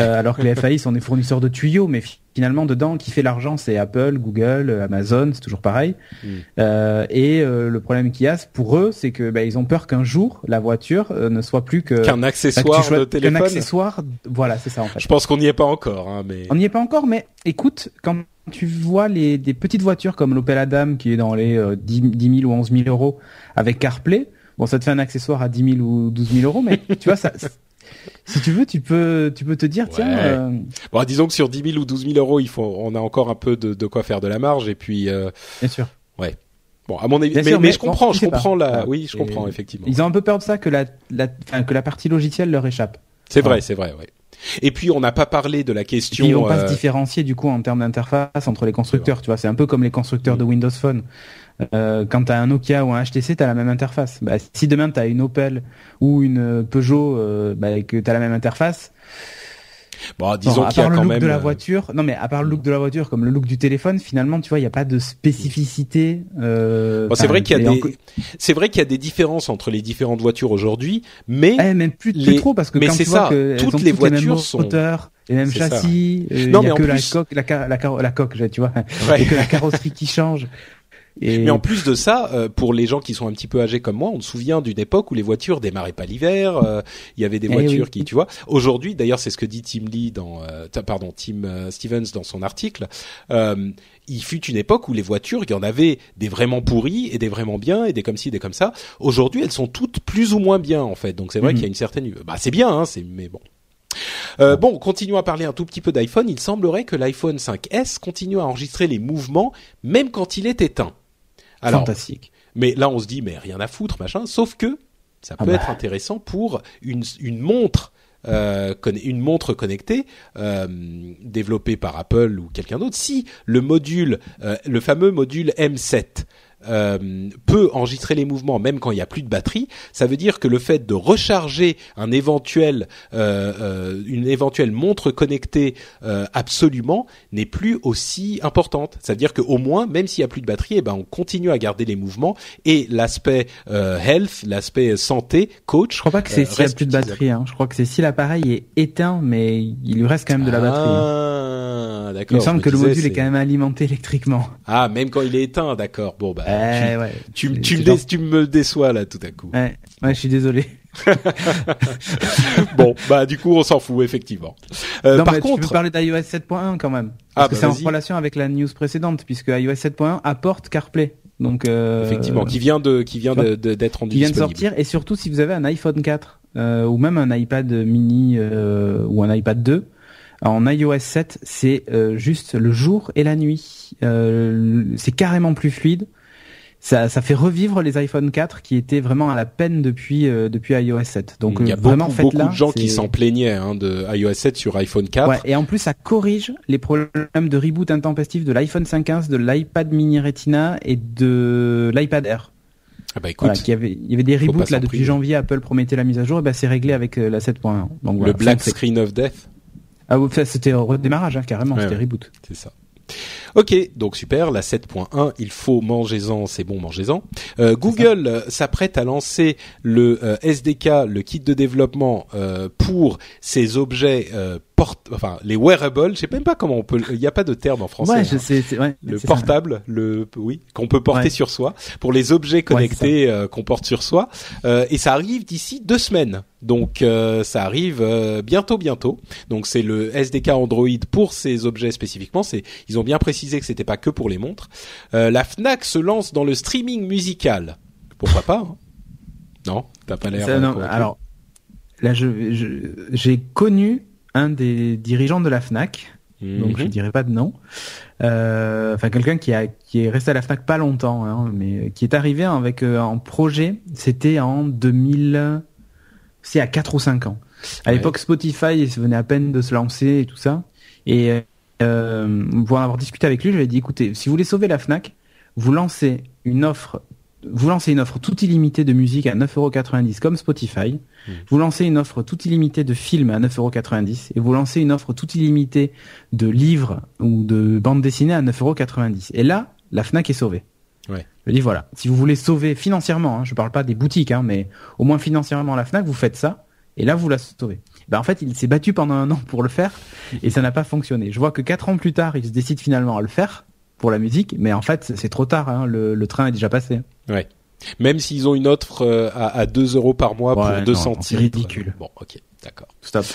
euh, alors que les FAI sont des fournisseurs de tuyaux, mais finalement dedans qui fait l'argent c'est Apple, Google, Amazon, c'est toujours pareil. Mm. Euh, et euh, le problème qu'il y a pour eux, c'est que bah, ils ont peur qu'un jour la voiture ne soit plus que qu'un accessoire de téléphone. Qu'un accessoire, voilà, c'est ça en fait. Je pense qu'on n'y est pas encore, hein, mais on n'y est pas encore, mais écoute, quand tu vois les, des petites voitures comme l'Opel Adam qui est dans les 10, 10 000 ou 11 000 euros avec CarPlay, bon, ça te fait un accessoire à 10 000 ou 12 000 euros, mais tu vois, ça, si tu veux, tu peux, tu peux te dire, tiens. Euh... Bon, disons que sur 10 000 ou 12 000 euros, il faut, on a encore un peu de, de quoi faire de la marge, et puis. Euh... Bien sûr. Ouais. Bon, à mon avis, mais, mais, je comprends, je comprends la, oui, je comprends effectivement. Ils ont un peu peur de ça que la, la, que la partie logicielle leur échappe. C'est vrai, c'est vrai. Et puis on n'a pas parlé de la question. ils vont pas se euh, différencier du coup en termes d'interface entre les constructeurs. Tu vois, c'est un peu comme les constructeurs de mm. Windows Phone. Euh, quand tu as un Nokia ou un HTC, tu as la même interface. Bah, si demain tu as une Opel ou une Peugeot, euh, bah, que tu as la même interface, Bon, disons qu'il y a quand le look de la euh, voiture, non mais à part le look de la voiture, comme le look du téléphone, finalement, tu vois, il n'y a pas de spécificité. Euh, bon, c'est vrai qu'il y a des, c'est vrai qu'il y a des différences entre les différentes voitures aujourd'hui, mais eh, même plus, plus trop parce que mais quand tu ça, vois que toutes les voitures sont moteurs, les mêmes châssis, euh, il y a que la coque, la, la, la, coque, tu vois, ouais. et que la carrosserie qui change. Mais en plus de ça, euh, pour les gens qui sont un petit peu âgés comme moi, on se souvient d'une époque où les voitures démarraient pas l'hiver. Euh, il y avait des eh voitures qui, tu vois. Aujourd'hui, d'ailleurs, c'est ce que dit Tim Lee dans, euh, pardon, Tim Stevens dans son article. il fut une époque où les voitures, il y en avait des vraiment pourries et des vraiment bien et des comme ci, des comme ça. Aujourd'hui, elles sont toutes plus ou moins bien en fait. Donc c'est vrai mhm. qu'il y a une certaine, bah c'est bien, hein, c'est mais bon. Euh, bon, continuons à parler un tout petit peu d'iPhone. Il semblerait que l'iPhone 5S continue à enregistrer les mouvements même quand il est éteint. Alors, Fantastique. Mais là, on se dit, mais rien à foutre, machin. Sauf que ça ah peut bah. être intéressant pour une, une montre. Euh, une montre connectée euh, développée par Apple ou quelqu'un d'autre, si le module, euh, le fameux module M7 euh, peut enregistrer les mouvements même quand il n'y a plus de batterie, ça veut dire que le fait de recharger un éventuel, euh, euh une éventuelle montre connectée euh, absolument n'est plus aussi importante. Ça veut dire qu'au moins, même s'il n'y a plus de batterie, eh ben on continue à garder les mouvements et l'aspect health, l'aspect santé, coach. Je crois pas que c'est s'il n'y a plus de batterie. Hein. Je crois que c'est si l'appareil est éteint, mais il lui reste quand même de la batterie. Ah, d'accord. Il me semble que le module est... quand même alimenté électriquement. Ah, même quand il est éteint, d'accord. Bon bah tu, ouais, tu, me tu me déçois là tout à coup. Ouais, ouais je suis désolé. bon, bah du coup on s'en fout effectivement. Euh, non, par contre, tu peux parler d'iOS 7.1 quand même, parce ah, que bah, c'est en relation avec la news précédente, puisque iOS 7.1 apporte CarPlay. Donc euh, effectivement, qui vient de qui vient de d'être rendu qui vient de sortir et surtout si vous avez un iPhone 4 euh, ou même un iPad mini euh, ou un iPad 2 en iOS 7 c'est euh, juste le jour et la nuit euh, c'est carrément plus fluide ça, ça fait revivre les iPhone 4 qui étaient vraiment à la peine depuis euh, depuis iOS 7. Donc il y a euh, vraiment beaucoup, beaucoup là, de gens qui s'en plaignaient hein, de iOS 7 sur iPhone 4. Ouais, et en plus ça corrige les problèmes de reboot intempestif de l'iPhone 5S, de l'iPad mini Retina et de l'iPad Air. Ah bah écoute, il y avait il y avait des reboots là depuis janvier, Apple promettait la mise à jour et ben c'est réglé avec euh, la 7.1. Donc le Black Screen of Death. Ah c'était redémarrage hein, carrément, c'était reboot. C'est ça. Ok, donc super, la 7.1, il faut mangez-en, c'est bon, mangez-en. Euh, Google euh, s'apprête à lancer le euh, SDK, le kit de développement pour ses objets porte, enfin les wearables, je sais même pas comment on peut, il n'y a pas de terme en français. Ouais, je hein. sais, ouais, le portable, le oui, qu'on peut porter sur soi, pour les objets connectés euh, qu'on porte sur soi, euh, et ça arrive d'ici deux semaines. Donc euh, ça arrive bientôt, bientôt. Donc c'est le SDK Android pour ces objets spécifiquement. C'est, ils ont bien précisé que c'était pas que pour les montres. la Fnac se lance dans le streaming musical. Pourquoi pas hein Non, t'as pas l'air. alors là, je, j'ai connu un des dirigeants de la Fnac donc je dirais pas de nom. Euh, enfin, quelqu'un qui a qui est resté à la Fnac pas longtemps, hein, mais qui est arrivé avec euh, un projet. C'était en 2000, c'est à 4 ou 5 ans. À l'époque, Spotify venait à peine de se lancer et tout ça. Et euh, pour en avoir discuté avec lui, je lui ai dit écoutez, si vous voulez sauver la Fnac, vous lancez une offre vous lancez une offre toute illimitée de musique à 9,90€ comme Spotify, hmm. vous lancez une offre toute illimitée de films à 9,90€ et vous lancez une offre toute illimitée de livres ou de bandes dessinées à 9,90€. Et là, la Fnac est sauvée. Ouais. Je dis voilà, si vous voulez sauver financièrement, hein, je parle pas des boutiques, hein, mais au moins financièrement la Fnac, vous faites ça et là vous la sauvez. Ben en fait, il s'est battu pendant un an pour le faire et ça n'a pas fonctionné. Je vois que quatre ans plus tard, il se décide finalement à le faire pour la musique, mais en fait c'est trop tard, hein, le, le, train est déjà passé. Ouais. Même s'ils ont une offre euh, à, à 2 euros par mois pour 200 titres. C'est ridicule. Bon, ok, d'accord. Stop.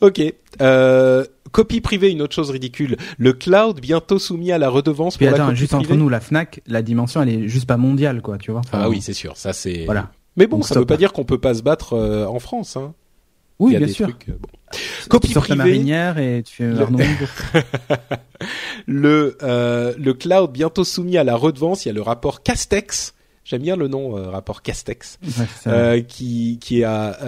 Ok. Euh, copie privée, une autre chose ridicule. Le cloud bientôt soumis à la redevance Puis pour attends, la copie juste privée. entre nous, la Fnac, la dimension, elle est juste pas mondiale, quoi, tu vois. Enfin, Ah oui, c'est sûr. Ça c'est. Voilà. Mais bon, Donc, ça veut stop. pas dire qu'on peut pas se battre euh, en France. Hein. Oui, bien sûr. trucs, bon. Copie privée. marinière et tu Montebourg. Le euh, le cloud bientôt soumis à la redevance. Il y a le rapport Castex. J'aime bien le nom euh, rapport Castex. Ouais, euh, qui qui a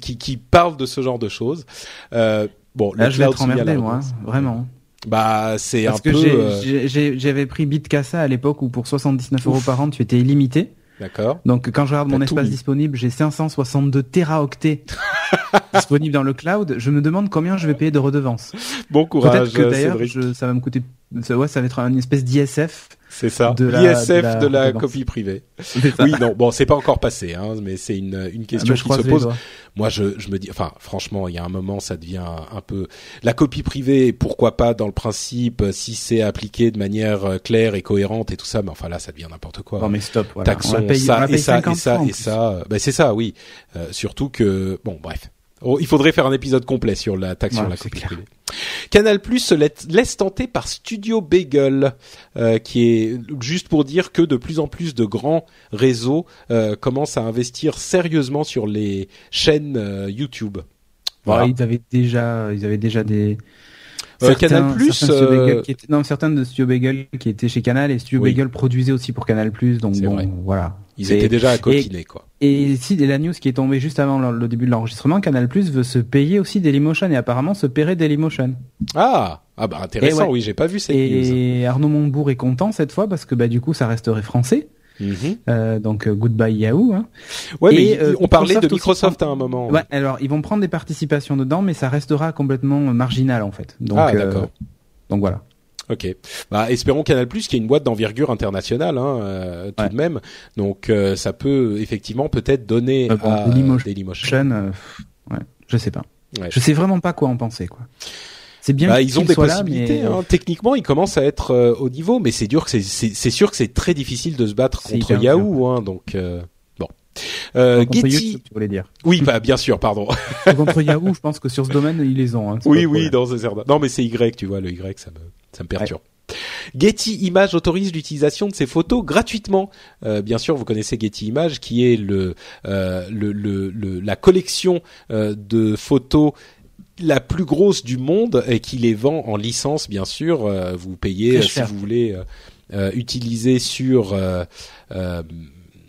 qui qui parle de ce genre de choses. Bon, Là, le je vais être emmerdé, moi, vraiment. Bah, c'est un Parce que peu j'avais pris Bitcasa à l'époque où pour 79 euros par an, tu étais illimité. d'accord. Donc quand je regarde mon espace mis. disponible, j'ai 562 téraoctets disponibles dans le cloud. Je me demande combien je vais payer de redevances. Bon courage, Peut-être que d'ailleurs, ça va me coûter, ça, ouais, ça va être une espèce d'ISF. C'est ça. L'ISF de la copie privée. Ça. Oui, non, bon, c'est pas encore passé, hein, mais c'est une une Ah, question je qui se pose. Moi, je, je me dis, enfin, franchement, il y a un moment, ça devient un peu la copie privée. Pourquoi pas dans le principe, si c'est appliqué de manière euh, claire et cohérente et tout ça, mais enfin là, ça devient n'importe quoi. Non mais stop. Voilà. on Taxons la paye, on ça la et ça et 50 ça francs, en et ça. Ben c'est ça, oui. Euh, surtout que, bon, bref. Oh, il faudrait faire un épisode complet sur la taxe sur la copie privée. Canal Plus se laisse, laisse tenter par Studio Bagel, euh, qui est juste pour dire que de plus en plus de grands réseaux euh, commencent à investir sérieusement sur les chaînes euh, YouTube. Voilà. Ouais, ils avaient déjà, ils avaient déjà des. Certains- Canal+, certains Studio euh, étaient- non, certains de Studio Bagel qui étaient chez Canal et Studio Oui. Bagel produisait aussi pour Canal+. Donc C'est bon, vrai. voilà. Ils étaient déjà à coquiner, quoi. Et si et la news qui est tombée juste avant le, le début de l'enregistrement, Canal+ veut se payer aussi Dailymotion et apparemment se paierait Dailymotion. Ah, ah bah intéressant. Et ouais. Oui, j'ai pas vu cette news. Et Arnaud Montebourg est content cette fois parce que bah du coup ça resterait français. Mhm. Euh, donc euh, goodbye Yahoo. Hein. Ouais, mais Et, euh, on parlait de Microsoft aussi à un moment. Ouais, alors ils vont prendre des participations dedans, mais ça restera complètement marginal en fait. Donc, Ah, euh, d'accord. donc voilà. Ok. Bah, espérons Canal Plus, qui est une boîte d'envergure internationale, hein, euh, tout Ouais. de même. Donc, euh, ça peut effectivement peut-être donner Euh, bon, à Dailymotion. Dailymotion. Euh, ouais, je sais pas. Ouais. Je sais vraiment pas quoi en penser quoi. C'est bien Bah, ils ont des là, possibilités. mais- hein. Techniquement, ils commencent à être euh, au niveau, mais c'est dur que c'est c'est c'est sûr que c'est très difficile de se battre contre Yahoo. Hein, donc euh, bon. Euh, Getty. YouTube, tu voulais dire. Oui, bah bien sûr, pardon. contre Yahoo, je pense que sur ce domaine, ils les ont. Hein, oui, oui, dans certain. Non, mais c'est Y, tu vois, le Y, ça me ça me perturbe. Getty Images autorise l'utilisation de ces photos gratuitement. Euh, bien sûr, vous connaissez Getty Images, qui est le, euh, le, le, le- la collection euh, de photos la plus grosse du monde et qui les vend en licence, bien sûr. Euh, vous payez euh, si vous voulez euh, euh, utiliser sur euh, euh,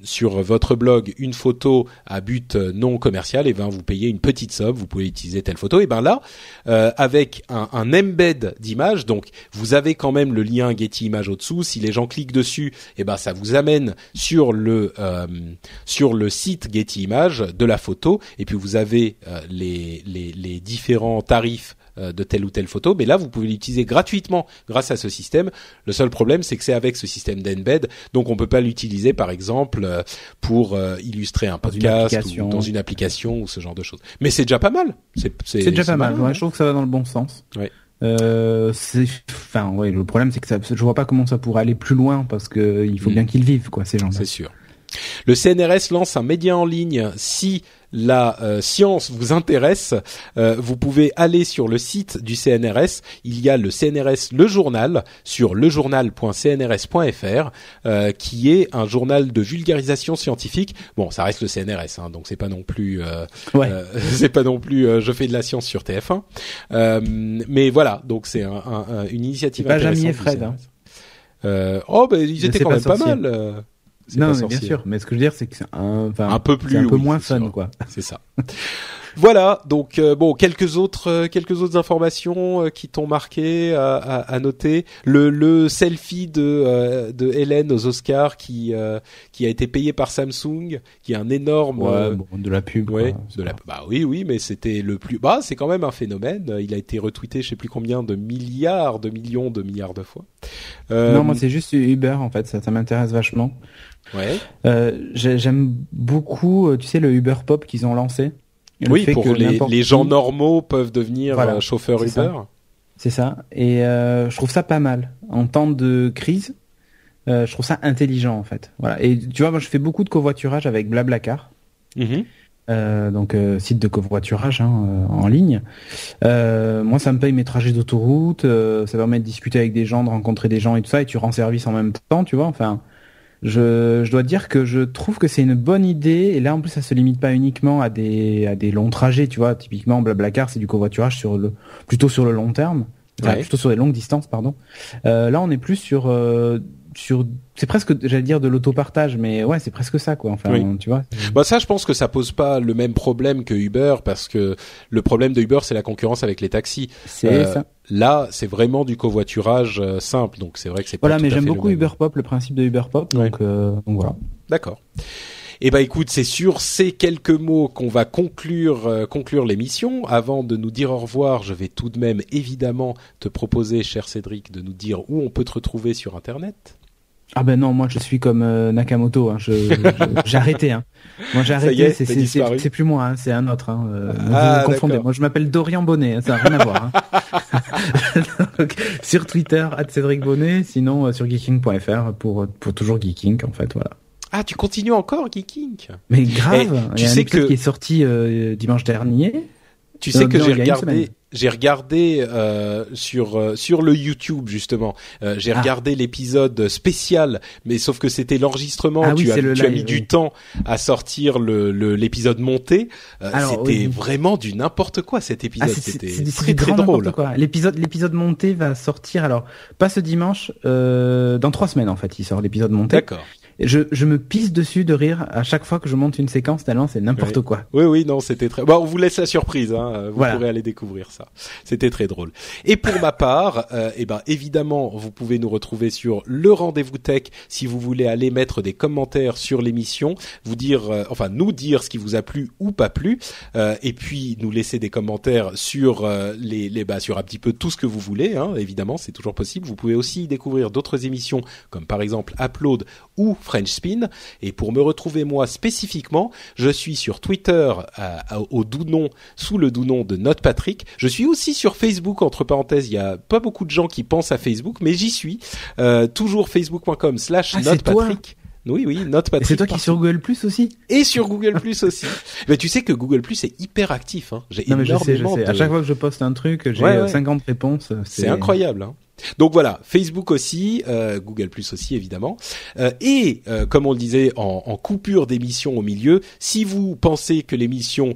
sur votre blog une photo à but non commercial, et ben vous payez une petite somme, vous pouvez utiliser telle photo. Et ben là, euh, avec un, embed d'image, donc vous avez quand même le lien Getty Images au-dessous. Si les gens cliquent dessus, et ben ça vous amène sur le euh, sur le site Getty Images de la photo, et puis vous avez euh, les, différents tarifs de telle ou telle photo, mais là vous pouvez l'utiliser gratuitement grâce à ce système. Le seul problème c'est que c'est avec ce système d'embed, donc on peut pas l'utiliser par exemple euh, pour euh, illustrer un Dans podcast ou application. dans une application ou ce genre de choses. Mais c'est déjà pas mal. C'est déjà pas mal. Ouais, je trouve que ça va dans le bon sens. Ouais. Euh, c'est, enfin, ouais, le problème c'est que ça, je vois pas comment ça pourrait aller plus loin parce que il faut Mm. bien qu'ils vivent, quoi, ces gens-là. C'est sûr. Le CNRS lance un média en ligne. Si la euh, science vous intéresse, euh, vous pouvez aller sur le site du CNRS. Il y a le CNRS le journal sur lejournal.cnrs.fr euh, qui est un journal de vulgarisation scientifique. Bon, ça reste le CNRS, hein, donc c'est pas non plus c'est pas non plus je fais de la science sur TF1. mais voilà, donc c'est un, une initiative. Pas Jamie et Fred. Hein. oh, ben ils étaient quand même pas mal. Non, mais bien sûr. Mais ce que je veux dire, c'est que c'est un, un peu plus, un peu moins fun, quoi. C'est ça. voilà. Donc euh, bon, quelques autres, euh, quelques autres informations euh, qui t'ont marqué à, à, noter. Le, le selfie de de Hélène aux Oscars qui qui a été payé par Samsung, qui est un énorme ouais, bon, de la pub. Ouais, de la. Bah oui, oui, mais c'était le plus. Bah, c'est quand même un phénomène. Il a été retweeté, je sais plus combien de milliards, de millions, de milliards de fois. non, moi c'est juste Uber en fait. Ça, ça m'intéresse vachement. Ouais. Euh, J'aime beaucoup, euh, tu sais, le Uber Pop qu'ils ont lancé. oui, pour que les, les, gens normaux peuvent devenir voilà, euh, chauffeurs Uber. C'est ça. Et euh, je trouve ça pas mal. En temps de crise, euh, je trouve ça intelligent en fait. Voilà. Et tu vois, moi je fais beaucoup de covoiturage avec Blablacar. Mm euh, donc euh, site de covoiturage hein, en ligne. moi, ça me paye mes trajets d'autoroute, ça permet de discuter avec des gens, de rencontrer des gens et tout ça, et tu rends service en même temps, tu vois. Enfin, je, je dois dire que je trouve que c'est une bonne idée. Et là, en plus, ça se limite pas uniquement à des, à des longs trajets, tu vois. Typiquement, Blablacar, c'est du covoiturage sur le, plutôt sur le long terme. plutôt sur les longues distances, pardon. Euh, là, on est plus sur euh, sur c'est presque j'allais dire de l'autopartage mais ouais c'est presque ça quoi. Enfin tu vois. Bah ça je pense que ça pose pas le même problème que Uber parce que le problème de Uber c'est la concurrence avec les taxis. C'est euh, ça. là c'est vraiment du covoiturage euh, simple donc c'est vrai que c'est voilà mais j'aime beaucoup Uber Pop le principe de Uber Pop donc, euh, donc voilà. D'accord. Eh ben écoute, c'est sur ces quelques mots qu'on va conclure conclure l'émission. Avant de nous dire au revoir, je vais tout de même évidemment te proposer, cher Cédric, de nous dire où on peut te retrouver sur Internet. Ah ben non, moi je suis comme euh, Nakamoto. Hein. j'ai arrêté. Hein. Moi j'ai arrêté. C'est plus moi, hein. c'est un autre. Hein. Euh, ah, vous confondez. Moi je m'appelle Dorian Bonnet. Hein. Ça n'a rien à voir. Hein. sur Twitter, Cédric Bonnet. Sinon euh, sur geeking.fr pour pour toujours geeking en fait. Voilà. Ah, tu continues encore geeking? Mais grave. tu sais que qui est sorti dimanche dernier. Tu sais que j'ai regardé j'ai regardé euh, sur euh, sur le YouTube justement. Euh, j'ai ah. regardé l'épisode spécial, mais sauf que c'était l'enregistrement. Ah tu, as, tu as, mis du temps à sortir le l'épisode monté. Euh, c'était vraiment du n'importe quoi cet ah, épisode. c'était très très drôle. L'épisode l'épisode monté va sortir alors pas ce dimanche, dans trois semaines en fait. Il sort l'épisode monté. D'accord je, je me pisse dessus de rire à chaque fois que je monte une séquence tellement c'est n'importe quoi. Oui oui non c'était très. Bon on vous laisse la surprise hein. Vous pourrez aller découvrir ça. C'était très drôle. Et pour ma part, euh, eh ben évidemment vous pouvez nous retrouver sur le rendez-vous tech si vous voulez aller mettre des commentaires sur l'émission, vous dire euh, enfin nous dire ce qui vous a plu ou pas plu, euh, et puis nous laisser des commentaires sur euh, les les bah sur un petit peu tout ce que vous voulez. Hein, évidemment c'est toujours possible. Vous pouvez aussi découvrir d'autres émissions comme par exemple Upload ou French Spin. Et pour me retrouver moi spécifiquement, je suis sur Twitter euh, au doux nom, sous le doux nom de Note Patrick. Je suis aussi sur Facebook, entre parenthèses, il y a pas beaucoup de gens qui pensent à Facebook, mais j'y suis. Euh, toujours facebook.com slash ah, Patrick. Oui, oui, Note Patrick. C'est toi qui es sur Google Plus aussi Et sur Google Plus aussi. mais tu sais que Google Plus est hyper actif. Hein. J'ai énormément je sais, je sais. À chaque fois que je poste un truc, j'ai 50 réponses. C'est incroyable. Hein. Donc voilà, Facebook aussi, euh, Google Plus aussi évidemment. Euh, et euh, comme on le disait en, en coupure d'émission au milieu, si vous pensez que l'émission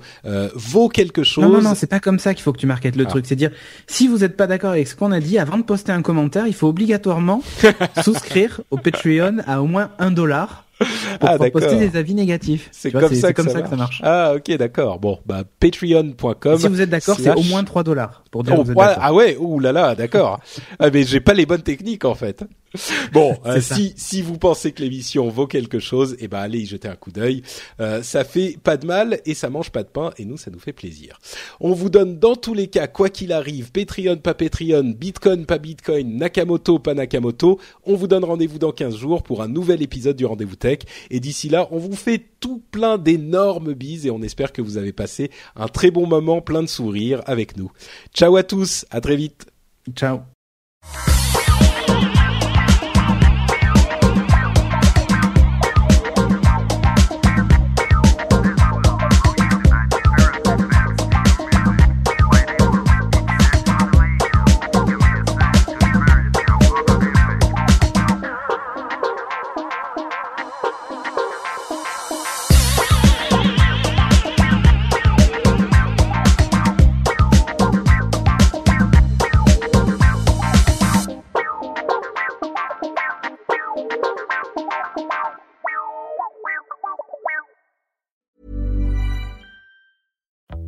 vaut quelque chose, non non non, c'est pas comme ça qu'il faut que tu marketes le ah. truc. C'est dire si vous n'êtes pas d'accord avec ce qu'on a dit, avant de poster un commentaire, il faut obligatoirement souscrire au Patreon à au moins un dollar pour ah, poster des avis négatifs. C'est comme, ça, que, ça, marche. Ah ok d'accord. Bon bah patreon.com. Si vous êtes d'accord, c'est au moins 3 dollars pour dire oh, vous êtes Ah ouais, ouh là là, d'accord. ah mais j'ai pas les bonnes techniques en fait. Bon, euh, si si vous pensez que l'émission vaut quelque chose, eh ben allez y jeter un coup d'œil. Euh, ça fait pas de mal et ça mange pas de pain et nous ça nous fait plaisir. On vous donne dans tous les cas quoi qu'il arrive, Patreon pas Patreon, Bitcoin pas Bitcoin, Nakamoto pas Nakamoto, on vous donne rendez-vous dans 15 jours pour un nouvel épisode du rendez-vous tech et d'ici là, on vous fait tout plein d'énormes bises et on espère que vous avez passé un très bon moment plein de sourires avec nous. Ciao à tous, à très vite. Ciao.